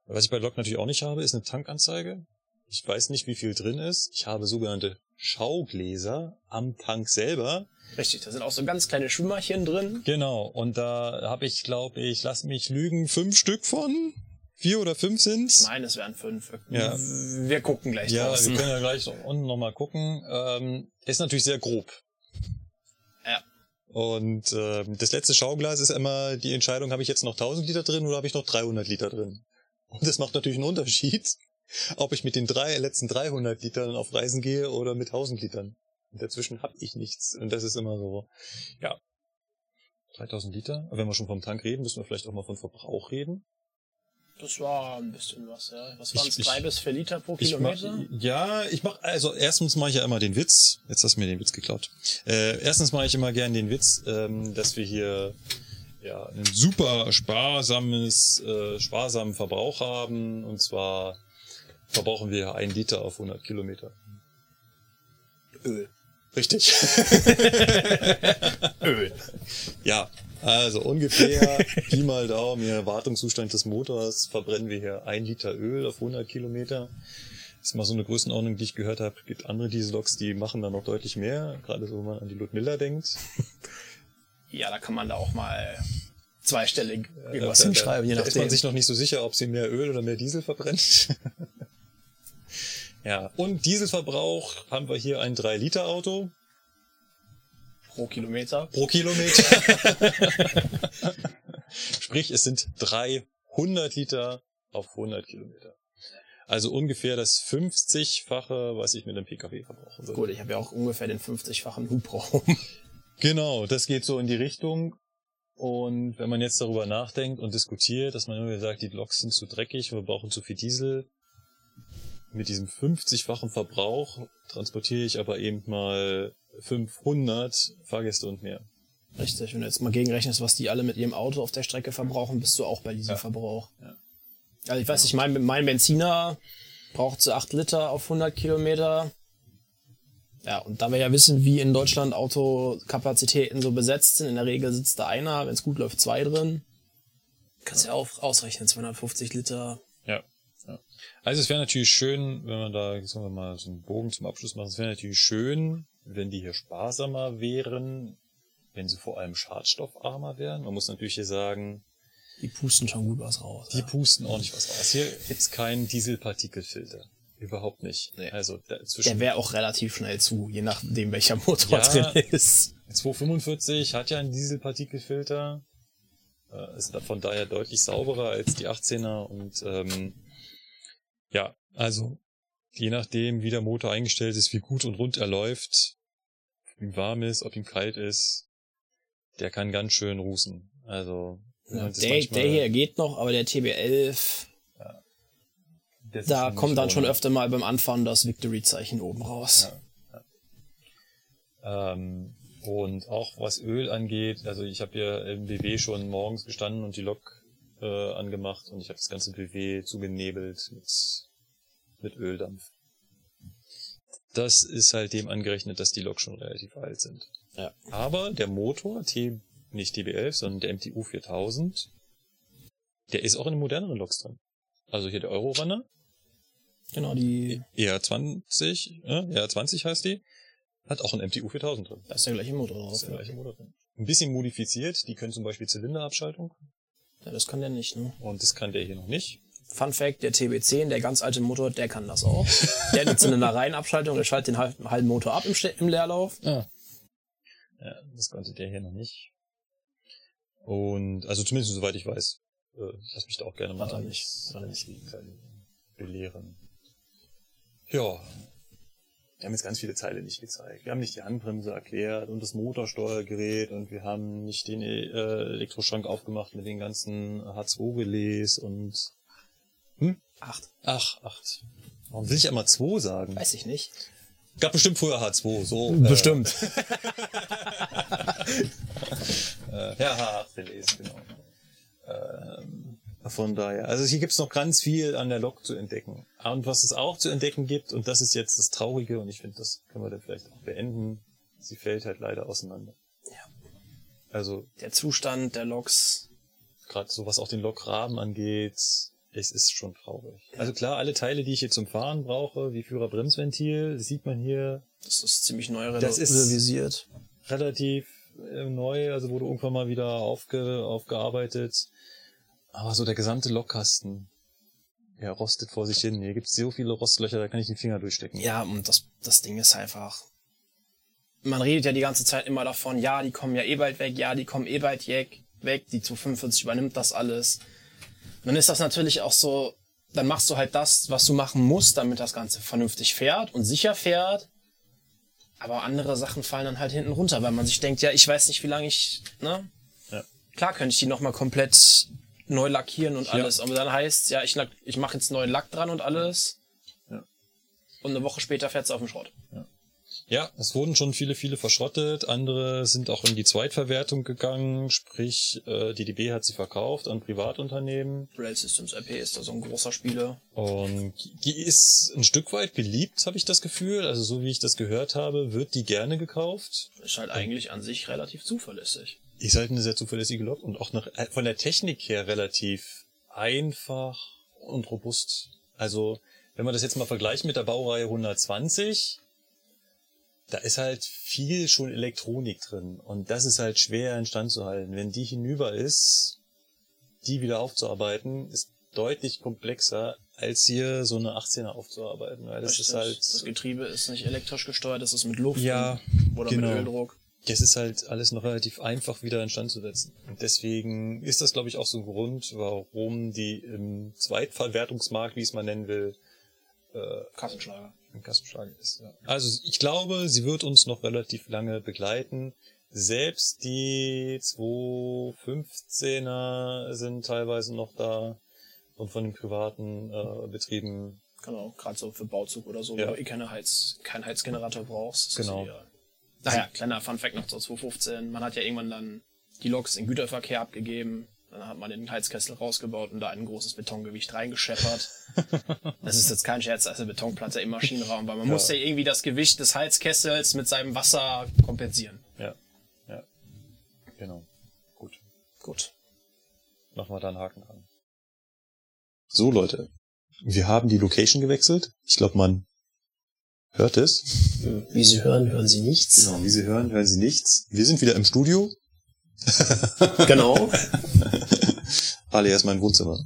Was ich bei Lok natürlich auch nicht habe, ist eine Tankanzeige. Ich weiß nicht, wie viel drin ist. Ich habe sogenannte Schaugläser am Tank selber. Richtig, da sind auch so ganz kleine Schwimmerchen drin. Genau. Und da habe ich, glaube ich, lass mich lügen, fünf Stück von. Vier oder fünf sind's. Nein, es wären fünf. Ja. Wir gucken gleich Ja, draußen. wir können ja gleich unten nochmal gucken. Ähm, ist natürlich sehr grob. Ja. Und ähm, das letzte Schauglas ist immer die Entscheidung, habe ich jetzt noch 1000 Liter drin oder habe ich noch 300 Liter drin? Und das macht natürlich einen Unterschied, ob ich mit den drei letzten 300 Litern auf Reisen gehe oder mit 1000 Litern. Und dazwischen habe ich nichts. Und das ist immer so, ja. 3000 Liter. Wenn wir schon vom Tank reden, müssen wir vielleicht auch mal von Verbrauch reden. Das war ein bisschen was, ja. Was waren es? Drei bis vier Liter pro Ich mach, Kilometer? ja, ich mach, also erstens mache ich ja immer den Witz, jetzt hast du mir den Witz geklaut. Äh, erstens mache ich immer gern den Witz, ähm, dass wir hier ja einen super sparsames, äh, sparsamen Verbrauch haben. Und zwar verbrauchen wir ein Liter auf 100 Kilometer. Öl. Richtig. Öl. ja, also ungefähr Pi mal Daumen, hier Wartungszustand des Motors, verbrennen wir hier ein Liter Öl auf 100 Kilometer. Das ist mal so eine Größenordnung, die ich gehört habe. gibt andere Dieselloks, die machen da noch deutlich mehr, gerade so, wenn man an die Ludmilla denkt. Ja, da kann man da auch mal zweistellig Da- irgendwas da- hinschreiben, je da ist man nachdem. sich noch nicht so sicher, ob sie mehr Öl oder mehr Diesel verbrennt. ja, und Dieselverbrauch haben wir hier ein 3-Liter-Auto Pro Kilometer. pro Kilometer. Sprich, es sind 300 Liter auf 100 Kilometer. Also ungefähr das 50-fache, was ich mit einem Pkw verbrauchen würde. Gut, ich habe ja auch ungefähr den 50-fachen Hubraum. Genau, das geht so in die Richtung. Und wenn man jetzt darüber nachdenkt und diskutiert, dass man immer sagt, die Loks sind zu dreckig, wir brauchen zu viel Diesel. Mit diesem 50-fachen Verbrauch transportiere ich aber eben mal 500 Fahrgäste und mehr. Richtig, wenn du jetzt mal gegenrechnest, was die alle mit ihrem Auto auf der Strecke verbrauchen, bist du auch bei diesem Ja. Verbrauch. Ja. Also ich weiß nicht, mein, mein Benziner braucht so 8 Liter auf 100 Kilometer. Ja, und da wir ja wissen, wie in Deutschland Autokapazitäten so besetzt sind, in der Regel sitzt da einer, wenn es gut läuft, zwei drin. Kannst ja auch ausrechnen, 250 Liter. Ja. Also es wäre natürlich schön, wenn man da, jetzt wir mal, so einen Bogen zum Abschluss machen, es wäre natürlich schön, wenn die hier sparsamer wären, wenn sie vor allem schadstoffarmer wären. Man muss natürlich hier sagen, Die pusten schon gut was raus. die pusten ordentlich was raus. Hier gibt's keinen Dieselpartikelfilter. Überhaupt nicht. Nee. Also da, Der wäre auch relativ schnell zu, je nachdem welcher Motor Ja. drin ist. 245 hat ja einen Dieselpartikelfilter. Äh, ist von daher deutlich sauberer als die 18er und ähm, ja, also je nachdem, wie der Motor eingestellt ist, wie gut und rund er läuft, ob ihm warm ist, ob ihm kalt ist, der kann ganz schön rußen. Also Ja, der, manchmal- der hier geht noch, aber der TB11, ist da kommt dann schon öfter mal beim Anfahren das Victory-Zeichen oben raus. Ähm, und auch was Öl angeht, also ich habe hier im BW schon morgens gestanden und die Lok äh, angemacht und ich habe das ganze BW zugenebelt mit, mit Öldampf. Das ist halt dem angerechnet, dass die Lok schon relativ alt sind. Ja. Aber der Motor, T, nicht TB11, sondern der MTU 4000, der ist auch in den moderneren Loks drin. Also hier der Eurorunner, Genau, die, ER20, äh, ER20 heißt die, hat auch ein MTU 4000 drin. da ist der gleiche Motor Das drauf. ist der Ja. gleiche Motor drin. Ein bisschen modifiziert, die können zum Beispiel Zylinderabschaltung Ja, das kann der nicht, ne? und das kann der hier noch nicht. Fun Fact, der TB10, der ganz alte Motor, der kann das auch. Der hat eine Zylindereihenabschaltung, der schaltet den halben, halben Motor ab im, im Leerlauf. Ja, das konnte der hier noch nicht. Und, also zumindest soweit ich weiß, äh, ich lasse mich da auch gerne mal er nicht. Das Gegenteil belehren. Ja. Wir haben jetzt ganz viele Teile nicht gezeigt. Wir haben nicht die Handbremse erklärt und das Motorsteuergerät und wir haben nicht den äh, Elektroschrank aufgemacht mit den ganzen H2-Relais und Acht. Ach, acht. Warum will ich immer zwei sagen? Weiß ich nicht. Gab bestimmt früher H2, so. Bestimmt. Äh, ja, H8 Relais, genau. Ähm, von daher, also hier gibt's noch ganz viel an der Lok zu entdecken. Und was es auch zu entdecken gibt, und das ist jetzt das Traurige, und ich finde, das können wir dann vielleicht auch beenden, sie fällt halt leider auseinander. Ja. Also Der Zustand der Loks. gerade so was auch den Lokrahmen angeht, es ist schon traurig. Also klar, alle Teile, die ich hier zum Fahren brauche, wie Führerbremsventil, sieht man hier Das ist ziemlich neu Das ist- revisiert. relativ äh, neu, also wurde irgendwann mal wieder aufge, aufgearbeitet. Aber so der gesamte Lokkasten, der rostet vor sich hin. Hier gibt's so viele Rostlöcher, da kann ich den Finger durchstecken. Ja, und das, das Ding ist einfach. Man redet ja die ganze Zeit immer davon, ja, die kommen ja eh bald weg, ja, die kommen eh bald weg, weg, die 245 übernimmt das alles. Und dann ist das natürlich auch so, dann machst du halt das, was du machen musst, damit das Ganze vernünftig fährt und sicher fährt. Aber andere Sachen fallen dann halt hinten runter, weil man sich denkt, ja, ich weiß nicht, wie lange ich, ne? Ja. Klar könnte ich die nochmal komplett neu lackieren und Ja. alles, aber dann heißt ja, ich, ich mache jetzt neuen Lack dran und alles. Ja. Und eine Woche später fährt's auf den Schrott. Ja, es wurden schon viele, viele verschrottet. Andere sind auch in die Zweitverwertung gegangen. Sprich, äh, die DB hat sie verkauft an Privatunternehmen. Rail Systems RP ist da so ein großer Spieler. Und die ist ein Stück weit beliebt, habe ich das Gefühl. Also so wie ich das gehört habe, wird die gerne gekauft. Ist halt eigentlich an sich relativ zuverlässig. Ist halt eine sehr zuverlässige Lok und auch noch äh, von der Technik her relativ einfach und robust. Also, wenn man das jetzt mal vergleicht mit der Baureihe 120, da ist halt viel schon Elektronik drin und das ist halt schwer instand zu halten. Wenn die hinüber ist, die wieder aufzuarbeiten, ist deutlich komplexer, als hier so eine 18er aufzuarbeiten, weil das Richtig. ist halt das Getriebe ist nicht elektrisch gesteuert, das ist mit Luft Ja, oder genau. mit Öldruck. Das ist halt alles noch relativ einfach wieder instand zu setzen. Und deswegen ist das, glaube ich, auch so ein Grund, warum die im Zweitverwertungsmarkt, wie es mal nennen will, äh, Kassenschlager. ein Kassenschlager ist. Ja. Also ich glaube, sie wird uns noch relativ lange begleiten. Selbst die 215er sind teilweise noch da und von den privaten äh, Betrieben. Genau, gerade so für Bauzug oder so, Ja. wo du eh keine Heiz, keinen Heizgenerator brauchst. Genau. ideal. Naja, kleiner Funfact noch zur 215. Man hat ja irgendwann dann die Loks in Güterverkehr abgegeben. Dann hat man den Heizkessel rausgebaut und da ein großes Betongewicht reingescheppert. das ist jetzt kein Scherz, also Betonplatte im Maschinenraum, weil man Ja. muss ja irgendwie das Gewicht des Heizkessels mit seinem Wasser kompensieren. Ja, ja, genau. Gut, Gut. machen wir da einen Haken dran. So Leute, Wir haben die Location gewechselt. Ich glaube, man hört es. Wie Sie hören, hören Sie nichts. Genau, wie Sie hören, hören Sie nichts. Wir sind wieder im Studio. Genau. alias mein Wohnzimmer.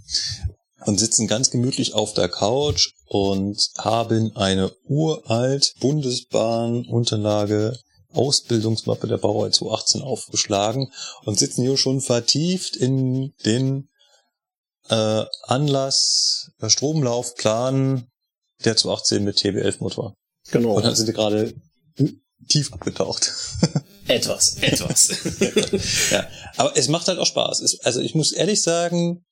Und sitzen ganz gemütlich auf der Couch und haben eine uralt Bundesbahn-Unterlage Ausbildungsmappe der Baureihe 218 aufgeschlagen und sitzen hier schon vertieft in den äh, Anlass, äh, Stromlaufplan der 218 mit TB11-Motor. Genau. Und dann sind wir gerade tief abgetaucht. Etwas, etwas. ja, aber es macht halt auch Spaß. Es, also ich muss ehrlich sagen,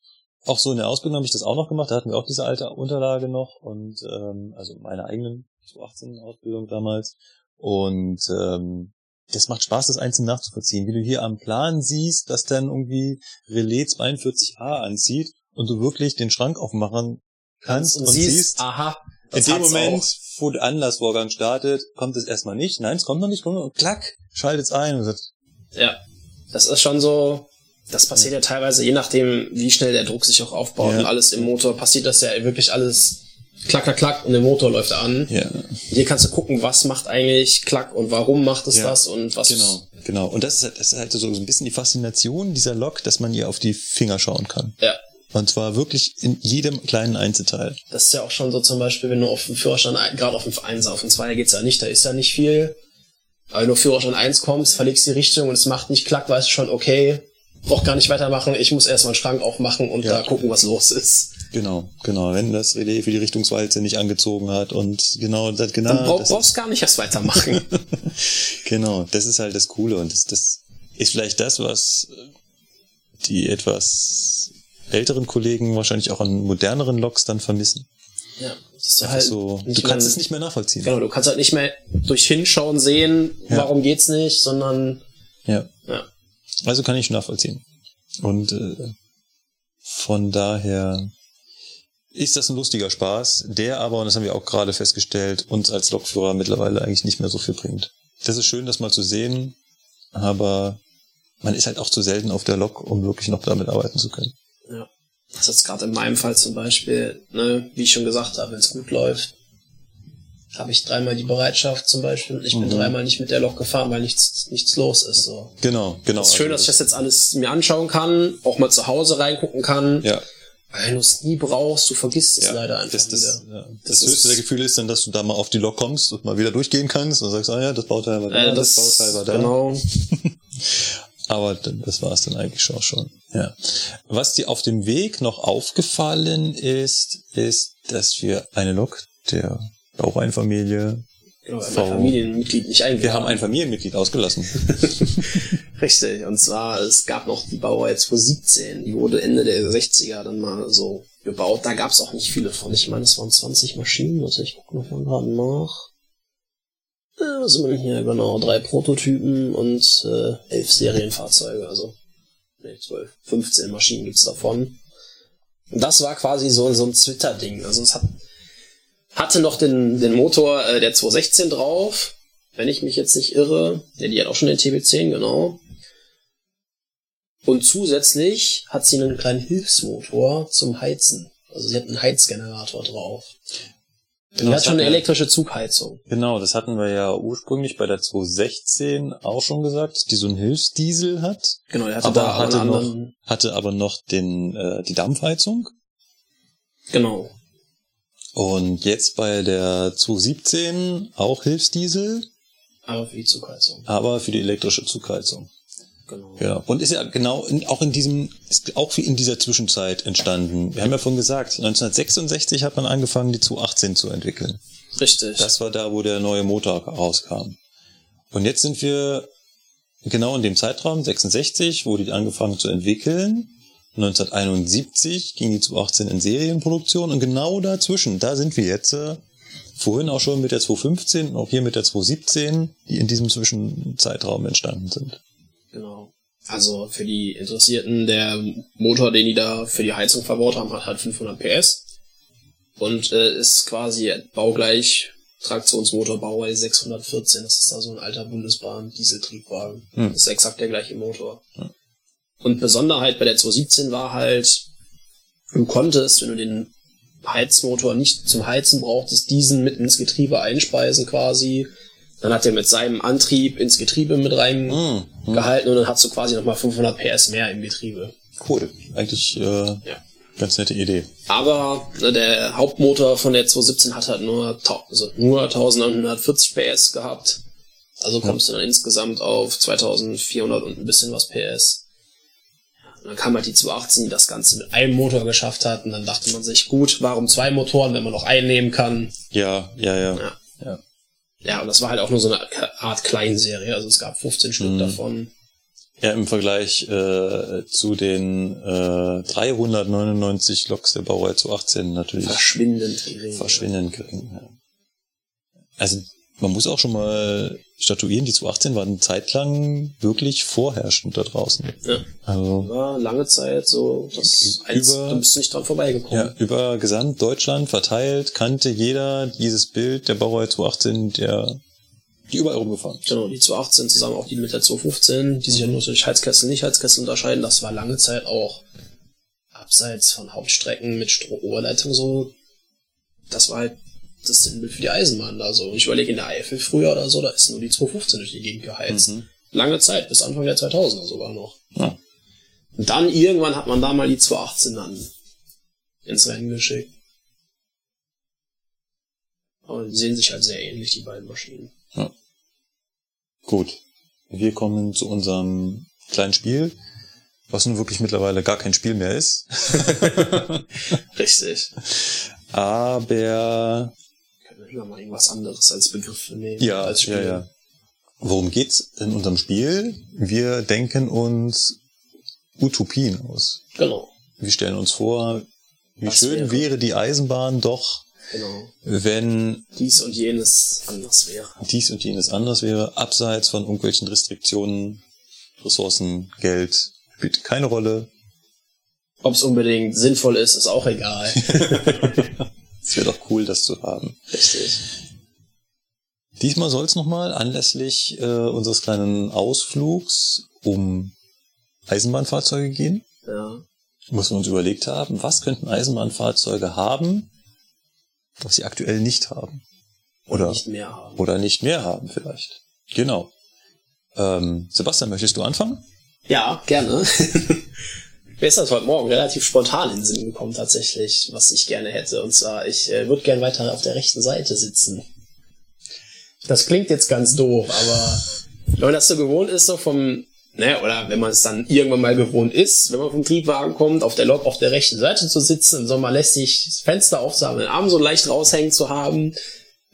auch so in der Ausbildung habe ich das auch noch gemacht. Da hatten wir auch diese alte Unterlage noch und ähm, also meine eigenen 2018 Ausbildung damals. Und ähm, das macht Spaß, das einzeln nachzuvollziehen. Wie du hier am Plan siehst, dass dann irgendwie Relais 42a anzieht und du wirklich den Schrank aufmachen kannst und, siehst, aha, in dem Moment, auch. Wo der Anlassvorgang startet, kommt es erstmal nicht. Nein, es kommt noch nicht, kommt noch, und klack, schaltet es ein Ja, das ist schon so. Das passiert ja teilweise, je nachdem, wie schnell der Druck sich auch aufbaut Ja. und alles im Motor, passiert das ja wirklich alles klack, klack, klack und der Motor läuft an. ja, Hier kannst du gucken, was macht eigentlich klack und warum macht es Ja, das und was. genau, genau. Und das ist, halt- das ist halt so ein bisschen die Faszination dieser Lok, dass man ihr auf die Finger schauen kann. Ja, Und zwar wirklich in jedem kleinen Einzelteil. das ist ja auch schon so zum Beispiel, wenn du auf dem Führerschein, ein- gerade auf dem 1 auf dem 2 geht's ja nicht, da ist ja nicht viel. Aber wenn du auf Führerschein 1 kommst, verlegst die Richtung und es macht nicht klack, weißt du schon, okay, brauch gar nicht weitermachen, ich muss erstmal einen Schrank aufmachen und Ja. da gucken, was los ist. Genau, genau. Wenn das Relais für die Richtungswalze nicht angezogen hat und genau, das, genau, Dann brauch, das brauchst gar nicht erst weitermachen. genau, das ist halt das Coole und das, das ist vielleicht das, was die etwas älteren Kollegen wahrscheinlich auch an moderneren Loks dann vermissen. ja, das ist halt so, du kannst mehr- es nicht mehr nachvollziehen. Genau, du kannst halt nicht mehr durch Hinschauen sehen, Ja. warum geht's nicht, sondern Ja. ja. Also kann ich nachvollziehen. Und äh, von daher ist das ein lustiger Spaß, der aber, und das haben wir auch gerade festgestellt, uns als Lokführer mittlerweile eigentlich nicht mehr so viel bringt. Das ist schön, das mal zu sehen, aber man ist halt auch zu selten auf der Lok, um wirklich noch damit arbeiten zu können. Ja. Das ist jetzt gerade in meinem Fall zum Beispiel, ne, wie ich schon gesagt habe, wenn es gut läuft, habe ich dreimal die Bereitschaft zum Beispiel. Ich bin Mhm. dreimal nicht mit der Lok gefahren, weil nichts, nichts los ist. So. Genau, genau. Es ist schön, dass ich das jetzt alles mir anschauen kann, auch mal zu Hause reingucken kann. ja, Weil du es nie brauchst, du vergisst es ja, leider einfach das, das, wieder. ja, Das das, höchste der Gefühle ist dann, dass du da mal auf die Lok kommst und mal wieder durchgehen kannst und sagst, ah ja, das Bauteil war da, Äh, das, das, Bauteil war da. genau. Aber das war es dann eigentlich schon schon. Ja. Was dir auf dem Weg noch aufgefallen ist, ist, dass wir eine Lok der Baureihenfamilie, genau mein Familienmitglied nicht eingeladen wir haben ein Familienmitglied ausgelassen. Richtig, und zwar, es gab noch die Baureihe 217, die wurde Ende der 60er dann mal so gebaut. Da gab es auch nicht viele von. Ich meine, es waren 20 Maschinen, also ich gucke noch mal gerade nach. Äh, was sind wir hier? Genau, drei Prototypen und äh, elf Serienfahrzeuge, also nee, 12, 15 Maschinen gibt's davon. Und das war quasi so, so ein Twitter-Ding. Also es hat, hatte noch den, den Motor äh, der 216 drauf, wenn ich mich jetzt nicht irre. Ja, die hat auch schon den TB10, genau. Und zusätzlich hat sie einen kleinen Hilfsmotor zum Heizen. Also sie hat einen Heizgenerator drauf. Genau, die hat schon eine elektrische Zugheizung. Genau, das hatten wir ja ursprünglich bei der 216 auch schon gesagt, die so einen Hilfsdiesel hat, Genau, der hatte aber da hatte noch, hatte aber noch den, äh, die Dampfheizung. Genau. Und jetzt bei der 217 auch Hilfsdiesel, Aber für die Zugheizung. aber für die elektrische Zugheizung. Genau. Ja, und ist ja genau in, auch in diesem, ist auch wie in dieser Zwischenzeit entstanden. Wir haben ja vorhin gesagt, 1966 hat man angefangen, die 218 zu entwickeln. Richtig. Das war da, wo der neue Motor rauskam. Und jetzt sind wir genau in dem Zeitraum, 66, wo die angefangen zu entwickeln. 1971 ging die 218 in Serienproduktion und genau dazwischen, da sind wir jetzt, äh, vorhin auch schon mit der 215 und auch hier mit der 217, die in diesem Zwischenzeitraum entstanden sind. Genau. Also für die Interessierten, der Motor, den die da für die Heizung verbaut haben, hat halt 500 PS und äh, ist quasi baugleich Traktionsmotor Baureihe 614. Das ist also ein alter Bundesbahn-Dieseltriebwagen. Hm. Das ist exakt der gleiche Motor. Hm. Und Besonderheit bei der 217 war halt, du konntest, wenn du den Heizmotor nicht zum Heizen brauchtest, diesen mit ins Getriebe einspeisen quasi. Dann hat er mit seinem Antrieb ins Getriebe mit reingehalten Hm, und dann hast du quasi nochmal 500 PS mehr im Getriebe. Cool. Eigentlich äh, ganz nette Idee. Aber ne, der Hauptmotor von der 217 hat halt nur, also nur 1940 PS gehabt. Also kommst du dann insgesamt auf 2400 und ein bisschen was PS. Ja, und dann kam halt die 218, die das Ganze mit einem Motor geschafft hat. Und dann dachte man sich, gut, warum zwei Motoren, wenn man noch einen nehmen kann? Ja, ja, ja. Ja. Ja. Ja, und das war halt auch nur so eine Art Kleinserie. Also es gab 15 Stück Mhm. davon. Ja, im Vergleich äh, zu den äh, 399 Loks der Baureihe zu 18 natürlich Verschwindend gering. verschwindend gering. Ja. Also man muss auch schon mal statuieren, die 218 waren zeitlang wirklich vorherrschend da draußen. Ja. Also War lange Zeit so, das eins, Über- du bist nicht dran vorbeigekommen. ja, über Gesamtdeutschland verteilt kannte jeder dieses Bild der Baureihe 218, der die überall rumgefahren. Genau, die 218 zusammen auch die mit der 215, die sich ja nur durch Heizkessel, nicht Heizkessel unterscheiden, das war lange Zeit auch abseits von Hauptstrecken mit Stromoberleitung so, das war halt das Sinnbild für die Eisenbahn da so. Ich überlege in der Eifel früher oder so, da ist nur die 215 durch die Gegend geheizt. Mhm. Lange Zeit, bis Anfang der 2000er sogar noch. Ja. Und dann irgendwann hat man da mal die 218 dann ins Rennen geschickt. Aber die sehen sich halt sehr ähnlich, die beiden Maschinen. Gut. Wir kommen zu unserem kleinen Spiel, was nun wirklich mittlerweile gar kein Spiel mehr ist. Richtig. Aber Lieber mal irgendwas anderes als Begriff nehmen. ja, als Spiel. ja, ja. Worum geht's in unserem Spiel? Wir denken uns Utopien aus. Genau, Wir stellen uns vor, wie Was schön wäre? wäre die Eisenbahn doch, genau. wenn Dies und jenes anders wäre. dies und jenes anders wäre, abseits von irgendwelchen Restriktionen, Ressourcen, Geld, spielt keine Rolle. Ob es unbedingt sinnvoll ist, ist auch egal. Es wäre doch cool, das zu haben. Richtig. Diesmal soll es nochmal anlässlich äh, unseres kleinen Ausflugs um Eisenbahnfahrzeuge gehen. Ja. Muss wir uns überlegt haben, was könnten Eisenbahnfahrzeuge haben, was sie aktuell nicht haben. Oder, Nicht mehr haben. oder nicht mehr haben vielleicht. Genau. Ähm, Sebastian, möchtest du anfangen? Ja, gerne. Mir ist das heute Morgen relativ spontan in den Sinn gekommen tatsächlich, was ich gerne hätte. Und zwar, ich äh, würde gern weiter auf der rechten Seite sitzen. Das klingt jetzt ganz doof, aber wenn man das so gewohnt ist, so vom, ne, oder wenn man es dann irgendwann mal gewohnt ist, wenn man vom Triebwagen kommt, auf der Lok auf der rechten Seite zu sitzen, im Sommer lässt sich das Fenster aufzuhaben, den Arm so leicht raushängen zu haben,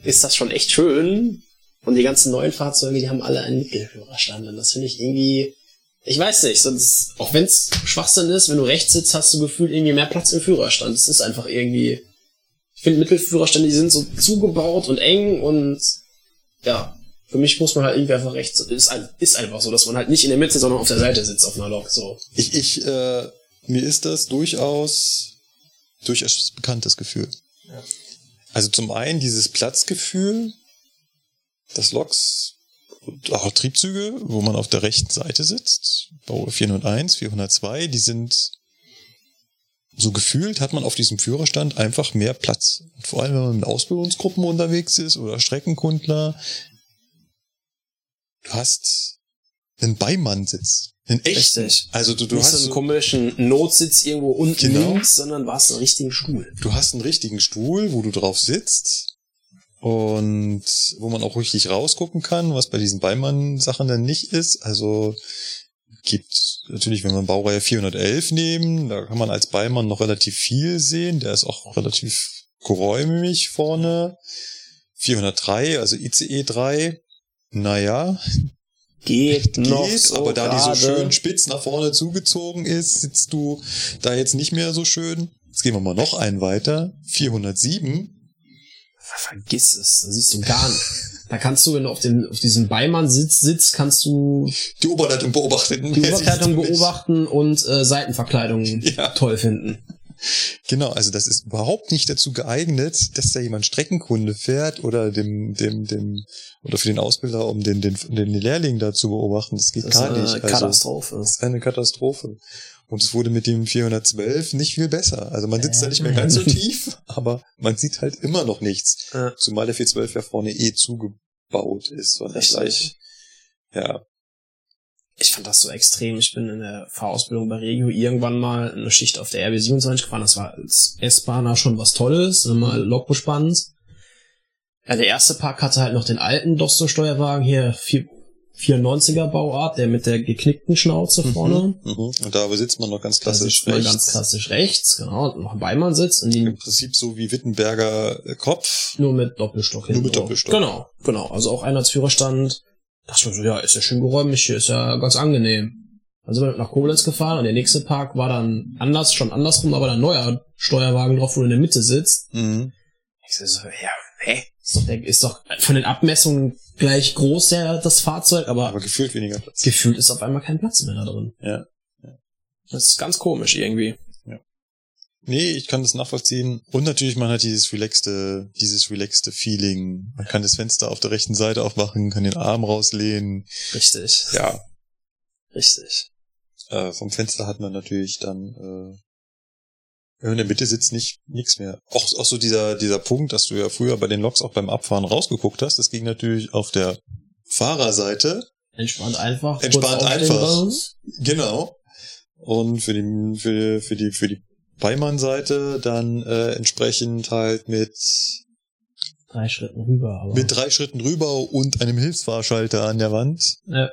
ist das schon echt schön. Und die ganzen neuen Fahrzeuge, die haben alle einen Mittelführerstand. Und das finde ich irgendwie, ich weiß nicht, sonst, auch wenn es Schwachsinn ist, wenn du rechts sitzt, hast du gefühlt irgendwie mehr Platz im Führerstand. Es ist einfach irgendwie, ich finde Mittelführerstände, die sind so zugebaut und eng und ja, für mich muss man halt irgendwie einfach rechts, ist, ist einfach so, dass man halt nicht in der Mitte, sondern auf der Seite sitzt auf einer Lok, so. Ich, ich, äh, mir ist das durchaus, durchaus bekanntes Gefühl. Also zum einen dieses Platzgefühl, das Loks auch Triebzüge, wo man auf der rechten Seite sitzt, Bauer 401, 402, die sind so gefühlt hat man auf diesem Führerstand einfach mehr Platz. Und vor allem, wenn man mit Ausbildungsgruppen unterwegs ist oder Streckenkundler, du hast einen Beimannsitz. Einen echten. Richtig. Also du, du nicht hast so einen so, komischen Notsitz irgendwo unten Genau. links, sondern warst einen richtigen Stuhl. du hast einen richtigen Stuhl, wo du drauf sitzt und wo man auch richtig rausgucken kann, was bei diesen Beimann-Sachen dann nicht ist. Also gibt natürlich, wenn wir Baureihe 411 nehmen, da kann man als Beimann noch relativ viel sehen. Der ist auch relativ geräumig vorne. 403, also ICE 3, naja, Geht, noch geht, so aber da die gerade. so schön spitz nach vorne zugezogen ist, sitzt du da jetzt nicht mehr so schön. Jetzt gehen wir mal noch einen weiter. 407. Vergiss es, da siehst du gar nicht. Da kannst du, wenn du auf, dem, auf diesem Beimann-Sitz sitzt, kannst du Die Oberleitung beobachten. die nicht. beobachten und äh, Seitenverkleidung Ja. toll finden. Genau, also das ist überhaupt nicht dazu geeignet, dass da jemand Streckenkunde fährt oder dem, dem, dem, oder für den Ausbilder, um den, den, den Lehrling da zu beobachten. Das geht Das gar ist nicht. eine Also, Katastrophe. Das ist eine Katastrophe. Und es wurde mit dem 412 nicht viel besser. Also man sitzt da nicht mehr ganz so tief, aber man sieht halt immer noch nichts. Ja. Zumal der 412 ja vorne eh zugebaut ist. Und das gleich, ja, Ich fand das so extrem. Ich bin in der Fahrausbildung bei Regio irgendwann mal eine Schicht auf der RB27 gefahren. Das war als S-Bahner schon was Tolles, mal Lok bespannt. Ja, der erste Park hatte halt noch den alten Dosto-Steuerwagen hier, 94er Bauart, der mit der geknickten Schnauze vorne. Mhm. Und da sitzt man noch ganz klassisch rechts. ganz klassisch rechts, genau, und noch ein Beimannsitz Im Prinzip so wie Wittenberger äh, Kopf. nur mit Doppelstock Nur hinten mit drauf. Doppelstock. Genau, genau. Also auch einer als Führerstand. Dachte ich so, ja, ist ja schön geräumig hier, ist ja ganz angenehm. Dann sind wir nach Koblenz gefahren und der nächste Park war dann anders, schon andersrum, aber ein neuer Steuerwagen drauf, wo du in der Mitte sitzt. Mhm. Ich so, ja, hä? Ist doch, der, ist doch von den Abmessungen gleich groß, der, das Fahrzeug, aber, Aber gefühlt weniger Platz. gefühlt ist auf einmal kein Platz mehr da drin. Ja. Das ist ganz komisch irgendwie. Nee, ich kann das nachvollziehen. Und natürlich, man hat dieses relaxte, dieses relaxte Feeling. Man kann das Fenster auf der rechten Seite aufmachen, kann den Arm rauslehnen. Richtig. Ja. Richtig. Äh, vom Fenster hat man natürlich dann, äh, in der Mitte sitzt nicht nix mehr. Auch, auch so dieser, dieser Punkt, dass du ja früher bei den Loks auch beim Abfahren rausgeguckt hast, das ging natürlich auf der Fahrerseite. Entspannt einfach. Entspannt einfach. Genau. Und für die, für, für die, für die Beimannseite dann äh, entsprechend halt mit Drei Schritten rüber, aber. mit drei Schritten rüber und einem Hilfsfahrschalter an der Wand. ja.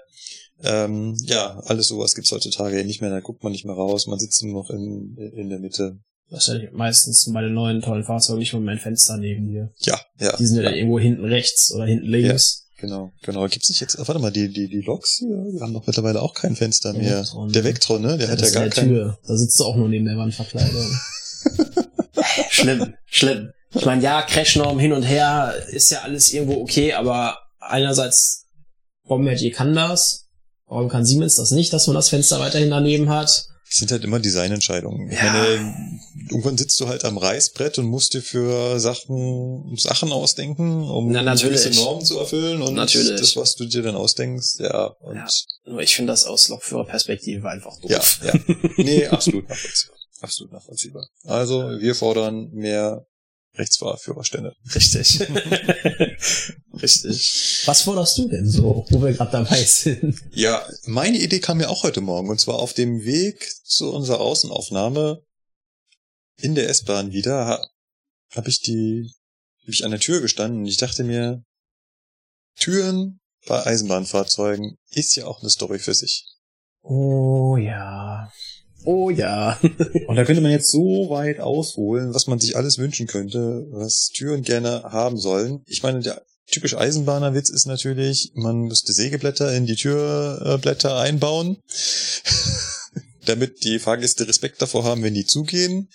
Ähm, ja, alles sowas gibt's heutzutage ja nicht mehr. Da guckt man nicht mehr raus. Man sitzt nur noch in, in der Mitte. Das ist ja meistens bei den neuen tollen Fahrzeugen nicht mal mein Fenster neben dir. Ja, ja. Die sind ja dann irgendwo hinten rechts oder hinten links. Genau, genau. Gibt's nicht jetzt, warte mal, die, die, die Loks hier, die haben doch mittlerweile auch kein Fenster Der mehr. Vectron. Der Vectron, ne? Der hat das ja gar in kein, der Tür. Da sitzt du auch nur neben der Wandverkleidung. schlimm, schlimm. Ich meine, ja, Crashnorm hin und her ist ja alles irgendwo okay, aber einerseits, Bombardier kann das. Warum kann Siemens das nicht, dass man das Fenster weiterhin daneben hat? Das sind halt immer Designentscheidungen. Ich Ja. meine, irgendwann sitzt du halt am Reißbrett und musst dir für Sachen, Sachen ausdenken, um Na, natürlich. gewisse Normen zu erfüllen und Natürlich. das, was du dir dann ausdenkst, ja, und Ja. Nur ich finde das aus Lokführerperspektive einfach doof. ja, ja. Nee, absolut nachvollziehbar. Absolut nachvollziehbar. Also, wir fordern mehr Rechtsfahrführerstände. Richtig. Richtig. Was forderst du denn so, wo wir gerade dabei sind? Ja, meine Idee kam mir auch heute Morgen und zwar auf dem Weg zu unserer Außenaufnahme in der S-Bahn wieder ha, habe ich die hab ich an der Tür gestanden und ich dachte mir Türen bei Eisenbahnfahrzeugen ist ja auch eine Story für sich. Oh ja. Oh ja. Und da könnte man jetzt so weit ausholen, was man sich alles wünschen könnte, was Türen gerne haben sollen. Ich meine, der typische Eisenbahnerwitz ist natürlich, man müsste Sägeblätter in die Türblätter einbauen, damit die Fahrgäste Respekt davor haben, wenn die zugehen.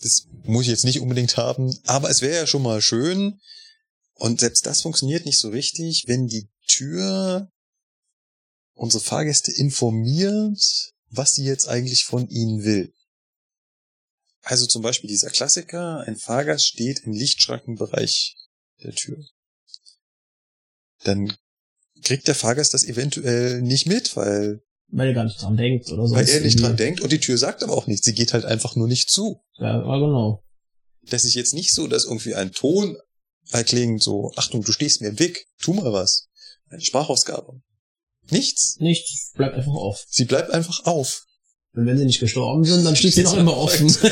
Das muss ich jetzt nicht unbedingt haben, aber es wäre ja schon mal schön. Und selbst das funktioniert nicht so richtig, wenn die Tür unsere Fahrgäste informiert, was sie jetzt eigentlich von ihnen will. Also zum Beispiel dieser Klassiker, ein Fahrgast steht im Lichtschrankenbereich der Tür. Dann kriegt der Fahrgast das eventuell nicht mit, weil, Weil er gar nicht dran denkt oder so. weil er nicht dran denkt und die Tür sagt aber auch nichts. Sie geht halt einfach nur nicht zu. Ja, ja, genau. Das ist jetzt nicht so, dass irgendwie ein Ton erklingt, so, Achtung, du stehst mir im Weg, tu mal was. Eine Sprachausgabe. Nichts. Nichts, bleibt einfach auf. Sie bleibt einfach auf. Und wenn sie nicht gestorben sind, dann steht sie noch immer offen.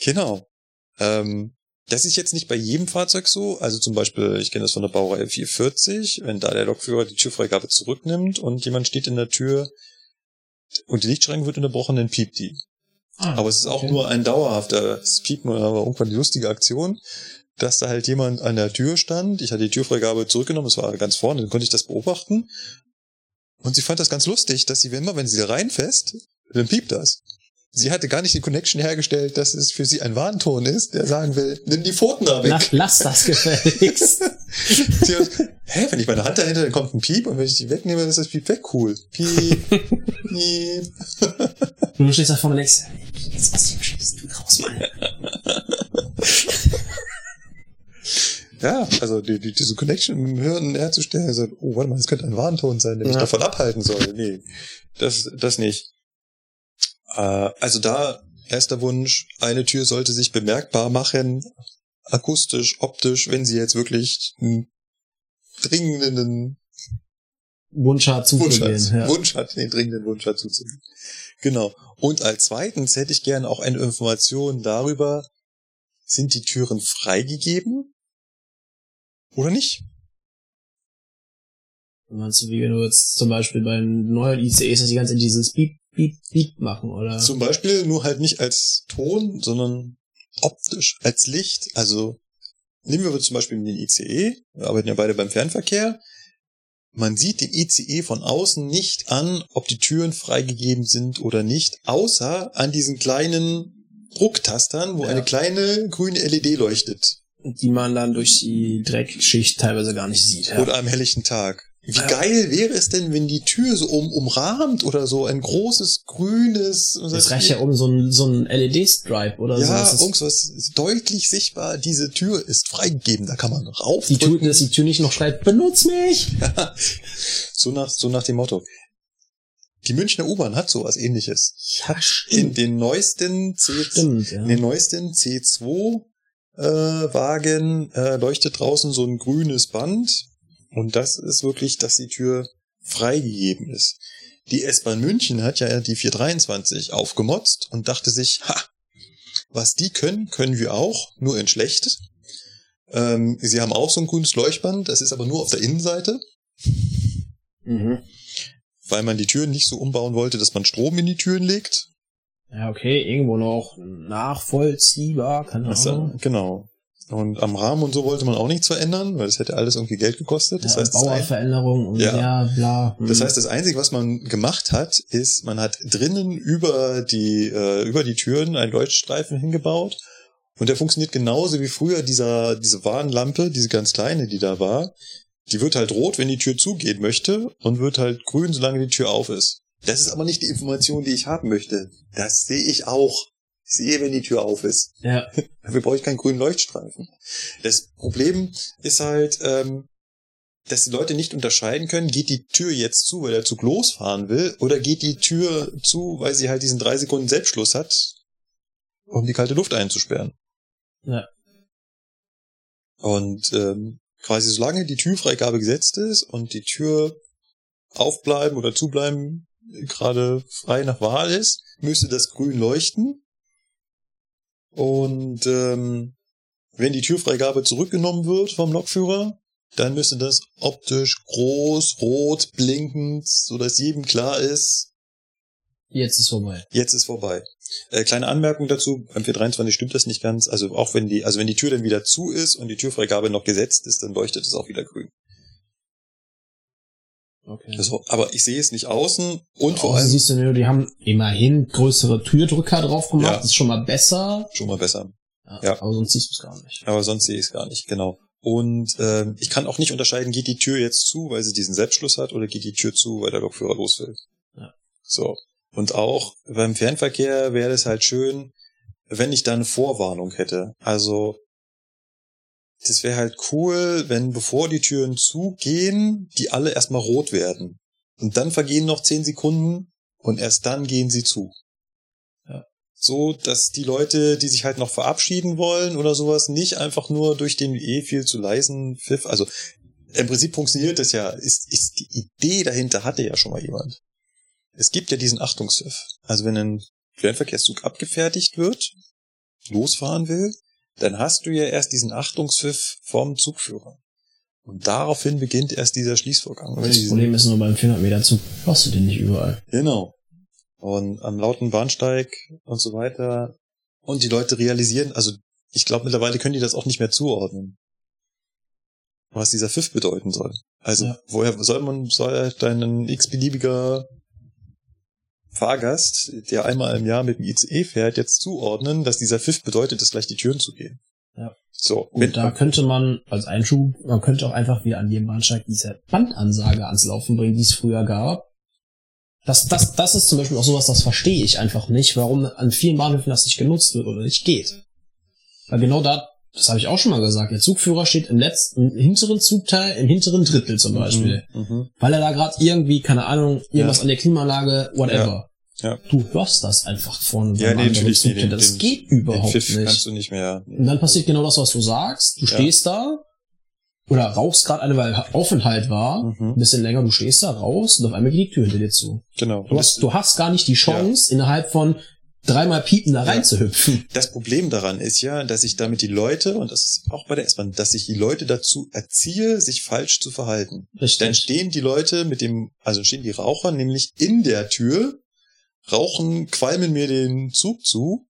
Genau. Ähm, das ist jetzt nicht bei jedem Fahrzeug so. Also zum Beispiel, ich kenne das von der Baureihe 440, wenn da der Lokführer die Türfreigabe zurücknimmt und jemand steht in der Tür und die Lichtschranke wird unterbrochen, dann piept die. Ah, Aber es ist auch okay. nur ein dauerhafter, es piept nur, aber irgendwann die lustige Aktion, dass da halt jemand an der Tür stand. Ich hatte die Türfreigabe zurückgenommen, es war ganz vorne, dann konnte ich das beobachten. Und sie fand das ganz lustig, dass sie, wenn immer, wenn sie da reinfässt, dann piept das. Sie hatte gar nicht die Connection hergestellt, dass es für sie ein Warnton ist, der sagen will, nimm die Pfoten da weg. Lass, lass das gefälligst. Sie hat, hä, wenn ich meine Hand dahinter, dann kommt ein Piep und wenn ich die wegnehme, dann ist das Piep weg. Cool. Piep, piep. du stehst da vorne und denkst, jetzt was du schießt, du raus, Mann. Ja, also die, die, diese Connection im Hirn herzustellen, also, oh, warte mal, das könnte ein Warnton sein, der mich Ja. davon abhalten soll. Nee, das, das nicht. Äh, also da, erster Wunsch, eine Tür sollte sich bemerkbar machen, akustisch, optisch, wenn sie jetzt wirklich einen dringenden Wunsch hat Wunsch hat, zuzugehen. Ja. Wunsch hat, den dringenden Wunsch hat zuzugehen. Genau. Und als zweitens hätte ich gerne auch eine Information darüber, sind die Türen freigegeben oder nicht? Meinst du, wie wenn du jetzt zum Beispiel beim neuen ICEs das die ganze Zeit dieses Beep, Beep, Beep machen, oder? Zum Beispiel nur halt nicht als Ton, sondern optisch, als Licht. Also nehmen wir zum Beispiel den ICE, wir arbeiten ja beide beim Fernverkehr. Man sieht den ICE von außen nicht an, ob die Türen freigegeben sind oder nicht, außer an diesen kleinen Drucktastern, wo Ja. eine kleine grüne LED leuchtet. Die man dann durch die Dreckschicht teilweise gar nicht sieht. Ja. Oder am helllichen Tag. Wie Ja. geil wäre es denn, wenn die Tür so um, umrahmt oder so ein großes grünes. das reicht ja um so ein, so ein LED-Stripe oder so. Ja, Das ist- irgendwas ist deutlich sichtbar. Diese Tür ist freigegeben. Da kann man rauf. die Tür, dass die Tür nicht noch schreit, benutz mich! so nach, so nach dem Motto. Die Münchner U-Bahn hat sowas ähnliches. Ja, In den neuesten C, Stimmt, ja. in den neuesten C2 äh, Wagen äh, leuchtet draußen so ein grünes Band und das ist wirklich, dass die Tür freigegeben ist. Die S-Bahn München hat ja die 423 aufgemotzt und dachte sich, ha, was die können, können wir auch, nur in schlecht. Ähm, sie haben auch so ein grünes Leuchtband, das ist aber nur auf der Innenseite, Mhm. weil man die Türen nicht so umbauen wollte, dass man Strom in die Türen legt. Ja, okay, irgendwo noch nachvollziehbar, keine Das, äh, Ahnung. genau. Und am Rahmen und so wollte man auch nichts verändern, weil das hätte alles irgendwie Geld gekostet. Das ja, heißt, Bauerveränderung und Ja. ja, bla. hm. das heißt, das Einzige, was man gemacht hat, ist, man hat drinnen über die, äh, über die Türen einen Leuchtstreifen hingebaut. Und der funktioniert genauso wie früher dieser, diese Warnlampe, diese ganz kleine, die da war. Die wird halt rot, wenn die Tür zugehen möchte und wird halt grün, solange die Tür auf ist. Das ist aber nicht die Information, die ich haben möchte. Das sehe ich auch. Ich sehe, wenn die Tür auf ist. ja, Dafür brauche ich keinen grünen Leuchtstreifen. Das Problem ist halt, ähm, dass die Leute nicht unterscheiden können, geht die Tür jetzt zu, weil der Zug losfahren will, oder geht die Tür zu, weil sie halt diesen drei Sekunden Selbstschluss hat, um die kalte Luft einzusperren. Ja. Und ähm, quasi solange die Türfreigabe gesetzt ist und die Tür aufbleiben oder zubleiben gerade frei nach Wahl ist, müsste das grün leuchten. Und ähm, wenn die Türfreigabe zurückgenommen wird vom Lokführer, dann müsste das optisch groß, rot, blinkend, so dass jedem klar ist, jetzt ist vorbei. jetzt ist vorbei. Äh, kleine Anmerkung dazu, beim 423 stimmt das nicht ganz. Also auch wenn die, also wenn die Tür dann wieder zu ist und die Türfreigabe noch gesetzt ist, dann leuchtet es auch wieder grün. Okay. Also, aber ich sehe es nicht außen und vor Außen allem siehst du nur, die haben immerhin größere Türdrücker drauf gemacht, Ja. das ist schon mal besser. schon mal besser. Ja, Ja. Aber sonst siehst du es gar nicht. Aber sonst sehe ich es gar nicht, genau. Und ähm, ich kann auch nicht unterscheiden, geht die Tür jetzt zu, weil sie diesen Selbstschluss hat, oder geht die Tür zu, weil der Lokführer los will. Ja. So. Und auch beim Fernverkehr wäre es halt schön, wenn ich da eine Vorwarnung hätte. Also das wäre halt cool, wenn bevor die Türen zugehen, die alle erstmal rot werden. Und dann vergehen noch zehn Sekunden und erst dann gehen sie zu. Ja. So, dass die Leute, die sich halt noch verabschieden wollen oder sowas, nicht einfach nur durch den eh viel zu leisen Pfiff, also im Prinzip funktioniert das ja, ist, ist die Idee dahinter hatte ja schon mal jemand. Es gibt ja diesen Achtungspfiff. Also wenn ein Fernverkehrszug abgefertigt wird, losfahren will, dann hast du ja erst diesen Achtungspfiff vom Zugführer. Und daraufhin beginnt erst dieser Schließvorgang. Und Das Problem ist nur beim 400 Meter Zug brauchst du den nicht überall. Genau. Und am lauten Bahnsteig und so weiter. Und die Leute realisieren, also ich glaube mittlerweile können die das auch nicht mehr zuordnen. Was dieser Pfiff bedeuten soll. Also Ja. woher soll man, soll dann ein x-beliebiger Fahrgast, der einmal im Jahr mit dem ICE fährt, jetzt zuordnen, dass dieser Pfiff bedeutet, dass gleich die Türen zugehen. Ja. So. Und da könnte man als Einschub, man könnte auch einfach wieder an jedem Bahnsteig diese Bandansage ans Laufen bringen, die es früher gab. Das, das, das ist zum Beispiel auch sowas, das verstehe ich einfach nicht, warum an vielen Bahnhöfen das nicht genutzt wird oder nicht geht. Weil genau da Das habe ich auch schon mal gesagt. Der Zugführer steht im letzten, im hinteren Zugteil, im hinteren Drittel zum Beispiel. Mhm. Weil er da gerade irgendwie, keine Ahnung, irgendwas Ja. an der Klimaanlage, whatever. Ja. Du hörst das einfach vorne Ja, nee, natürlich nicht. hinter. Das geht überhaupt den Pfiff nicht. kannst du nicht mehr. Und dann passiert genau das, was du sagst. Du Ja. stehst da oder rauchst gerade eine, weil Aufenthalt war. Mhm. Ein bisschen länger, du stehst da raus und auf einmal geht die Tür hinter dir zu. Genau. Du hast, du hast gar nicht die Chance, innerhalb von dreimal Piepen da Ja. reinzuhüpfen. Das Problem daran ist ja, dass ich damit die Leute, und das ist auch bei der S-Bahn, dass ich die Leute dazu erziehe, sich falsch zu verhalten. Dann Richtig. stehen die Leute mit dem, also stehen die Raucher nämlich in der Tür, rauchen, qualmen mir den Zug zu,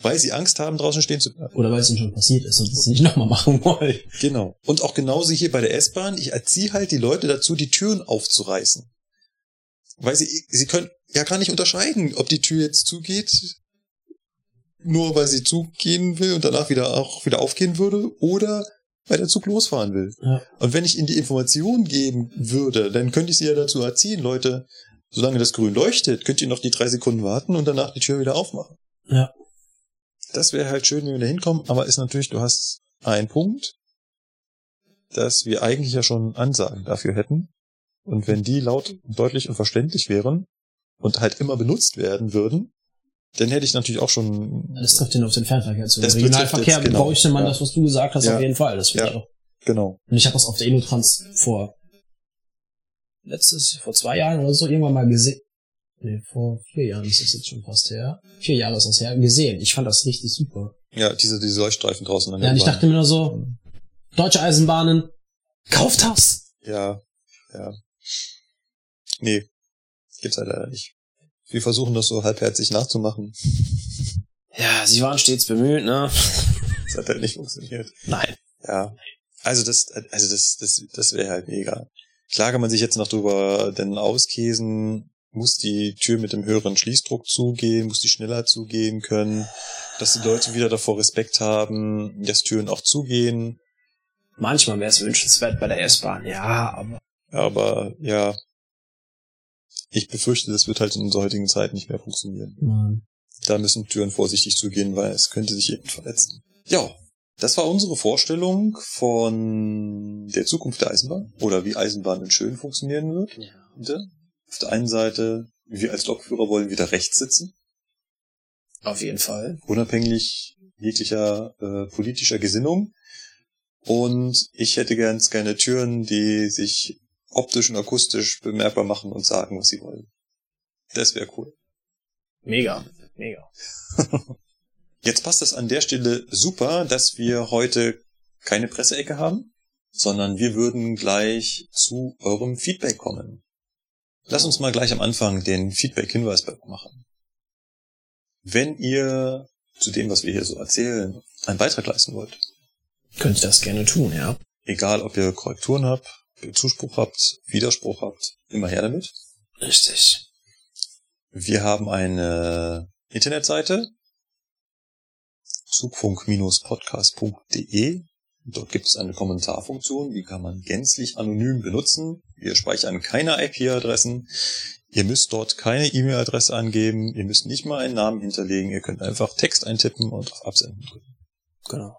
weil sie Angst haben, draußen stehen zu bleiben. Oder weil es ihnen schon passiert ist und sie es nicht nochmal machen wollen. Genau. Und auch genauso hier bei der S-Bahn, ich erziehe halt die Leute dazu, die Türen aufzureißen. Weil sie, sie können ja gar nicht unterscheiden, ob die Tür jetzt zugeht, nur weil sie zugehen will und danach wieder auch wieder aufgehen würde, oder weil der Zug losfahren will. Ja. Und wenn ich ihnen die Information geben würde, dann könnte ich sie ja dazu erziehen, Leute, solange das grün leuchtet, könnt ihr noch die drei Sekunden warten und danach die Tür wieder aufmachen. Ja. Das wäre halt schön, wenn wir da hinkommen, aber ist natürlich, du hast einen Punkt, dass wir eigentlich ja schon Ansagen dafür hätten. Und wenn die laut, deutlich und verständlich wären und halt immer benutzt werden würden, dann hätte ich natürlich auch schon, Das trifft den auf den Fernverkehr zu. Das Regionalverkehr jetzt, genau. bräuchte man Ja. das, was du gesagt hast, Ja. auf jeden Fall. Das Ja. ich auch. genau. Und ich habe das auf der Enotrans vor letztes, vor zwei Jahren oder so irgendwann mal gesehen. Nee, vor vier Jahren ist das jetzt schon fast her. Vier Jahre ist das her, gesehen. Ich fand das richtig super. Ja, diese, diese Leuchtstreifen draußen an Ja, und ich dachte mir nur so, Deutsche Eisenbahnen, kauft das! Ja, ja. Nee, gibt's halt leider nicht. Wir versuchen das so halbherzig nachzumachen. Ja, sie waren stets bemüht, ne? Das hat halt nicht funktioniert. Nein. Ja. Also das, also das, das, das wäre halt mega. Klar kann man sich jetzt noch drüber denn auskäsen, muss die Tür mit dem höheren Schließdruck zugehen, muss die schneller zugehen können, dass die Leute wieder davor Respekt haben, dass Türen auch zugehen. Manchmal wäre es wünschenswert bei der S-Bahn, ja, aber Aber ja, ich befürchte, das wird halt in unserer heutigen Zeit nicht mehr funktionieren. Nein. Da müssen Türen vorsichtig zugehen, weil es könnte sich jemand verletzen. Ja, das war unsere Vorstellung von der Zukunft der Eisenbahn oder wie Eisenbahn denn schön funktionieren wird. Ja. Auf der einen Seite, wir als Lokführer wollen wieder rechts sitzen, Auf jeden Fall. unabhängig jeglicher äh, politischer Gesinnung. Und ich hätte ganz gerne Türen, die sich optisch und akustisch bemerkbar machen und sagen, was sie wollen. Das wäre cool. Mega. Mega. Jetzt passt es an der Stelle super, dass wir heute keine Presseecke haben, sondern wir würden gleich zu eurem Feedback kommen. Lass uns mal gleich am Anfang den Feedback-Hinweisblock machen. Wenn ihr zu dem, was wir hier so erzählen, einen Beitrag leisten wollt, Könnt ihr das gerne tun, ja. egal ob ihr Korrekturen habt, Zuspruch habt, Widerspruch habt, immer her damit. Richtig. Wir haben eine Internetseite, zugfunk-podcast.de. Dort gibt es eine Kommentarfunktion, die kann man gänzlich anonym benutzen. Wir speichern keine IP-Adressen. Ihr müsst dort keine E-Mail-Adresse angeben. Ihr müsst nicht mal einen Namen hinterlegen. Ihr könnt einfach Text eintippen und auf Absenden drücken. Genau.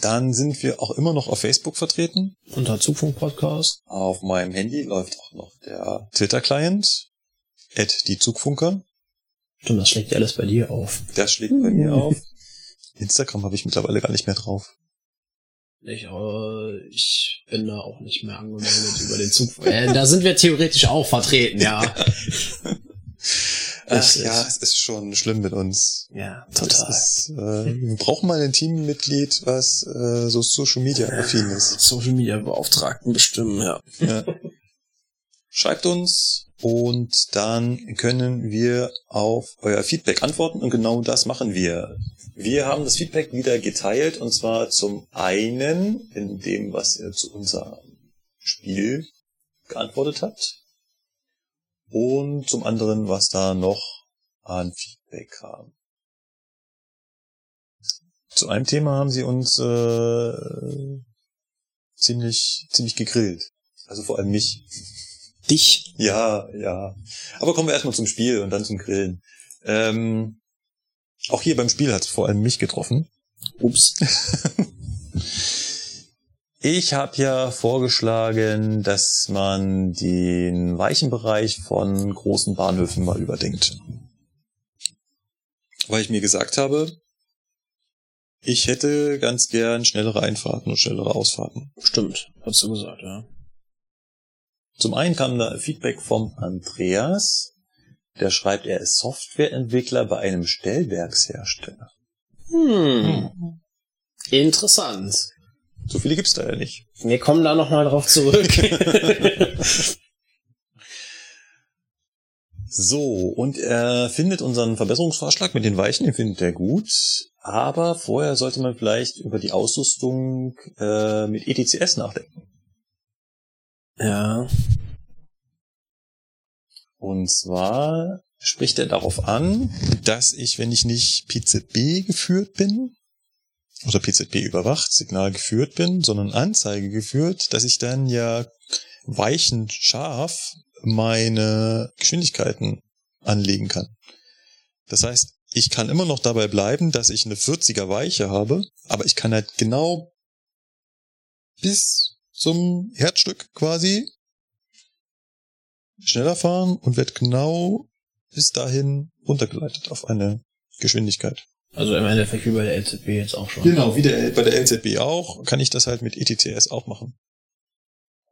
Dann sind wir auch immer noch auf Facebook vertreten. Unter Zugfunk-Podcast. Auf meinem Handy läuft auch noch der Twitter-Client, at die Zugfunker. Und das schlägt ja alles bei dir auf. Das schlägt bei mir auf. Instagram habe ich mittlerweile gar nicht mehr drauf. Ich, äh, ich bin da auch nicht mehr angemeldet über den Zug. Äh, da sind wir theoretisch auch vertreten, ja. Ach ja, es ist schon schlimm mit uns. Ja, Das ist, äh, wir brauchen mal ein Teammitglied, was äh, so Social Media affin ist. Social Media Beauftragten bestimmen, ja. Ja. Schreibt uns und dann können wir auf euer Feedback antworten und genau das machen wir. Wir haben das Feedback wieder geteilt und zwar zum einen in dem, was ihr zu unserem Spiel geantwortet habt und zum anderen, was da noch an Feedback kam. Zu einem Thema haben sie uns äh, ziemlich ziemlich gegrillt. Also vor allem mich. Dich. Ja, ja. Aber kommen wir erstmal zum Spiel und dann zum Grillen. Ähm, auch hier beim Spiel hat es vor allem mich getroffen. Ups. Ich habe ja vorgeschlagen, dass man den Weichenbereich von großen Bahnhöfen mal überdenkt. Weil ich mir gesagt habe, ich hätte ganz gern schnellere Einfahrten und schnellere Ausfahrten. Stimmt, hast du gesagt, ja. Zum einen kam da Feedback vom Andreas, der schreibt, er ist Softwareentwickler bei einem Stellwerkshersteller. Hm. Interessant. So viele gibt's da ja nicht. Wir kommen da nochmal drauf zurück. So, und er findet unseren Verbesserungsvorschlag mit den Weichen, den findet er gut. Aber vorher sollte man vielleicht über die Ausrüstung äh, mit ETCS nachdenken. Ja. Und zwar spricht er darauf an, dass ich, wenn ich nicht PZB geführt bin, oder PZB überwacht, Signal geführt bin, sondern Anzeige geführt, dass ich dann ja weichend scharf meine Geschwindigkeiten anlegen kann. Das heißt, ich kann immer noch dabei bleiben, dass ich eine 40er Weiche habe, aber ich kann halt genau bis zum Herzstück quasi schneller fahren und wird genau bis dahin runtergeleitet auf eine Geschwindigkeit. Also im Endeffekt wie bei der LZB jetzt auch schon. Genau, wie der, bei der LZB auch, kann ich das halt mit ETCS auch machen.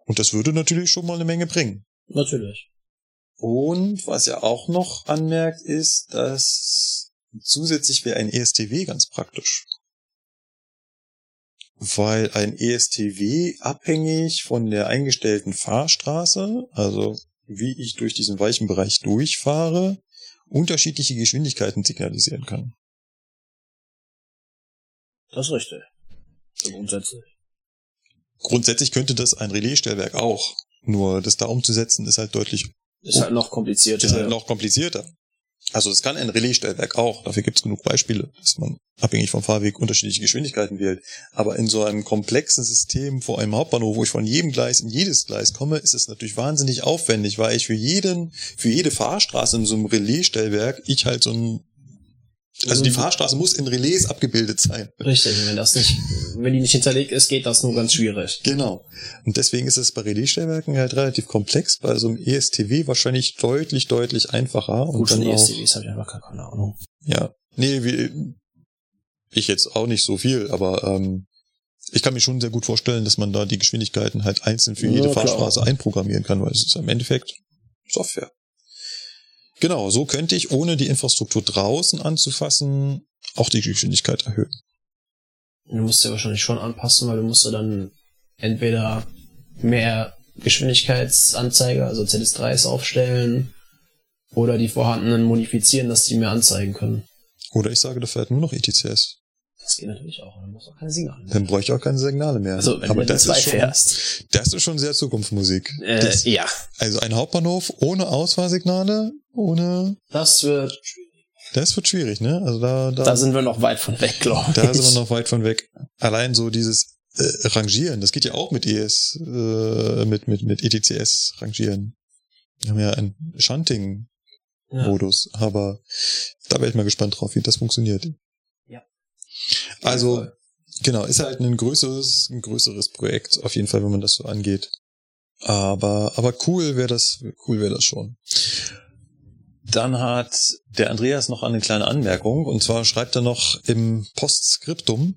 Und das würde natürlich schon mal eine Menge bringen. Natürlich. Und was er auch noch anmerkt, ist, dass zusätzlich wäre ein ESTW ganz praktisch. Weil ein ESTW abhängig von der eingestellten Fahrstraße, also wie ich durch diesen weichen Bereich durchfahre, unterschiedliche Geschwindigkeiten signalisieren kann. Das ist richtig. Grundsätzlich. Grundsätzlich könnte das ein Relaisstellwerk auch. Nur das da umzusetzen ist halt deutlich Ist halt noch komplizierter. ist halt noch komplizierter. Also das kann ein Relaisstellwerk auch. Dafür gibt es genug Beispiele, dass man abhängig vom Fahrweg unterschiedliche Geschwindigkeiten wählt. Aber in so einem komplexen System vor einem Hauptbahnhof, wo ich von jedem Gleis in jedes Gleis komme, ist es natürlich wahnsinnig aufwendig, weil ich für jeden, für jede Fahrstraße in so einem Relaisstellwerk ich halt so ein also die Fahrstraße muss in Relais abgebildet sein. Richtig, wenn das nicht, wenn die nicht hinterlegt ist, geht das nur ganz schwierig. Genau. Und deswegen ist es bei Relaisstellwerken halt relativ komplex, bei so einem ESTW wahrscheinlich deutlich, deutlich einfacher. Gut, und von dann auch, ESTWs habe ich einfach keine Ahnung. ja. Nee, wie, ich jetzt auch nicht so viel, aber ähm, ich kann mir schon sehr gut vorstellen, dass man da die Geschwindigkeiten halt einzeln für Ja, jede klar. Fahrstraße einprogrammieren kann, weil es ist im Endeffekt Software. Genau, so könnte ich, ohne die Infrastruktur draußen anzufassen, auch die Geschwindigkeit erhöhen. Du musst ja wahrscheinlich schon anpassen, weil du musst ja dann entweder mehr Geschwindigkeitsanzeiger, also ZS3s aufstellen, oder die vorhandenen modifizieren, dass die mehr anzeigen können. Oder ich sage, da fährt nur noch ETCS. Das geht natürlich auch, dann musst du auch keine Signale mehr. Dann bräuchte ich auch keine Signale mehr. Also, wenn Aber du das zwei ist schon, fährst. das ist schon sehr Zukunftsmusik. Äh, das, ja, also ein Hauptbahnhof ohne Ausfahrsignale, ohne, das wird, das wird schwierig, ne? Also da, da, da sind wir noch weit von weg, glaube ich. da sind wir noch weit von weg. Allein so dieses äh, Rangieren, das geht ja auch mit ES, äh, mit, mit, mit ETCS rangieren. Wir haben ja einen Shunting-Modus, aber da wäre ich mal gespannt drauf, wie das funktioniert. Also, genau, ist halt ein größeres, ein größeres Projekt, auf jeden Fall, wenn man das so angeht. Aber, aber cool wäre das, cool wäre das schon. Dann hat der Andreas noch eine kleine Anmerkung, und zwar schreibt er noch im Postskriptum,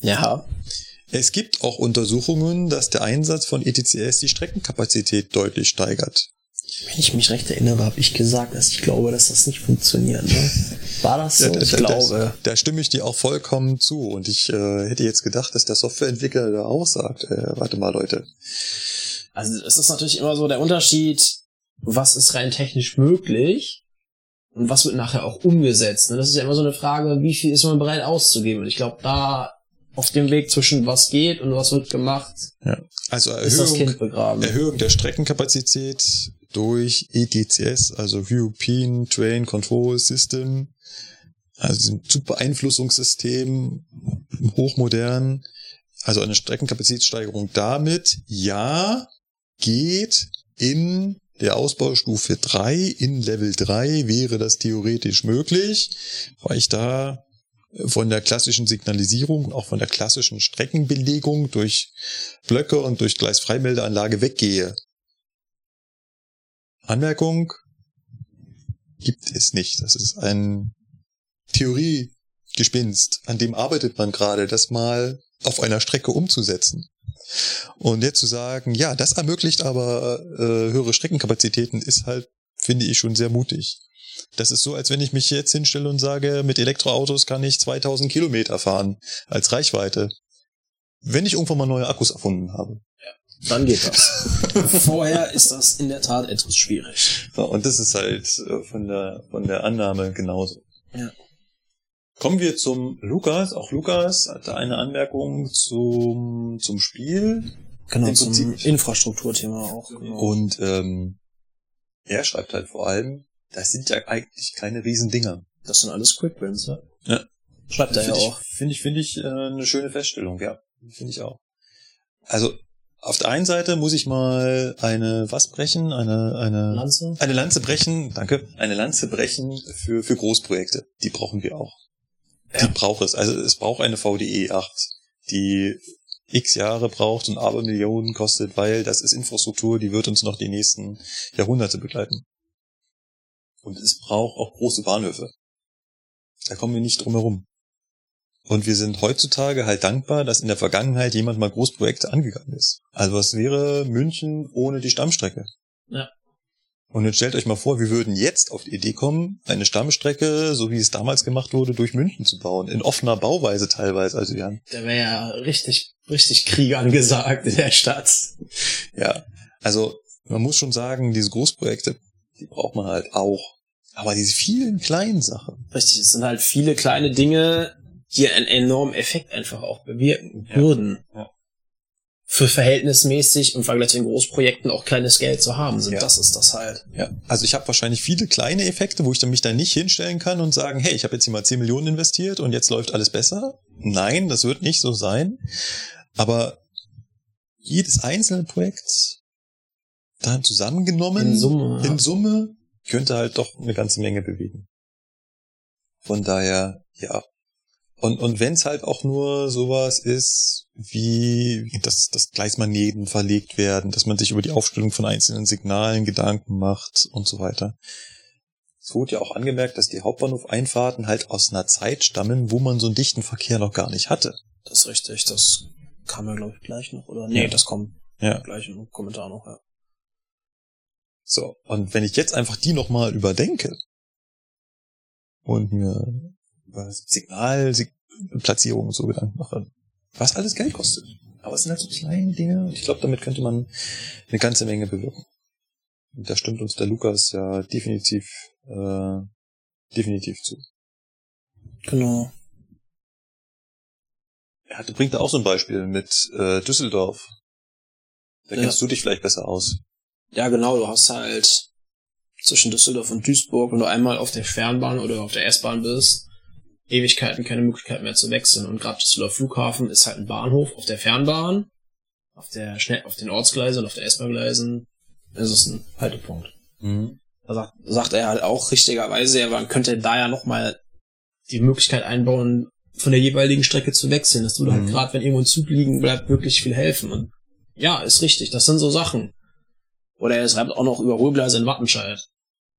Ja, es gibt auch Untersuchungen, dass der Einsatz von ETCS die Streckenkapazität deutlich steigert. Wenn ich mich recht erinnere, habe ich gesagt, dass ich glaube, dass das nicht funktioniert. Ne? War das so? Da- ich da- glaube. Da, da stimme ich dir auch vollkommen zu. Und ich äh, hätte jetzt gedacht, dass der Softwareentwickler da auch sagt, äh, warte mal, Leute. Also es ist natürlich immer so der Unterschied, was ist rein technisch möglich und was wird nachher auch umgesetzt. Ne? Das ist ja immer so eine Frage, wie viel ist man bereit auszugeben. Und ich glaube, da auf dem Weg zwischen was geht und was wird gemacht, Also ist das Erhöhung, Kind begraben. Erhöhung der Streckenkapazität durch ETCS, also European Train Control System, also diesem Zugbeeinflussungssystem, hochmodern, also eine Streckenkapazitätssteigerung damit, ja, geht in der Ausbaustufe 3, in Level 3 wäre das theoretisch möglich, weil ich da von der klassischen Signalisierung, auch von der klassischen Streckenbelegung durch Blöcke und durch Gleisfreimeldeanlage weggehe. Anmerkung gibt es nicht. Das ist ein Theoriegespinst, an dem arbeitet man gerade, das mal auf einer Strecke umzusetzen. Und jetzt zu sagen, ja, das ermöglicht aber äh, höhere Streckenkapazitäten, ist halt, finde ich, schon sehr mutig. Das ist so, als wenn ich mich jetzt hinstelle und sage, mit Elektroautos kann ich 2000 Kilometer fahren als Reichweite. Wenn ich irgendwann mal neue Akkus erfunden habe. Dann geht das. Vorher ist das in der Tat etwas schwierig. So, und das ist halt äh, von der, von der Annahme genauso. Ja. Kommen wir zum Lukas. Auch Lukas hatte eine Anmerkung zum, zum Spiel. Genau, Im zum Prinzip- Infrastrukturthema auch. Genau. Und ähm, er schreibt halt vor allem, das sind ja eigentlich keine Riesendinger. das sind alles Quick Wins, ja. Ja. Schreibt er ja Finde ich, auch. finde ich, finde ich äh, eine schöne Feststellung, ja. Finde ich auch. Also, auf der einen Seite muss ich mal eine, was brechen? Eine, eine, Lanze? eine Lanze brechen, danke, eine Lanze brechen für, für Großprojekte. Die brauchen wir auch. Die braucht es. Also, es braucht eine VDE 8, die x Jahre braucht und aber Millionen kostet, weil das ist Infrastruktur, die wird uns noch die nächsten Jahrhunderte begleiten. Und es braucht auch große Bahnhöfe. Da kommen wir nicht drum herum. Und wir sind heutzutage halt dankbar, dass in der Vergangenheit jemand mal Großprojekte angegangen ist. Also was wäre München ohne die Stammstrecke? Ja. Und jetzt stellt euch mal vor, wir würden jetzt auf die Idee kommen, eine Stammstrecke, so wie es damals gemacht wurde, durch München zu bauen. In offener Bauweise teilweise. Also wir haben, Der wäre ja richtig, richtig Krieg angesagt in der Stadt. ja, also man muss schon sagen, diese Großprojekte, die braucht man halt auch. Aber diese vielen kleinen Sachen, Richtig, es sind halt viele kleine Dinge, die einen enormen Effekt einfach auch bewirken Ja. würden. Ja. Für verhältnismäßig im Vergleich zu den Großprojekten auch kleines Geld zu haben sind. Ja. Das ist das halt. Ja, also ich habe wahrscheinlich viele kleine Effekte, wo ich dann mich da nicht hinstellen kann und sagen, hey, ich habe jetzt hier mal 10 Millionen investiert und jetzt läuft alles besser. Nein, das wird nicht so sein. Aber jedes einzelne Projekt dann zusammengenommen In Summe, in Summe könnte halt doch eine ganze Menge bewegen. Von daher, ja. Und, und wenn es halt auch nur sowas ist, wie dass, dass Gleismagneten verlegt werden, dass man sich über die Aufstellung von einzelnen Signalen Gedanken macht und so weiter. Es wurde ja auch angemerkt, dass die Hauptbahnhofeinfahrten halt aus einer Zeit stammen, wo man so einen dichten Verkehr noch gar nicht hatte. Das ist richtig. Das kam ja, glaube ich, gleich noch, oder? Nee, Ja. das kommt Ja. gleich im Kommentar noch, ja. So, und wenn ich jetzt einfach die nochmal überdenke und mir über Signalplatzierungen und so Gedanken mache, was alles Geld kostet. Aber es sind halt so kleine Dinge und ich glaube, damit könnte man eine ganze Menge bewirken. Und da stimmt uns der Lukas ja definitiv, äh, definitiv zu. Genau. Er hatte, bringt da auch so ein Beispiel mit äh, Düsseldorf. Da Ja. kennst du dich vielleicht besser aus. Ja, genau, du hast halt zwischen Düsseldorf und Duisburg, wenn du einmal auf der Fernbahn oder auf der S-Bahn bist, Ewigkeiten keine Möglichkeit mehr zu wechseln. Und gerade Düsseldorf Flughafen ist halt ein Bahnhof auf der Fernbahn, auf der schnell, auf den Ortsgleisen und auf der S-Bahn-Gleisen ist es ein Haltepunkt. Da sagt, sagt er halt auch richtigerweise, ja, man könnte da ja nochmal die Möglichkeit einbauen, von der jeweiligen Strecke zu wechseln. Das würde halt Mhm. gerade, wenn irgendwo ein Zug liegen bleibt, wirklich viel helfen. Und ja, ist richtig. Das sind so Sachen. Oder er schreibt auch noch Überholgleise in Wattenscheid.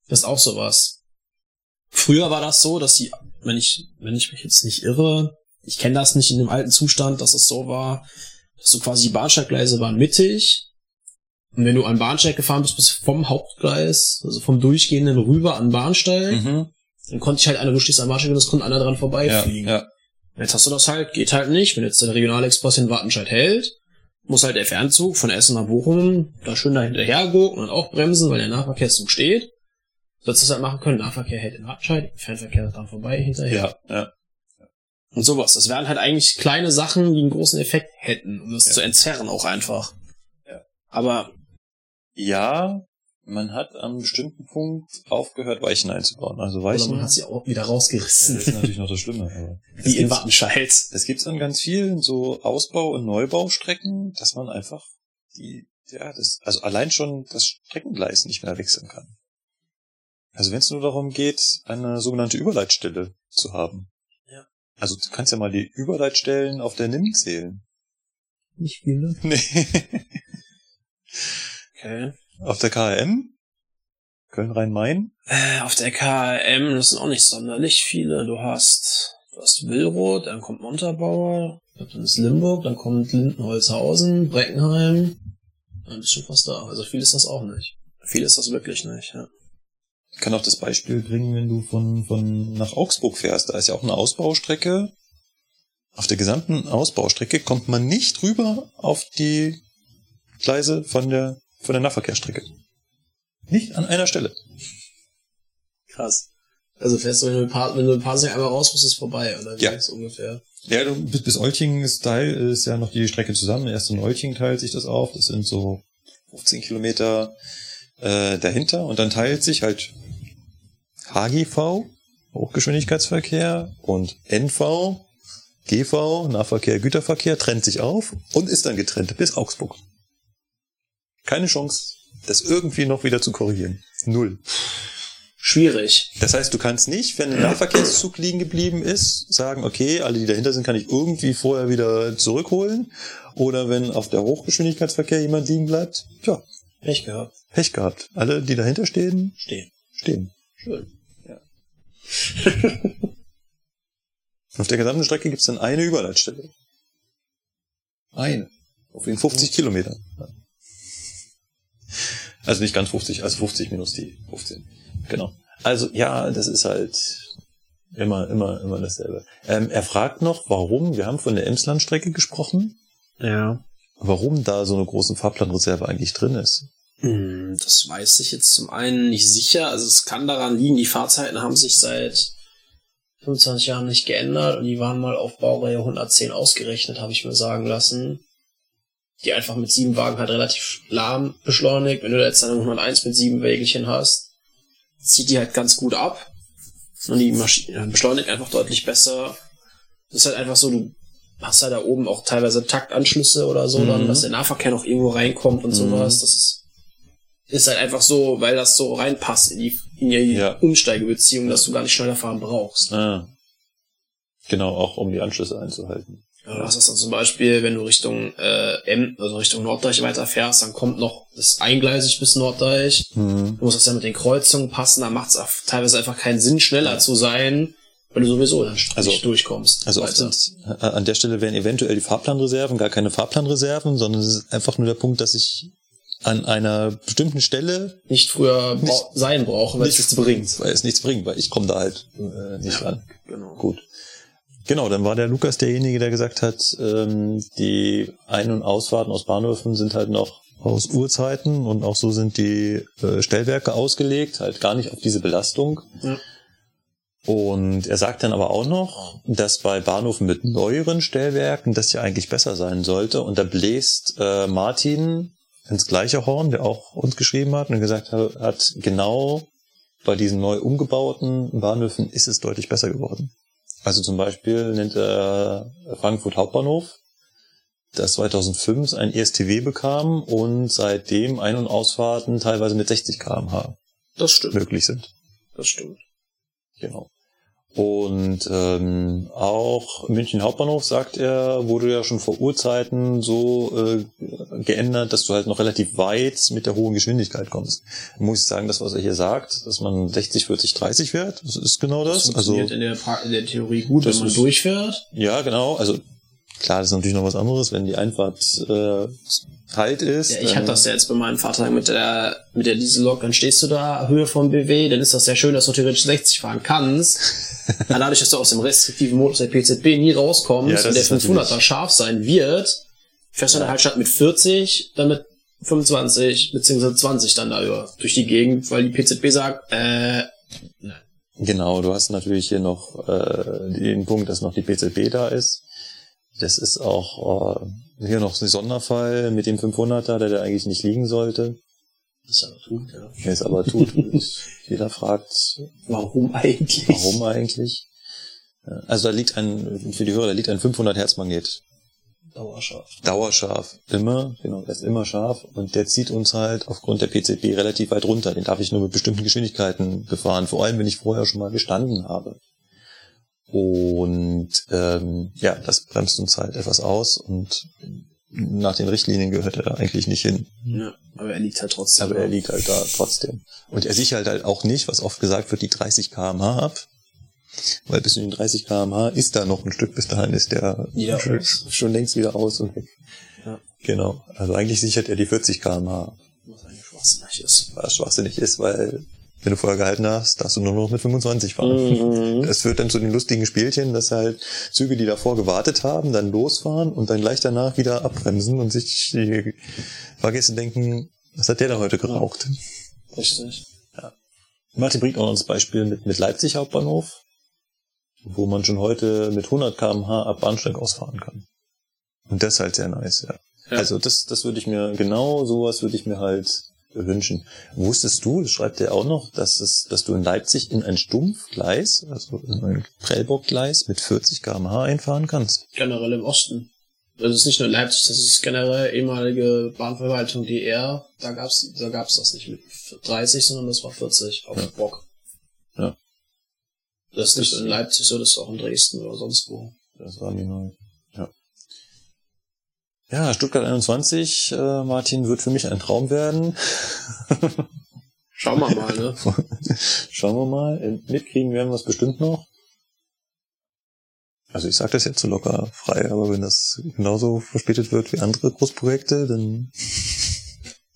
Das ist auch sowas. Früher war das so, dass die, wenn ich, wenn ich mich jetzt nicht irre, ich kenne das nicht in dem alten Zustand, dass es so war, dass so quasi die Bahnsteiggleise waren mittig. Und wenn du an Bahnsteig gefahren bist, bis vom Hauptgleis, also vom Durchgehenden rüber an den Bahnsteig, Mhm. dann konnte ich halt einer, du stehst am Bahnsteig und es konnte einer dran Ja, vorbeifliegen. ja. Jetzt hast du das halt, geht halt nicht. Wenn jetzt der Regionalexpress in Wattenscheid hält, muss halt der Fernzug von Essen nach Bochum da schön da hinterher gucken und auch bremsen, weil der Nahverkehrszug steht. Sollst du das halt machen können. Nahverkehr hält in Wattenscheid, Fernverkehr ist dran vorbei, hinterher. Ja, ja. Und sowas. Das wären halt eigentlich kleine Sachen, die einen großen Effekt hätten, um das Ja. zu entzerren auch einfach. Ja. Aber Ja, man hat am bestimmten Punkt aufgehört, Weichen einzubauen. Also oder Weichen. man hat sie auch wieder rausgerissen. das ist natürlich noch das Schlimme. Aber wie in Wattenscheid. Das gibt's an ganz vielen so Ausbau- und Neubaustrecken, dass man einfach die, ja, das, also allein schon das Streckengleis nicht mehr wechseln kann. Also wenn es nur darum geht, eine sogenannte Überleitstelle zu haben. Ja. Also du kannst ja mal die Überleitstellen auf der NIM zählen. Nicht viele. Nee. Okay. auf der KRM? Köln-Rhein-Main? Äh, auf der KM, das sind auch nicht sonderlich viele. Du hast, du hast Willroth, dann kommt Montabaur, dann ist Limburg, dann kommt Lindenholzhausen, Breckenheim. Dann bist du fast da. Also viel ist das auch nicht. Viel ist das wirklich nicht, ja. Ich kann auch das Beispiel bringen, wenn du von, von nach Augsburg fährst. Da ist ja auch eine Ausbaustrecke. Auf der gesamten Ausbaustrecke kommt man nicht rüber auf die Gleise von der, von der Nahverkehrsstrecke. Nicht an einer Stelle. Krass. Also fährst du, wenn du mit Paar, wenn du mit Parsing einmal raus bist, ist es vorbei, oder wie Ja. ist ungefähr? Ja, du, bis, bis Olching ist Teil, ist ja noch die Strecke zusammen. Erst in Olching teilt sich das auf. Das sind so 15 Kilometer äh, dahinter. Und dann teilt sich halt HGV, Hochgeschwindigkeitsverkehr, und NV, GV, Nahverkehr, Güterverkehr, trennt sich auf und ist dann getrennt bis Augsburg. Keine Chance, das irgendwie noch wieder zu korrigieren. Null. Schwierig. Das heißt, du kannst nicht, wenn ein Nahverkehrszug liegen geblieben ist, sagen, okay, alle, die dahinter sind, kann ich irgendwie vorher wieder zurückholen. Oder wenn auf der Hochgeschwindigkeitsverkehr jemand liegen bleibt, tja, Pech gehabt. Pech gehabt. Alle, die dahinter stehen, Stehen. stehen. Schön. Auf der gesamten Strecke gibt es dann eine Überleitstelle. Eine. Auf den 50 Kilometern. Ja. Also nicht ganz 50, also 50 minus die 15. Genau. Also ja, das ist halt immer, immer, immer dasselbe. Ähm, er fragt noch, warum, wir haben von der Emslandstrecke gesprochen, Ja. warum da so eine große Fahrplanreserve eigentlich drin ist. Hm, Das weiß ich jetzt zum einen nicht sicher. Also es kann daran liegen, die Fahrzeiten haben sich seit 25 Jahren nicht geändert und die waren mal auf Baureihe 110 ausgerechnet, habe ich mir sagen lassen. Die einfach mit sieben Wagen halt relativ lahm beschleunigt. Wenn du da jetzt eine 101 mit sieben Wägelchen hast, zieht die halt ganz gut ab. Und die Maschine beschleunigt einfach deutlich besser. Das ist halt einfach so, du hast halt da oben auch teilweise Taktanschlüsse oder so, dann, Mhm. dass der Nahverkehr noch irgendwo reinkommt und sowas. Das ist, ist halt einfach so, weil das so reinpasst in die, in die Ja. Umsteigebeziehung, dass du gar nicht schneller fahren brauchst. Ah. Genau, auch um die Anschlüsse einzuhalten. Ja, Du hast das dann zum Beispiel, wenn du Richtung äh, M, also Richtung Norddeich weiterfährst, dann kommt noch das eingleisig bis Norddeich. Mhm. Du musst das ja mit den Kreuzungen passen, da macht es teilweise einfach keinen Sinn, schneller zu sein, weil du sowieso dann Also- nicht durchkommst. Also oft sind, äh, an der Stelle wären eventuell die Fahrplanreserven gar keine Fahrplanreserven, sondern es ist einfach nur der Punkt, dass ich an einer bestimmten Stelle nicht früher Nicht- sein brauche, weil es nichts bringt. weil es nichts bringt, weil ich komme da halt äh, nicht ran. Genau. Gut. Genau, dann war der Lukas derjenige, der gesagt hat, ähm, die Ein- und Ausfahrten aus Bahnhöfen sind halt noch aus Urzeiten und auch so sind die äh, Stellwerke ausgelegt, halt gar nicht auf diese Belastung. Ja. Und er sagt dann aber auch noch, dass bei Bahnhöfen mit neueren Stellwerken das ja eigentlich besser sein sollte. Und da bläst äh, Martin ins gleiche Horn, der auch uns geschrieben hat und gesagt hat, genau bei diesen neu umgebauten Bahnhöfen ist es deutlich besser geworden. Also zum Beispiel nennt er Frankfurt Hauptbahnhof, das 2005 ein ESTW bekam und seitdem Ein- und Ausfahrten teilweise mit 60 km/h Das stimmt. möglich sind. Das stimmt. Genau. Und ähm, auch München Hauptbahnhof, sagt er, wurde ja schon vor Urzeiten so äh, geändert, dass du halt noch relativ weit mit der hohen Geschwindigkeit kommst. Muss ich sagen, das, was er hier sagt, dass man 60, 40, 30 fährt, das ist genau das. Das also funktioniert in, der in der Theorie gut, wenn man ist- durchfährt. ja, genau. Also klar, das ist natürlich noch was anderes, wenn die Einfahrt äh, halt ist. Ja, ich hatte das ja jetzt bei meinem Vater mit der, mit der Diesellok, dann stehst du da, Höhe vom BW, dann ist das ja schön, dass du theoretisch 60 fahren kannst. Aber dadurch, dass du aus dem restriktiven Modus der PZB nie rauskommst Ja, und der ist 500er natürlich- scharf sein wird, fährst du dann halt statt mit 40, dann mit 25 beziehungsweise 20 dann da über durch die Gegend, weil die PZB sagt, äh, nein. Genau, du hast natürlich hier noch äh, den Punkt, dass noch die PZB da ist. Das ist auch äh, hier noch ein Sonderfall mit dem 500er, der da eigentlich nicht liegen sollte. Das ist aber tut, ja. Der es aber tut. Jeder fragt, Warum eigentlich? warum eigentlich? Ja, Also da liegt ein, für die Hörer, da liegt ein 500 Hertz Magnet. Dauerscharf. Dauerscharf. Immer, genau, der ist immer scharf. Und der zieht uns halt aufgrund der PZB relativ weit runter. Den darf ich nur mit bestimmten Geschwindigkeiten befahren. Vor allem, wenn ich vorher schon mal gestanden habe. Und ähm, ja, das bremst uns halt etwas aus und nach den Richtlinien gehört er eigentlich nicht hin. Ja, aber er liegt halt trotzdem. Aber er liegt halt da trotzdem. Und er sichert halt auch nicht, was oft gesagt wird, die 30 kmh ab. Weil bis zu den 30 kmh ist da noch ein Stück, bis dahin ist der Ja. schon, schon längst wieder aus und weg. Ja. Genau. Also eigentlich sichert er die 40 kmh. Was eigentlich schwachsinnig ist. Was schwachsinnig ist, weil wenn du vorher gehalten hast, darfst du nur noch mit 25 fahren. Mhm. Das führt dann zu den lustigen Spielchen, dass halt Züge, die davor gewartet haben, dann losfahren und dann gleich danach wieder abbremsen und sich die Fahrgäste denken, was hat der da heute geraucht? Richtig. Martin bringt auch noch das Beispiel mit, mit Leipzig Hauptbahnhof, wo man schon heute mit 100 kmh ab Bahnsteig ausfahren kann. Und das ist halt sehr nice, ja. Ja. Also das, das würde ich mir, genau sowas würde ich mir halt wünschen. Wusstest du, das schreibt er auch noch, dass es, dass du in Leipzig in ein Stumpfgleis, also in ein Prellbockgleis mit 40 kmh einfahren kannst? Generell im Osten. Das ist nicht nur in Leipzig, das ist generell ehemalige Bahnverwaltung DR. Da gab's, da gab's das nicht mit 30, sondern das war 40 auf Ja. Bock. Ja. Das ist nicht Das- nur in Leipzig so, das ist auch in Dresden oder sonst wo. Das war mir neu. Ja. Stuttgart 21, äh, Martin, wird für mich ein Traum werden. Schauen wir mal, ne? Schauen wir mal. Äh, Mitkriegen werden wir es bestimmt noch. Also ich sage das jetzt so locker frei, aber wenn das genauso verspätet wird wie andere Großprojekte, dann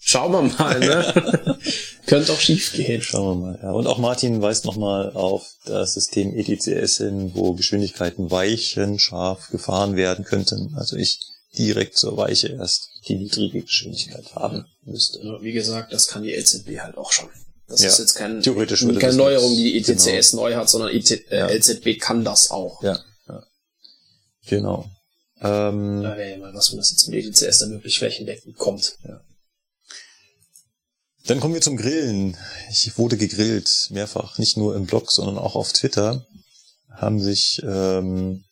Schauen wir mal, ne? Könnte auch schief gehen. schauen wir mal. Ja. Und auch Martin weist nochmal auf das System ETCS hin, wo Geschwindigkeiten weichen scharf gefahren werden könnten. Also ich direkt zur Weiche erst die niedrige Geschwindigkeit haben müsste. Ja, Wie gesagt, das kann die LZB halt auch schon. Das Ja. ist jetzt kein, Theoretisch keine das Neuerung, jetzt- die die ETCS neu hat, sondern ET, äh, Ja. LZB kann das auch. Ja, ja. Genau. Ähm, Da wäre ja mal was, wenn das jetzt mit ETCS dann wirklich flächendeckend kommt. Dann kommen wir zum Grillen. Ich wurde gegrillt, mehrfach. Nicht nur im Blog, sondern auch auf Twitter. Haben sich ähm,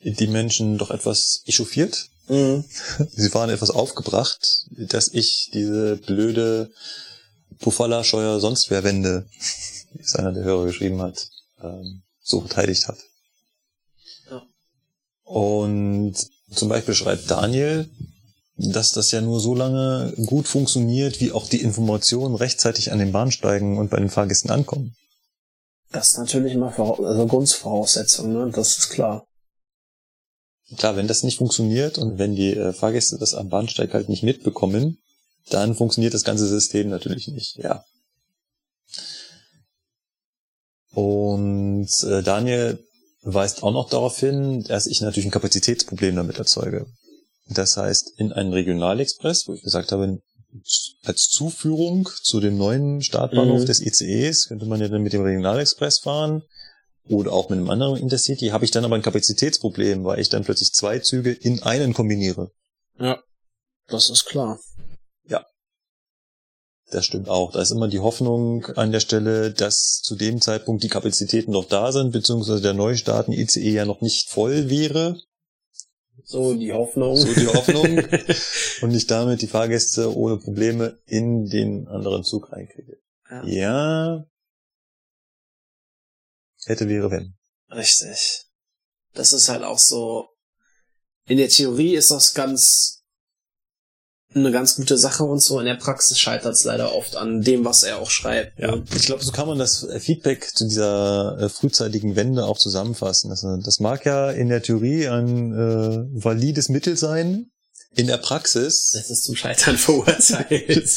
die Menschen doch etwas echauffiert. Sie waren etwas aufgebracht, dass ich diese blöde Pufalla Scheuer sonst wer Wende, wie es einer der Hörer geschrieben hat, ähm, so verteidigt hat. Ja. Und zum Beispiel schreibt Daniel, dass das ja nur so lange gut funktioniert, wie auch die Informationen rechtzeitig an den Bahnsteigen und bei den Fahrgästen ankommen. Das ist natürlich immer Vora- also Grundvoraussetzung, ne? Das ist klar. Klar, wenn das nicht funktioniert und wenn die äh, Fahrgäste das am Bahnsteig halt nicht mitbekommen, dann funktioniert das ganze System natürlich nicht, ja. Und äh, Daniel weist auch noch darauf hin, dass ich natürlich ein Kapazitätsproblem damit erzeuge. Das heißt, in einen Regionalexpress, wo ich gesagt habe, als Zuführung zu dem neuen Startbahnhof Mhm. des ICEs könnte man ja dann mit dem Regionalexpress fahren oder auch mit einem anderen Intercity, habe ich dann aber ein Kapazitätsproblem, weil ich dann plötzlich zwei Züge in einen kombiniere. Ja. Das ist klar. Das stimmt auch. Da ist immer die Hoffnung an der Stelle, dass zu dem Zeitpunkt die Kapazitäten noch da sind, beziehungsweise der Neustart in ICE ja noch nicht voll wäre. So die Hoffnung. So die Hoffnung. und ich damit die Fahrgäste ohne Probleme in den anderen Zug reinkriege. Ja. Ja. Hätte wäre wenn. Richtig. Das ist halt auch so. In der Theorie ist das ganz eine ganz gute Sache und so. In der Praxis scheitert es leider oft an dem, was er auch schreibt. Ja, ich glaube, so kann man das Feedback zu dieser äh, frühzeitigen Wende auch zusammenfassen. Das, äh, das mag ja in der Theorie ein äh, valides Mittel sein. In der Praxis, Das ist zum Scheitern verurteilt.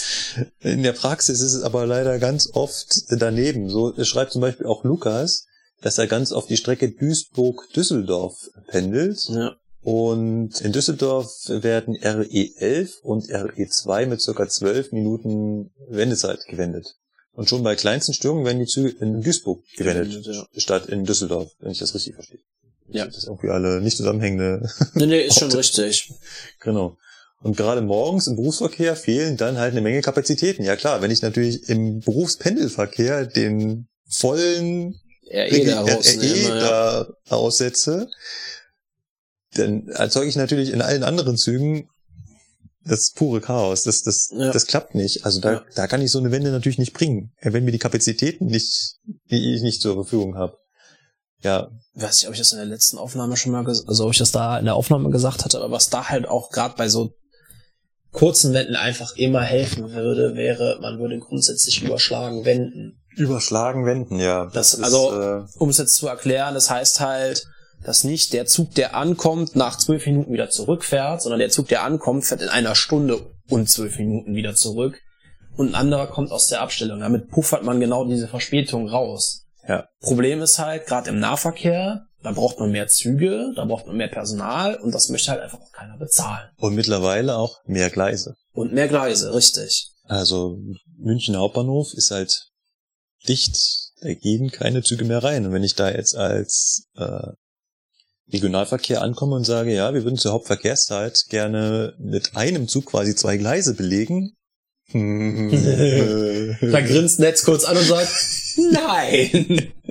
in der Praxis ist es aber leider ganz oft daneben. So schreibt zum Beispiel auch Lukas, dass er ganz auf die Strecke Duisburg-Düsseldorf pendelt. ja. Und in Düsseldorf werden RE11 und RE2 mit circa 12 Minuten Wendezeit gewendet. Und schon bei kleinsten Störungen werden die Züge in Duisburg gewendet, ja. statt in Düsseldorf, wenn ich das richtig verstehe. Ja. Das ist irgendwie alle nicht zusammenhängende. Nee, nee, ist schon richtig. genau. Und gerade morgens im Berufsverkehr fehlen dann halt eine Menge Kapazitäten. Ja klar, wenn ich natürlich im Berufspendelverkehr den vollen RE da RE rausnehmen. ja. da aussetze, dann erzeuge ich natürlich in allen anderen Zügen das pure Chaos. Das, das, Ja. das klappt nicht. Also da, Ja. da kann ich so eine Wende natürlich nicht bringen, wenn mir die Kapazitäten nicht, die ich nicht zur Verfügung habe. ja, weiß nicht, ob ich das in der letzten Aufnahme schon mal, also ob ich das da in der Aufnahme gesagt hatte, aber was da halt auch gerade bei so kurzen Wänden einfach immer helfen würde, wäre, man würde grundsätzlich überschlagen wenden. Überschlagen wenden, ja. Das- ist, also- äh, Um es jetzt zu erklären, das heißt halt, dass nicht der Zug, der ankommt, nach zwölf Minuten wieder zurückfährt, sondern der Zug, der ankommt, fährt in einer Stunde und zwölf Minuten wieder zurück. Und ein anderer kommt aus der Abstellung. Damit puffert man genau diese Verspätung raus. Ja. Problem ist halt, gerade im Nahverkehr, da braucht man mehr Züge, da braucht man mehr Personal und das möchte halt einfach auch keiner bezahlen. und mittlerweile auch mehr Gleise. Und mehr Gleise, richtig. Also München Hauptbahnhof ist halt dicht, da gehen keine Züge mehr rein. Und wenn ich da jetzt als äh, Regionalverkehr ankomme und sage, ja, wir würden zur Hauptverkehrszeit gerne mit einem Zug quasi zwei Gleise belegen. Da grinst Netz kurz an und sagt, nein.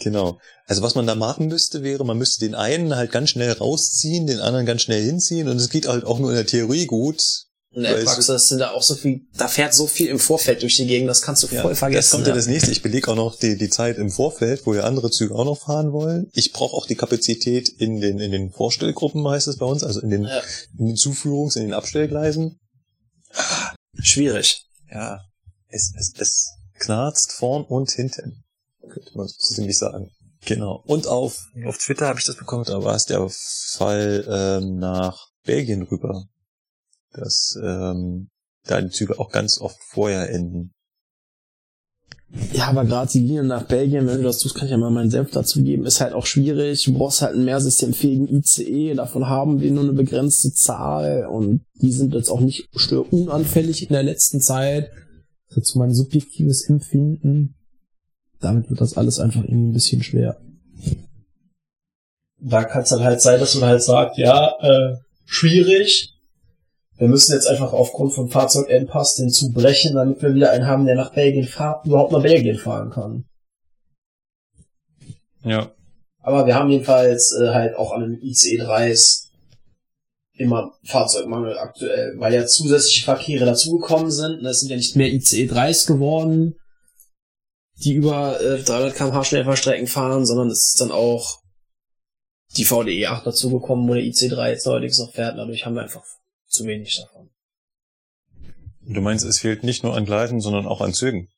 Genau. Also was man da machen müsste, wäre, man müsste den einen halt ganz schnell rausziehen, den anderen ganz schnell hinziehen und es geht halt auch nur in der Theorie gut. In der Praxis sind da auch so viel, da fährt so viel im Vorfeld durch die Gegend, das kannst du voll Das vergessen. kommt ja das nächste. Ich belege auch noch die, die Zeit im Vorfeld, wo ja andere Züge auch noch fahren wollen. Ich brauche auch die Kapazität in den, in den Vorstellgruppen, heißt es bei uns, also in den, Ja. in den Zuführungs-, in den Abstellgleisen. Schwierig. Ja, es, es, es knarzt vorn und hinten. Könnte man so ziemlich sagen. Genau. Und auf, auf Twitter habe ich das bekommen, da war es der Fall ähm, nach Belgien rüber. Dass ähm, da die Züge auch ganz oft vorher enden. Ja, aber gerade die Linie nach Belgien, wenn du das tust, kann ich ja mal meinen Selbst dazu geben, ist halt auch schwierig. Du brauchst halt einen mehr systemfähigen ICE, davon haben wir nur eine begrenzte Zahl und die sind jetzt auch nicht störunanfällig in der letzten Zeit. Das ist jetzt mein subjektives Empfinden. Damit wird das alles einfach irgendwie ein bisschen schwer. Da kann es dann halt sein, dass man halt sagt, ja, äh, schwierig. Wir müssen jetzt einfach aufgrund vom Fahrzeugengpass den Zug brechen, damit wir wieder einen haben, der nach Belgien fahrt, überhaupt nach Belgien fahren kann. Ja. Aber wir haben jedenfalls äh, halt auch an den ICE-3s immer Fahrzeugmangel aktuell, weil ja zusätzliche Verkehre dazugekommen sind. Und Es sind ja nicht mehr ICE-3s geworden, die über äh, 300 km/h Schnellfahrstrecken fahren, sondern es ist dann auch die VDE 8 dazugekommen, wo der IC3 jetzt neuerdings noch fährt. Dadurch haben wir einfach zu wenig davon. Du meinst, es fehlt nicht nur an Gleisen, sondern auch an Zügen.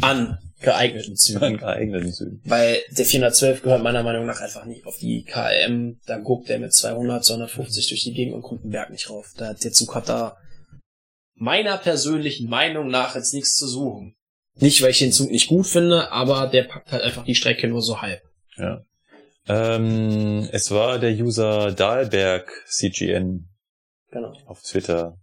An geeigneten Zügen. An geeigneten Zügen. Weil der 412 gehört meiner Meinung nach einfach nicht auf die KM. Da guckt der mit 200, 250 durch die Gegend und kommt den Berg nicht rauf. Da, der Zug hat da meiner persönlichen Meinung nach jetzt nichts zu suchen. Nicht, weil ich den Zug nicht gut finde, aber der packt halt einfach die Strecke nur so halb. Ja. Ähm, es war der User Dahlberg CGN Genau. auf Twitter.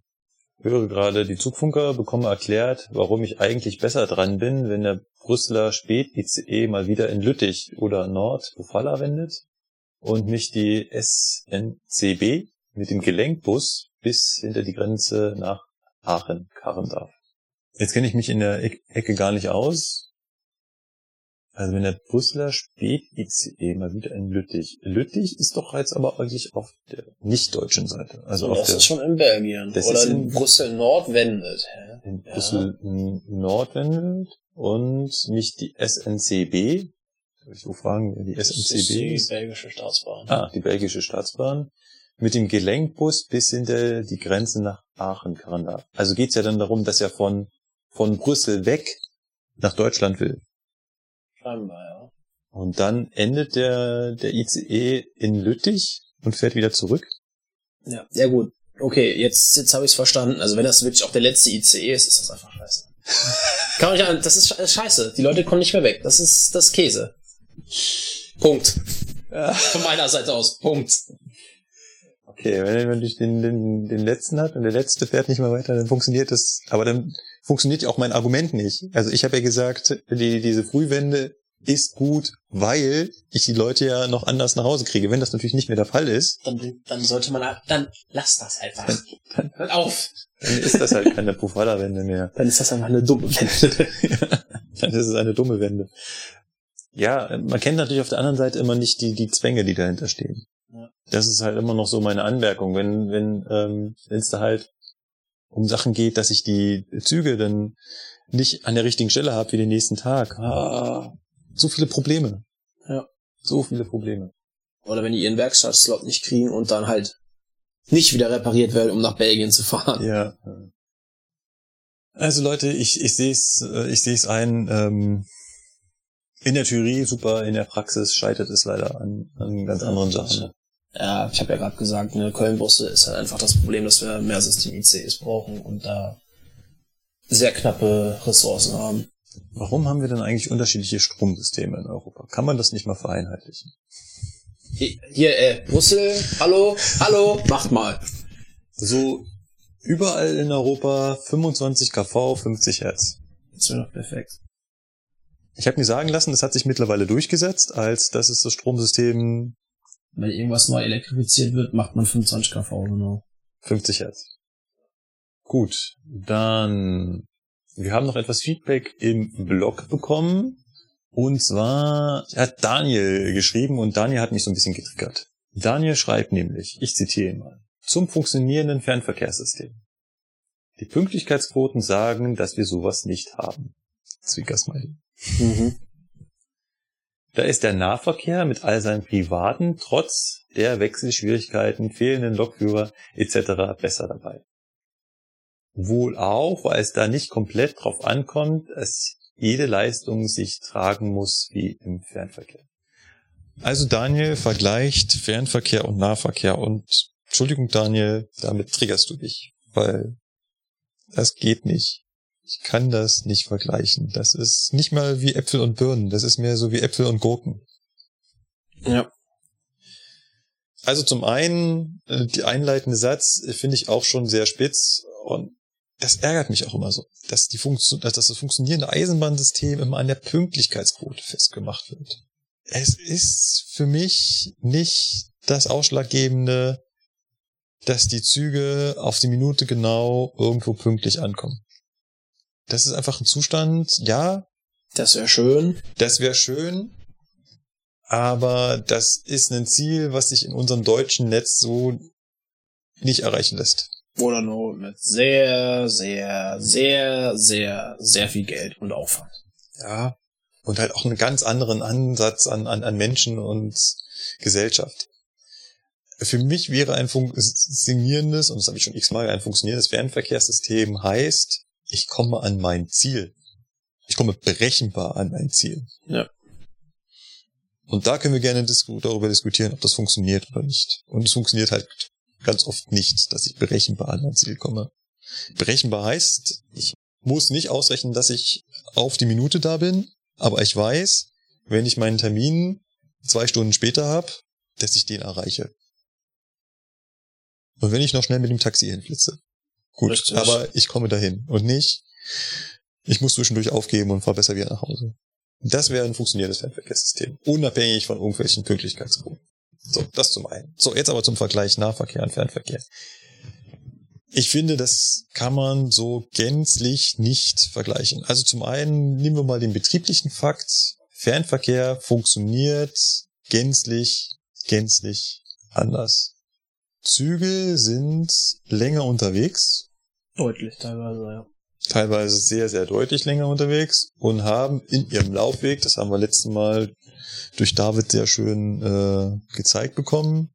Höre gerade, die Zugfunker bekomme erklärt, warum ich eigentlich besser dran bin, wenn der Brüsseler Spät-ICE mal wieder in Lüttich oder Nord Bufala wendet und mich die SNCB mit dem Gelenkbus bis hinter die Grenze nach Aachen karren darf. Jetzt kenne ich mich in der Eck- Ecke gar nicht aus. Also wenn der Brüsseler Spät-ICE mal wieder in Lüttich. Lüttich ist doch jetzt aber eigentlich auf der nicht-deutschen Seite. Also auf das der ist schon in Belgien. Das Oder in in- Brüssel Nord wendet. in Ja. Brüssel Nord wendet und nicht die SNCB. Soll ich so fragen, die Das ist SNCB die ist? belgische Staatsbahn. Ah, die belgische Staatsbahn. Mit dem Gelenkbus bis hinter die Grenze nach Aachen karren darf. Also geht's ja dann darum, dass er von, von Brüssel weg nach Deutschland will. Scheinbar, ja. Und dann endet der, der ICE in Lüttich und fährt wieder zurück. Ja, ja gut. Okay, jetzt, jetzt habe ich es verstanden. Also wenn das wirklich auch der letzte ICE ist, ist das einfach scheiße. Kann man nicht an, das ist sche- scheiße. Die Leute kommen nicht mehr weg. Das ist das Käse. Punkt. Von meiner Seite aus. Punkt. Okay, wenn er natürlich den, den, den letzten hat und der letzte fährt nicht mehr weiter, dann funktioniert das, aber dann funktioniert ja auch mein Argument nicht. Also ich habe ja gesagt, die, diese Frühwende ist gut, weil ich die Leute ja noch anders nach Hause kriege. Wenn das natürlich nicht mehr der Fall ist, Dann, dann sollte man, dann lass das einfach. Hört auf. dann ist das halt keine Pufalla-Wende mehr. Dann ist das einfach eine dumme Wende. Dann ist es eine dumme Wende. Ja, man kennt natürlich auf der anderen Seite immer nicht die, die Zwänge, die dahinter stehen. Ja. Das ist halt immer noch so meine Anmerkung. Wenn, wenn, ähm, wenn es da halt um Sachen geht, dass ich die Züge dann nicht an der richtigen Stelle habe wie den nächsten Tag. Ah, so viele Probleme. Ja. So viele Probleme. Oder wenn die ihren Werkstattslot nicht kriegen und dann halt nicht wieder repariert werden, um nach Belgien zu fahren. Ja. Also Leute, ich, ich sehe es ich sehe es ein, ähm, in der Theorie super, in der Praxis scheitert es leider an, an ganz anderen Sachen. Ja, ich habe ja gerade gesagt, ne, Köln-Busse ist halt einfach das Problem, dass wir mehr System-ICs brauchen und da sehr knappe Ressourcen haben. Warum haben wir denn eigentlich unterschiedliche Stromsysteme in Europa? Kann man das nicht mal vereinheitlichen? Hier, äh, Brüssel, hallo, hallo, macht mal. So überall in Europa 25 kV, 50 Hertz. Das wäre doch perfekt. Ich habe mir sagen lassen, das hat sich mittlerweile durchgesetzt, als dass es das Stromsystem Wenn irgendwas neu elektrifiziert wird, macht man 25 kV, genau. 50 Hertz. Gut, dann wir haben noch etwas Feedback im Blog bekommen. Und zwar hat Daniel geschrieben und Daniel hat mich so ein bisschen getriggert. Daniel schreibt nämlich, ich zitiere ihn mal, zum funktionierenden Fernverkehrssystem. Die Pünktlichkeitsquoten sagen, dass wir sowas nicht haben. Zwinkersmiley. Mhm. Da ist der Nahverkehr mit all seinen Privaten trotz der Wechselschwierigkeiten, fehlenden Lokführer etc. besser dabei. Wohl auch, weil es da nicht komplett drauf ankommt, dass jede Leistung sich tragen muss wie im Fernverkehr. Also Daniel vergleicht Fernverkehr und Nahverkehr und Entschuldigung Daniel, damit triggerst du dich, weil das geht nicht. Ich kann das nicht vergleichen. Das ist nicht mal wie Äpfel und Birnen, das ist mehr so wie Äpfel und Gurken. Ja. Also zum einen, äh, die einleitende Satz äh, finde ich auch schon sehr spitz und das ärgert mich auch immer so, dass die Funktion, dass das funktionierende Eisenbahnsystem immer an der Pünktlichkeitsquote festgemacht wird. Es ist für mich nicht das Ausschlaggebende, dass die Züge auf die Minute genau irgendwo pünktlich ankommen. Das ist einfach ein Zustand, ja, Das wäre schön. das wäre schön, aber das ist ein Ziel, was sich in unserem deutschen Netz so nicht erreichen lässt. Oder nur mit sehr, sehr, sehr, sehr, sehr viel Geld und Aufwand. Ja. Und halt auch einen ganz anderen Ansatz an, an, an Menschen und Gesellschaft. Für mich wäre ein funktionierendes, und das habe ich schon x-mal, ein funktionierendes Fernverkehrssystem heißt, ich komme an mein Ziel. Ich komme berechenbar an mein Ziel. Ja. Und da können wir gerne disku darüber diskutieren, ob das funktioniert oder nicht. Und es funktioniert halt ganz oft nicht, dass ich berechenbar an mein Ziel komme. Berechenbar heißt, ich muss nicht ausrechnen, dass ich auf die Minute da bin, aber ich weiß, wenn ich meinen Termin zwei Stunden später habe, dass ich den erreiche. Und wenn ich noch schnell mit dem Taxi hinflitze. Gut, Richtig. aber ich komme dahin und nicht, ich muss zwischendurch aufgeben und fahre besser wieder nach Hause. Das wäre ein funktionierendes Fernverkehrssystem, unabhängig von irgendwelchen Pünktlichkeitsquoten. So, das zum einen. So, jetzt aber zum Vergleich Nahverkehr und Fernverkehr. Ich finde, das kann man so gänzlich nicht vergleichen. Also zum einen nehmen wir mal den betrieblichen Fakt. Fernverkehr funktioniert gänzlich, gänzlich anders. Züge sind länger unterwegs, Deutlich teilweise, ja. teilweise sehr, sehr deutlich länger unterwegs und haben in ihrem Laufweg, das haben wir letzten Mal durch David sehr schön äh, gezeigt bekommen,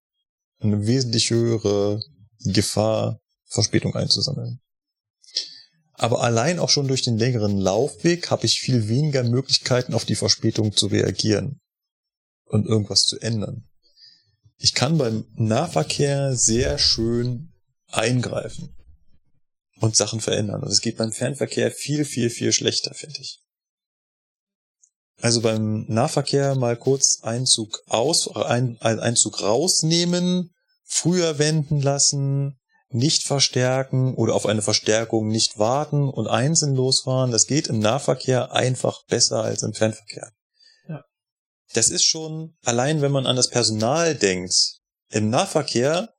eine wesentlich höhere Gefahr, Verspätung einzusammeln. Aber allein auch schon durch den längeren Laufweg habe ich viel weniger Möglichkeiten, auf die Verspätung zu reagieren und irgendwas zu ändern. Ich kann beim Nahverkehr sehr schön eingreifen und Sachen verändern. Und es geht beim Fernverkehr viel, viel, viel schlechter, finde ich. Also beim Nahverkehr mal kurz Einzug aus, ein, ein Einzug rausnehmen, früher wenden lassen, nicht verstärken oder auf eine Verstärkung nicht warten und einzeln losfahren. Das geht im Nahverkehr einfach besser als im Fernverkehr. Ja. Das ist schon, allein wenn man an das Personal denkt, im Nahverkehr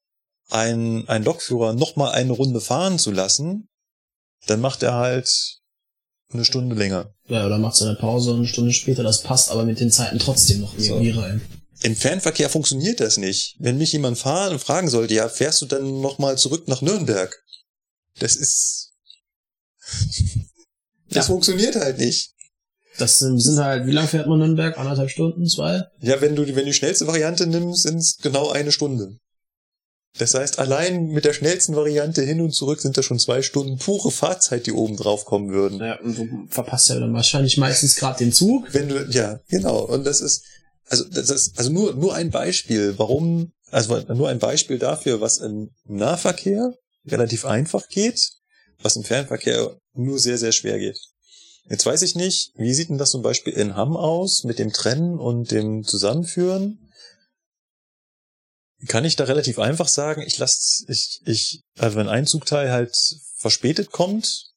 ein, ein Lokführer nochmal eine Runde fahren zu lassen, dann macht er halt eine Stunde länger. Ja, oder macht seine Pause eine Stunde später, das passt aber mit den Zeiten trotzdem noch irgendwie rein. Im Fernverkehr funktioniert das nicht. Wenn mich jemand fahren und fragen sollte, ja, fährst du dann nochmal zurück nach Nürnberg? Das ist, das Ja. funktioniert halt nicht. Das sind halt, wie lang fährt man Nürnberg? Anderthalb Stunden, zwei? Ja, wenn du, wenn du die schnellste Variante nimmst, sind es genau eine Stunde. Das heißt, allein mit der schnellsten Variante hin und zurück sind das schon zwei Stunden pure Fahrzeit, die oben drauf kommen würden. Ja, und du verpasst ja dann wahrscheinlich meistens gerade den Zug. Wenn du, ja, genau. Und das ist, also das ist, also nur, nur ein Beispiel, warum, also nur ein Beispiel dafür, was im Nahverkehr relativ einfach geht, was im Fernverkehr nur sehr, sehr schwer geht. Jetzt weiß ich nicht, wie sieht denn das zum Beispiel in Hamm aus mit dem Trennen und dem Zusammenführen? Kann ich da relativ einfach sagen, ich lasse, ich, ich, also wenn ein Zugteil halt verspätet kommt,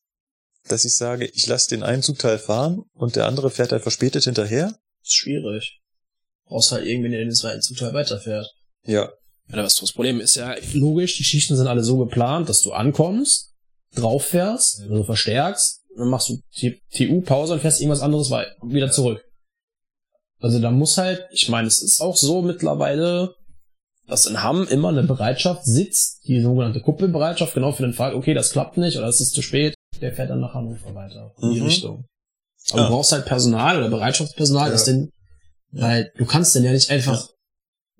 dass ich sage, ich lasse den einen Zugteil fahren und der andere fährt halt verspätet hinterher? ist schwierig. Brauchst halt irgendwen, der den zweiten Zugteil weiterfährt. Ja. Ja, das Problem ist ja logisch, die Schichten sind alle so geplant, dass du ankommst, drauf fährst, also verstärkst, dann machst du TU, Pause und fährst irgendwas anderes wieder zurück. Also da muss halt, ich meine, es ist auch so mittlerweile, dass in Hamm immer eine Bereitschaft sitzt, die sogenannte Kuppelbereitschaft, genau für den Fall, okay, das klappt nicht oder es ist zu spät, der fährt dann nach Hannover weiter, in die Mhm. Richtung. Aber Ja. du brauchst halt Personal oder Bereitschaftspersonal, Ja. das denn, weil du kannst denn ja nicht einfach,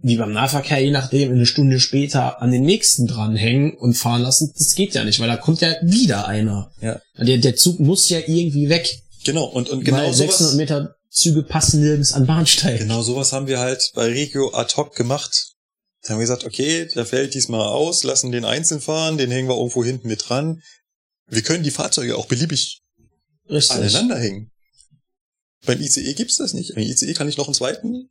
wie beim Nahverkehr, je nachdem, eine Stunde später an den nächsten dranhängen und fahren lassen, das geht ja nicht, weil da kommt ja wieder einer. Ja. Der, der Zug muss ja irgendwie weg, Genau, und, und genau weil 600 sowas, Meter Züge passen nirgends an Bahnsteig. genau sowas haben wir halt bei Regio ad hoc gemacht. Da haben wir gesagt, okay, der fällt diesmal aus, lassen den einzeln fahren, den hängen wir irgendwo hinten mit dran. Wir können die Fahrzeuge auch beliebig Richtig. aneinander hängen. Beim ICE gibt's das nicht. Beim ICE kann ich noch einen zweiten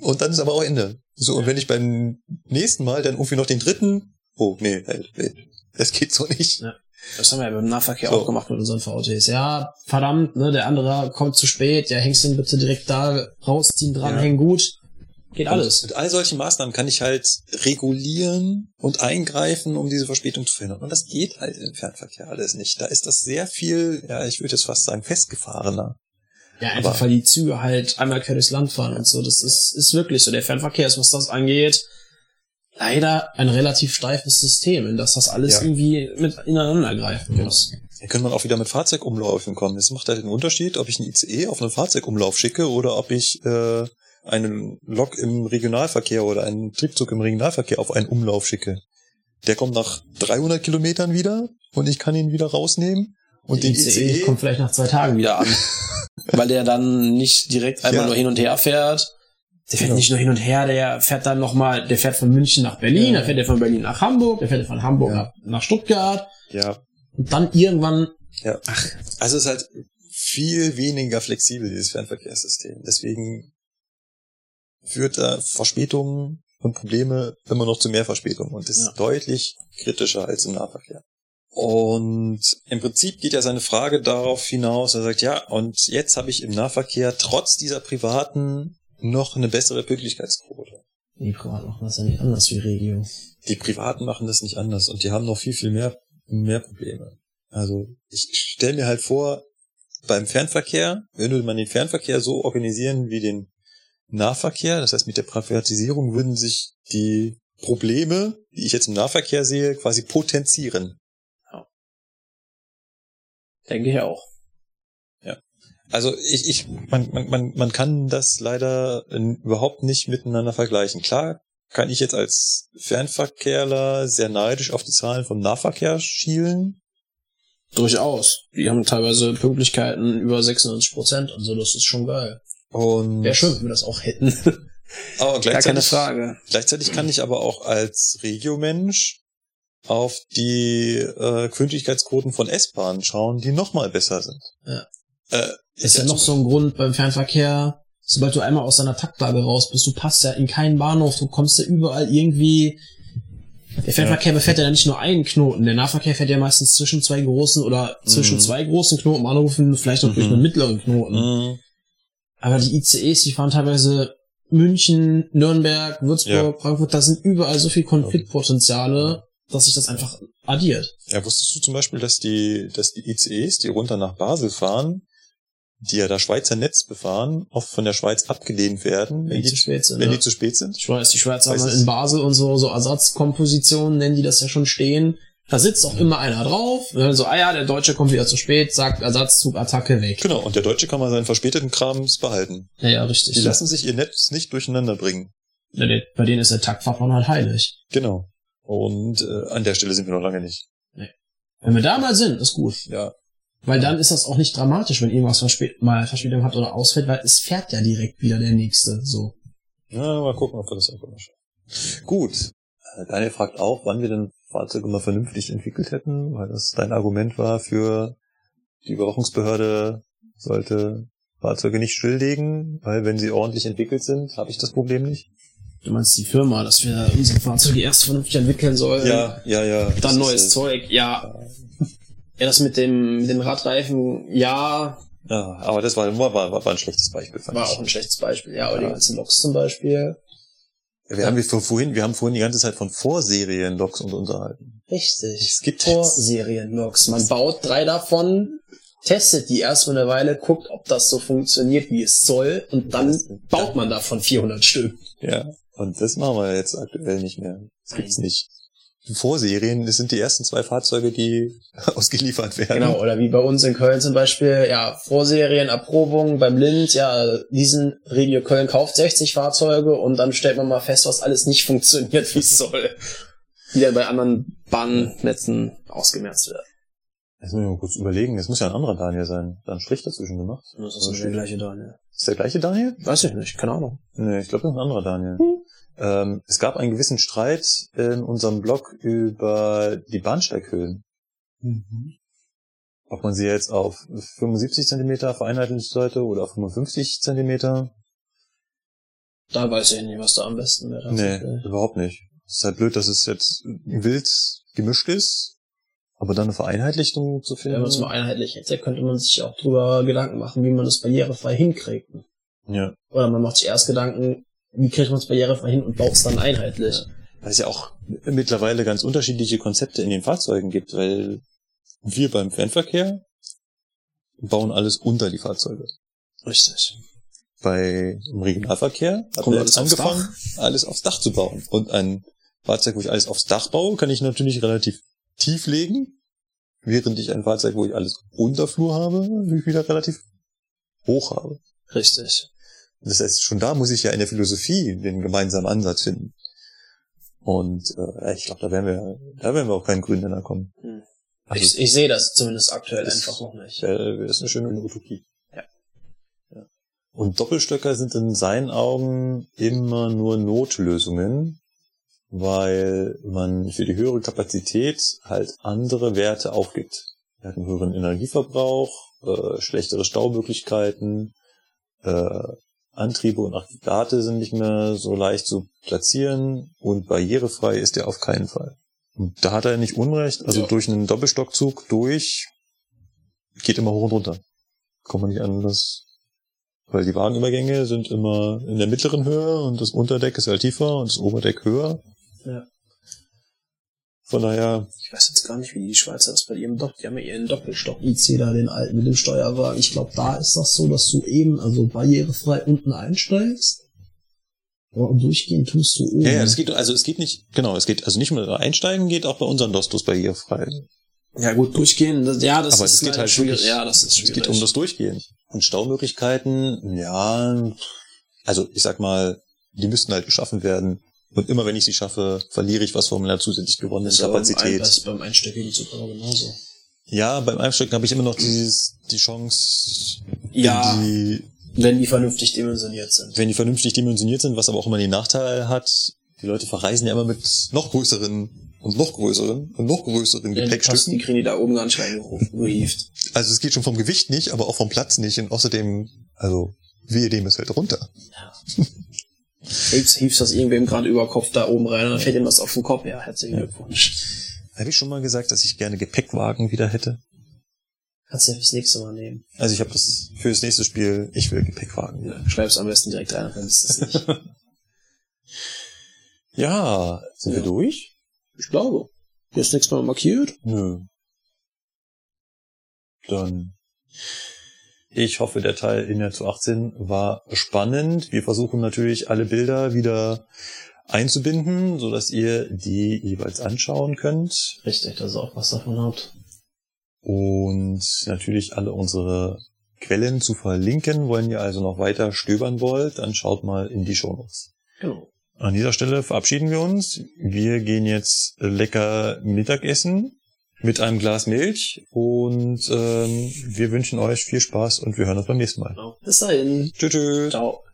und dann ist aber auch Ende. So, und wenn ich beim nächsten Mal dann irgendwie noch den dritten, oh, nee, halt, nee, das geht so nicht. Ja. Das haben wir ja beim Nahverkehr So. auch gemacht mit unseren VTs. Ja, verdammt, ne, der andere kommt zu spät, ja, hängst den bitte direkt da rausziehen, dranhängen, gut. Geht alles. Und mit all solchen Maßnahmen kann ich halt regulieren und eingreifen, um diese Verspätung zu verhindern. Und das geht halt im Fernverkehr alles nicht. Da ist das sehr viel, ja, ich würde jetzt fast sagen, festgefahrener. Ja, einfach Aber- weil die Züge halt einmal quer durchs Land fahren und so. Das ist, ist wirklich so. Der Fernverkehr ist, was das angeht, leider ein relativ steifes System, in das das alles Ja. irgendwie mit ineinander greifen muss. Hier könnte man auch wieder mit Fahrzeugumläufen kommen. Es macht halt einen Unterschied, ob ich einen ICE auf einen Fahrzeugumlauf schicke oder ob ich äh, einen Lok im Regionalverkehr oder einen Triebzug im Regionalverkehr auf einen Umlauf schicke. Der kommt nach 300 Kilometern wieder und ich kann ihn wieder rausnehmen. Und der den ICE ICE, E kommt vielleicht nach zwei Tagen wieder an. weil der dann nicht direkt einmal Ja. nur hin und her fährt. Der fährt Genau. nicht nur hin und her, der fährt dann nochmal, der fährt von München nach Berlin, Ja. dann fährt er von Berlin nach Hamburg, der fährt von Hamburg Ja. nach, Stuttgart ja, und dann irgendwann, Ja. Also es ist halt viel weniger flexibel, dieses Fernverkehrssystem. Deswegen führt da Verspätungen und Probleme immer noch zu mehr Verspätungen und ist Ja. deutlich kritischer als im Nahverkehr. Und im Prinzip geht ja seine Frage darauf hinaus, er sagt, ja, und jetzt habe ich im Nahverkehr trotz dieser privaten noch eine bessere Pünktlichkeitsquote. die Privat machen das ja nicht anders wie Regio. Die Privaten machen das nicht anders und die haben noch viel, viel mehr, mehr Probleme. Also ich stelle mir halt vor, beim Fernverkehr, würde man den Fernverkehr so organisieren wie den Nahverkehr, das heißt mit der Privatisierung würden sich die Probleme, die ich jetzt im Nahverkehr sehe, quasi potenzieren. Denke ich auch. Also ich, ich man, man, man, man kann das leider äh, überhaupt nicht miteinander vergleichen. Klar kann ich jetzt als Fernverkehrler sehr neidisch auf die Zahlen vom Nahverkehr schielen, Durchaus. Die haben teilweise Pünktlichkeiten über 96 Prozent und so, das ist schon geil. Und Wäre schön, wenn wir das auch hätten. aber Gar gleichzeitig, keine Frage. gleichzeitig kann ich aber auch als Regiomensch auf die äh, Pünktlichkeitsquoten von S-Bahnen schauen, die nochmal besser sind. Ja. Äh, ist ja noch so ein Grund beim Fernverkehr, sobald du einmal aus deiner Taktlage raus bist, du passt ja in keinen Bahnhof, du kommst ja überall irgendwie. Der Fernverkehr befährt ja nicht nur einen Knoten, der Nahverkehr fährt ja meistens zwischen zwei großen oder zwischen Mhm. zwei großen Knoten anrufen, vielleicht noch durch Mhm. einen mittleren Knoten. Mhm. Aber die ICEs, die fahren teilweise München, Nürnberg, Würzburg, Frankfurt, da sind überall so viel Konfliktpotenziale, dass sich das einfach addiert. Ja, wusstest du zum Beispiel, dass die, dass die ICEs, die runter nach Basel fahren, die ja das Schweizer Netz befahren, oft von der Schweiz abgelehnt werden, Wenn die zu spät sind. wenn ja. die zu spät sind? Ich weiß, die Schweizer haben in Basel und so, so Ersatzkompositionen, nennen die das ja schon stehen. Da sitzt auch immer einer drauf. Und dann so, ah ja, der Deutsche kommt wieder zu spät, sagt Ersatzzug, Attacke weg. Genau, und der Deutsche kann mal seinen verspäteten Krams behalten. Ja, ja, richtig. Die lassen sich ihr Netz nicht durcheinander bringen. Ja, der- Bei denen ist der Taktfachmann halt heilig. Genau. Und äh, an der Stelle sind wir noch lange nicht. Wenn wir da mal sind, ist gut. Ja. Weil dann ist das auch nicht dramatisch, wenn irgendwas verspät mal Verspätung hat oder ausfällt, weil es fährt ja direkt wieder der nächste. So. Ja, mal gucken, ob wir das einfach mal schaffen. Gut. Äh, Daniel fragt auch, wann wir denn Fahrzeuge mal vernünftig entwickelt hätten, weil das dein Argument war für die Überwachungsbehörde sollte Fahrzeuge nicht stilllegen, weil wenn sie ordentlich entwickelt sind, habe ich das Problem nicht. Du meinst die Firma, dass wir unsere Fahrzeuge erst vernünftig entwickeln sollen? Ja, ja, ja. Dann neues äh, Zeug, ja. Ja, das mit dem, mit den Radreifen, ja, Ja, aber das war, war, war, war ein schlechtes Beispiel. Fand war ich. auch ein schlechtes Beispiel. Ja, aber die Ja. ganzen Loks zum Beispiel. Wir haben wir vorhin, wir haben vorhin die ganze Zeit von Vorserien-Loks uns unterhalten. Richtig. Es gibt Vorserien-Loks. Man baut drei davon, testet die erstmal eine Weile, guckt, ob das so funktioniert, wie es soll, und dann baut man davon 400 Stück. Ja. Und das machen wir jetzt aktuell nicht mehr. Das gibt's nicht. Vorserien, das sind die ersten zwei Fahrzeuge, die ausgeliefert werden. Genau, oder wie bei uns in Köln zum Beispiel, ja, Vorserien, Erprobung beim Lind, ja, diesen Regio Köln kauft 60 Fahrzeuge und dann stellt man mal fest, was alles nicht funktioniert, wie es soll. Die dann bei anderen Bahnnetzen ausgemerzt wird. Jetzt müssen wir mal kurz überlegen. Das muss ja ein anderer Daniel sein. Da einen Strich dazwischen gemacht. Das ist der gleiche Daniel. Ist der gleiche Daniel? Weiß ich nicht, keine Ahnung. Nee, ich glaube, das ist ein anderer Daniel. Ähm, es gab einen gewissen Streit in unserem Blog über die Bahnsteighöhen. Ob man sie jetzt auf 75 Zentimeter vereinheitlichen sollte oder auf 55 Zentimeter. Da weiß ich nicht, was da am besten wäre. Nee, tatsächlich. überhaupt nicht. Es ist halt blöd, dass es jetzt wild gemischt ist, aber dann eine Vereinheitlichung zu finden. Wenn man es mal einheitlich hätte, könnte man sich auch drüber Gedanken machen, wie man das barrierefrei hinkriegt. ja. Oder man macht sich erst Gedanken, wie kriegt man es barrierefrei hin und baut es dann einheitlich. Weil es ja auch mittlerweile ganz unterschiedliche Konzepte in den Fahrzeugen gibt, weil wir beim Fernverkehr bauen alles unter die Fahrzeuge. Richtig. Bei im Regionalverkehr man jetzt alles aufs angefangen, alles aufs Dach zu bauen. Und ein Fahrzeug, wo ich alles aufs Dach baue, kann ich natürlich relativ tief legen, während ich ein Fahrzeug, wo ich alles Unterflur habe, wieder relativ hoch habe. Richtig. Das heißt, schon da muss ich ja in der Philosophie den gemeinsamen Ansatz finden. Und äh, ich glaube, da werden wir, da werden wir auch keinen grünen Nenner kommen. Hm. Also, ich, ich sehe das zumindest aktuell Das- einfach noch nicht. äh, ist eine schöne Utopie. Ja. ja. Und Doppelstöcker sind in seinen Augen immer nur Notlösungen, weil man für die höhere Kapazität halt andere Werte aufgibt. Er hat einen höheren Energieverbrauch, äh, schlechtere Staumöglichkeiten, äh, Antriebe und Aggregate sind nicht mehr so leicht zu platzieren und barrierefrei ist er auf keinen Fall. Und da hat er nicht Unrecht, also Ja. durch einen Doppelstockzug durch geht immer hoch und runter. Kommt man nicht anders. Weil die Wagenübergänge sind immer in der mittleren Höhe und das Unterdeck ist halt tiefer und das Oberdeck höher. Ja. Von daher, Ich weiß jetzt gar nicht, wie die Schweizer das bei ihrem Dopp, die haben ja ihren Doppelstock-IC da, den alten mit dem Steuerwagen. Ich glaube, da ist das so, dass du eben, also barrierefrei unten einsteigst. Und durchgehen tust du oben. ja, ja, es geht, also es geht nicht, genau, es geht, also nicht nur einsteigen geht auch bei unseren Dostos barrierefrei. Ja, gut, durchgehen, das, ja, das Aber ist es geht halt schwierig. Ja, das ist es schwierig. geht um das Durchgehen. Und Staumöglichkeiten, ja, also ich sag mal, die müssten halt geschaffen werden. Und immer wenn ich sie schaffe, verliere ich was von meiner zusätzlich gewonnenen Das ja Kapazität. das ist beim einstöckigen Zug aber genauso. Ja, beim Einstecken habe ich immer noch dieses, die Chance, Ja, die, wenn die vernünftig dimensioniert sind. wenn die vernünftig dimensioniert sind, was aber auch immer den Nachteil hat, die Leute verreisen ja immer mit noch größeren und noch größeren und noch größeren Ja, die, passt, die Gepäckstücken. kriegen die da oben gar nicht reingehieft. Also es geht schon vom Gewicht nicht, aber auch vom Platz nicht. Und außerdem, also, wehe dem es fällt runter. Hiebst, hiebst das irgendwem gerade über Kopf da oben rein und dann fällt ihm was auf den Kopf. Ja, herzlichen Glückwunsch. Habe ich schon mal gesagt, dass ich gerne Gepäckwagen wieder hätte? Kannst du ja fürs nächste Mal nehmen. Also ich habe das für das nächste Spiel, ich will Gepäckwagen wieder. Ja, schreib's am besten direkt rein, dann ist das nicht. Ja, sind wir Ja. durch? Ich glaube. Hier ist nichts mehr markiert. Nö. Dann. Ich hoffe, der Teil in der zu 18 war spannend. Wir versuchen natürlich alle Bilder wieder einzubinden, so dass ihr die jeweils anschauen könnt. Richtig, dass ihr auch was davon habt. Und natürlich alle unsere Quellen zu verlinken. Wollen ihr also noch weiter stöbern wollt, dann schaut mal in die Shownotes. Genau. An dieser Stelle verabschieden wir uns. Wir gehen jetzt lecker Mittagessen mit einem Glas Milch und ähm, wir wünschen euch viel Spaß und wir hören uns beim nächsten Mal. Bis dahin. Tschüss. tschüss. Ciao.